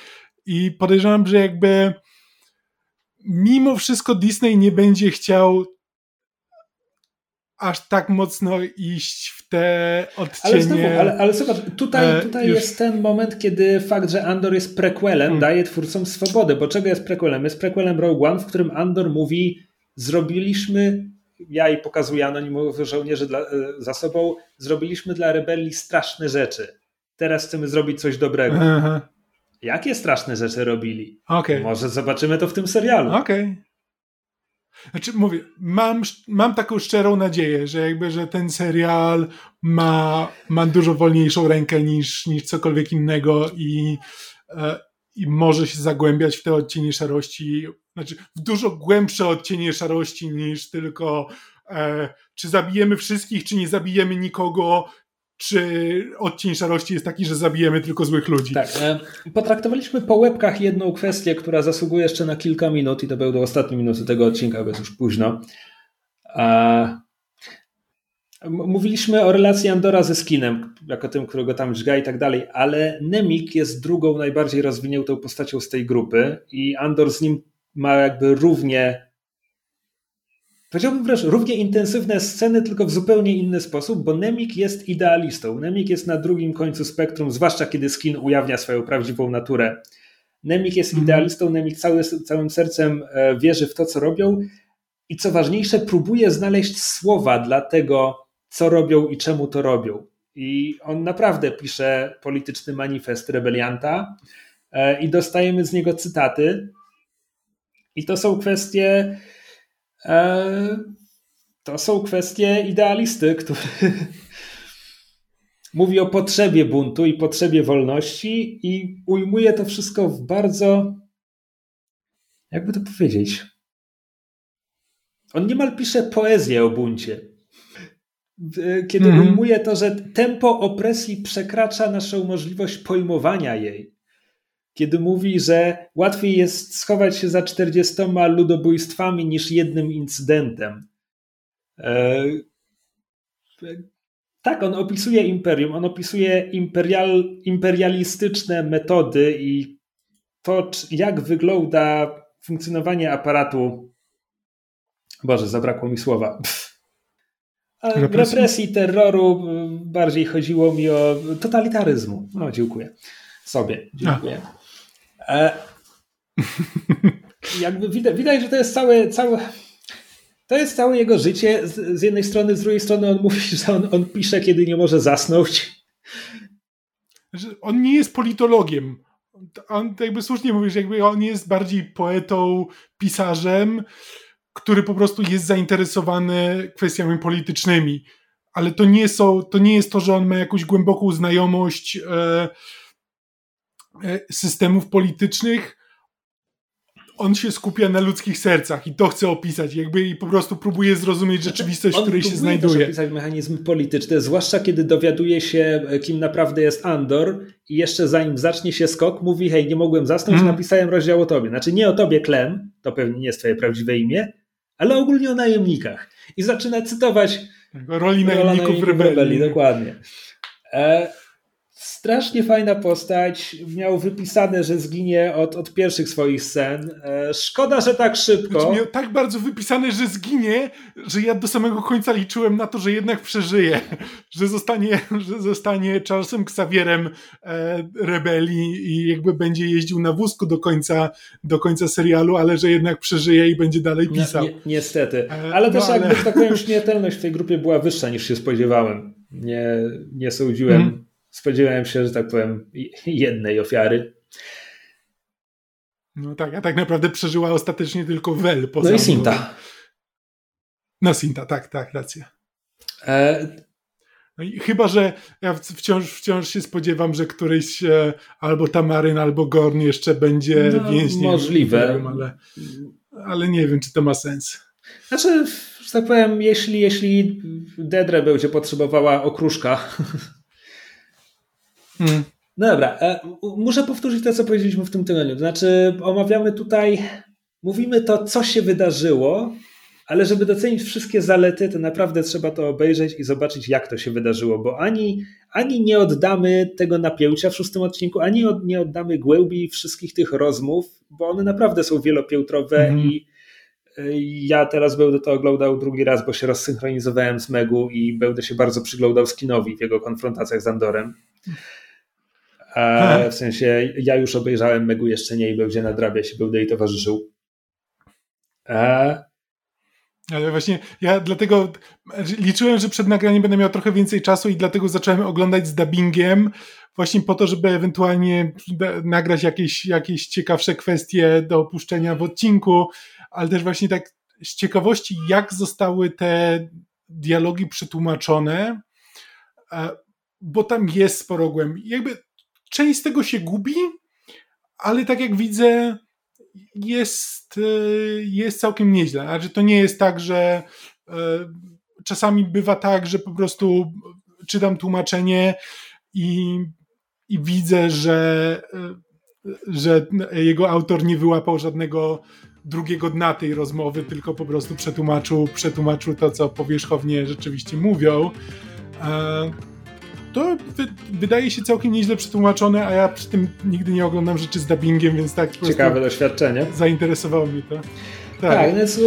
I podejrzewam, że jakby mimo wszystko Disney nie będzie chciał aż tak mocno iść w te odcienie. Ale, znowu, ale, ale zobacz, tutaj, e, tutaj już... jest ten moment, kiedy fakt, że Andor jest prequelem, hmm. daje twórcom swobodę. Bo czego jest prequelem? Jest prequelem Rogue One, w którym Andor mówi zrobiliśmy ja i pokazuję anonimowych żołnierzy dla, e, za sobą, zrobiliśmy dla rebelii straszne rzeczy. Teraz chcemy zrobić coś dobrego. Aha. Jakie straszne rzeczy robili? Okay. Może zobaczymy to w tym serialu. Okej. Okay. Znaczy, mówię, mam, mam taką szczerą nadzieję, że jakby, że ten serial ma, ma dużo wolniejszą rękę niż, niż cokolwiek innego i, e, i może się zagłębiać w te odcienie szarości znaczy w dużo głębsze odcienie szarości niż tylko e, czy zabijemy wszystkich, czy nie zabijemy nikogo, czy odcień szarości jest taki, że zabijemy tylko złych ludzi. Tak. E, potraktowaliśmy po łebkach jedną kwestię, która zasługuje jeszcze na kilka minut i to będą ostatnie minuty tego odcinka, bo jest już późno. Mówiliśmy o relacji Andora ze Skinem, jako tym, którego tam dźga i tak dalej, ale Nemik jest drugą najbardziej rozwiniętą postacią z tej grupy i Andor z nim ma jakby równie powiedziałbym wręcz równie intensywne sceny, tylko w zupełnie inny sposób, bo Nemik jest idealistą. Nemik jest na drugim końcu spektrum, zwłaszcza kiedy skin ujawnia swoją prawdziwą naturę. Nemik jest mhm. idealistą, Nemik cały, całym sercem e, wierzy w to, co robią i co ważniejsze, próbuje znaleźć słowa dla tego, co robią i czemu to robią. I on naprawdę pisze polityczny manifest rebelianta e, i dostajemy z niego cytaty, I to są kwestie. E, to są kwestie idealisty, który [laughs] mówi o potrzebie buntu i potrzebie wolności i ujmuje to wszystko w bardzo. Jakby to powiedzieć? On niemal pisze poezję o buncie. Kiedy mm -hmm. ujmuje to, że tempo opresji przekracza naszą możliwość pojmowania jej kiedy mówi, że łatwiej jest schować się za 40 ludobójstwami niż jednym incydentem. E, tak, on opisuje imperium, on opisuje imperial, imperialistyczne metody i to, jak wygląda funkcjonowanie aparatu. Boże, zabrakło mi słowa. Represji? represji, terroru, bardziej chodziło mi o totalitaryzmu. No, dziękuję. Sobie, dziękuję. E, [laughs] jakby widać, widać, że to jest całe, całe, to jest całe jego życie. Z, z, jednej strony, z drugiej strony on mówi, że on, on pisze, kiedy nie może zasnąć. On nie jest politologiem. On jakby słusznie mówisz, jakby on jest bardziej poetą, pisarzem, który po prostu jest zainteresowany kwestiami politycznymi. Ale to nie, są, to nie jest to, że on ma jakąś głęboką znajomość e, E, systemów politycznych, on się skupia na ludzkich sercach i to chce opisać, jakby i po prostu próbuje zrozumieć znaczy, rzeczywistość, w której się znajduje. On opisać mechanizm polityczny, zwłaszcza kiedy dowiaduje się, kim naprawdę jest Andor i jeszcze zanim zacznie się skok, mówi, hej, nie mogłem zasnąć, mm. napisałem rozdział o tobie. Znaczy nie o tobie, Klem, to pewnie nie jest twoje prawdziwe imię, ale ogólnie o najemnikach. I zaczyna cytować roli najemników w rebelii. Dokładnie. E Strasznie fajna postać. Miał wypisane, że zginie od, od pierwszych swoich scen. E, szkoda, że tak szybko. Znaczy miał tak bardzo wypisane, że zginie, że ja do samego końca liczyłem na to, że jednak przeżyje. Że zostanie, że zostanie Charlesem Xavierem e, rebelii i jakby będzie jeździł na wózku do końca, do końca serialu, ale że jednak przeżyje i będzie dalej pisał. Ni niestety. E, ale też no, jakby, ale... tak powiem, śmiertelność w tej grupie była wyższa niż się spodziewałem. Nie, nie sądziłem. Hmm spodziewałem się, że tak powiem, jednej ofiary. No tak, a tak naprawdę przeżyła ostatecznie tylko Wel. Poza no i Sinta. No Sinta, tak, tak, racja. E... No i chyba, że ja wciąż, wciąż się spodziewam, że któryś e, albo Tamaryn, albo Gorn jeszcze będzie no, więźniem. Możliwe. ale, ale nie wiem, czy to ma sens. Znaczy, że tak powiem, jeśli, jeśli Dedre będzie potrzebowała okruszka [laughs] Hmm. No dobra, e, muszę powtórzyć to, co powiedzieliśmy w tym tygodniu. To znaczy, omawiamy tutaj, mówimy to, co się wydarzyło, ale żeby docenić wszystkie zalety, to naprawdę trzeba to obejrzeć i zobaczyć, jak to się wydarzyło, bo ani, ani nie oddamy tego napięcia w szóstym odcinku, ani od, nie oddamy głębi wszystkich tych rozmów, bo one naprawdę są wielopiętrowe mm. i e, ja teraz będę to oglądał drugi raz, bo się rozsynchronizowałem z Megu i będę się bardzo przyglądał Skinowi w jego konfrontacjach z Andorem. A w sensie ja już obejrzałem Megu jeszcze nie i będzie nadrabia się, będę jej towarzyszył. A... Ale właśnie ja dlatego liczyłem, że przed nagraniem będę miał trochę więcej czasu i dlatego zacząłem oglądać z dubbingiem, właśnie po to, żeby ewentualnie nagrać jakieś, jakieś ciekawsze kwestie do opuszczenia w odcinku, ale też właśnie tak z ciekawości, jak zostały te dialogi przetłumaczone, e, bo tam jest sporo głębi. Jakby część z tego się gubi, ale tak jak widzę, jest, e, jest całkiem nieźle. Znaczy, to nie jest tak, że e, czasami bywa tak, że po prostu czytam tłumaczenie i, i widzę, że, e, że jego autor nie wyłapał żadnego drugiego dna tej rozmowy, tylko po prostu przetłumaczył, przetłumaczył to, co powierzchownie rzeczywiście mówią to wy, wydaje się całkiem nieźle przetłumaczone, a ja przy tym nigdy nie oglądam rzeczy z dubbingiem, więc tak Ciekawe doświadczenie. Zainteresowało mnie to. Tak, tak więc, e,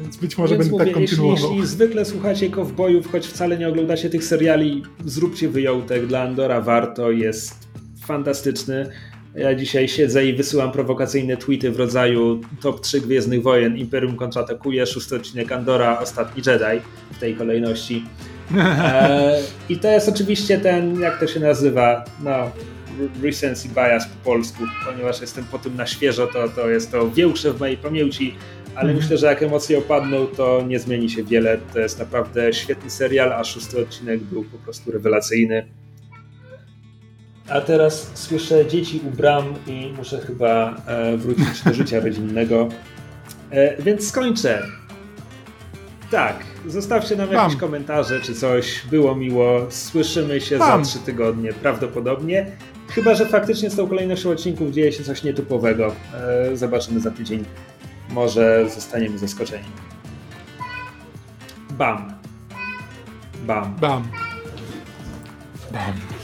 więc być może będę tak kontynuował. Jeśli, jeśli zwykle słuchacie kowbojów, choć wcale nie oglądacie tych seriali, zróbcie wyjątek. Dla Andora warto, jest fantastyczny. Ja dzisiaj siedzę i wysyłam prowokacyjne tweety w rodzaju top 3 Gwiezdnych Wojen, Imperium kontratakuje, szósty odcinek Andora, Ostatni Jedi w tej kolejności. E, I to jest oczywiście ten, jak to się nazywa, no, recency bias po polsku, ponieważ jestem po tym na świeżo, to, to jest to większe w mojej pamięci, ale mm. myślę, że jak emocje opadną, to nie zmieni się wiele. To jest naprawdę świetny serial, a szósty odcinek był po prostu rewelacyjny. A teraz słyszę dzieci u bram i muszę chyba e, wrócić do życia rodzinnego. E, więc skończę. Tak, zostawcie nam Bam. jakieś komentarze czy coś. Było miło. Słyszymy się Bam. za trzy tygodnie prawdopodobnie. Chyba, że faktycznie z tą kolejnością odcinków dzieje się coś nietypowego. E, zobaczymy za tydzień. Może zostaniemy zaskoczeni. Bam. Bam. Bam. Bam.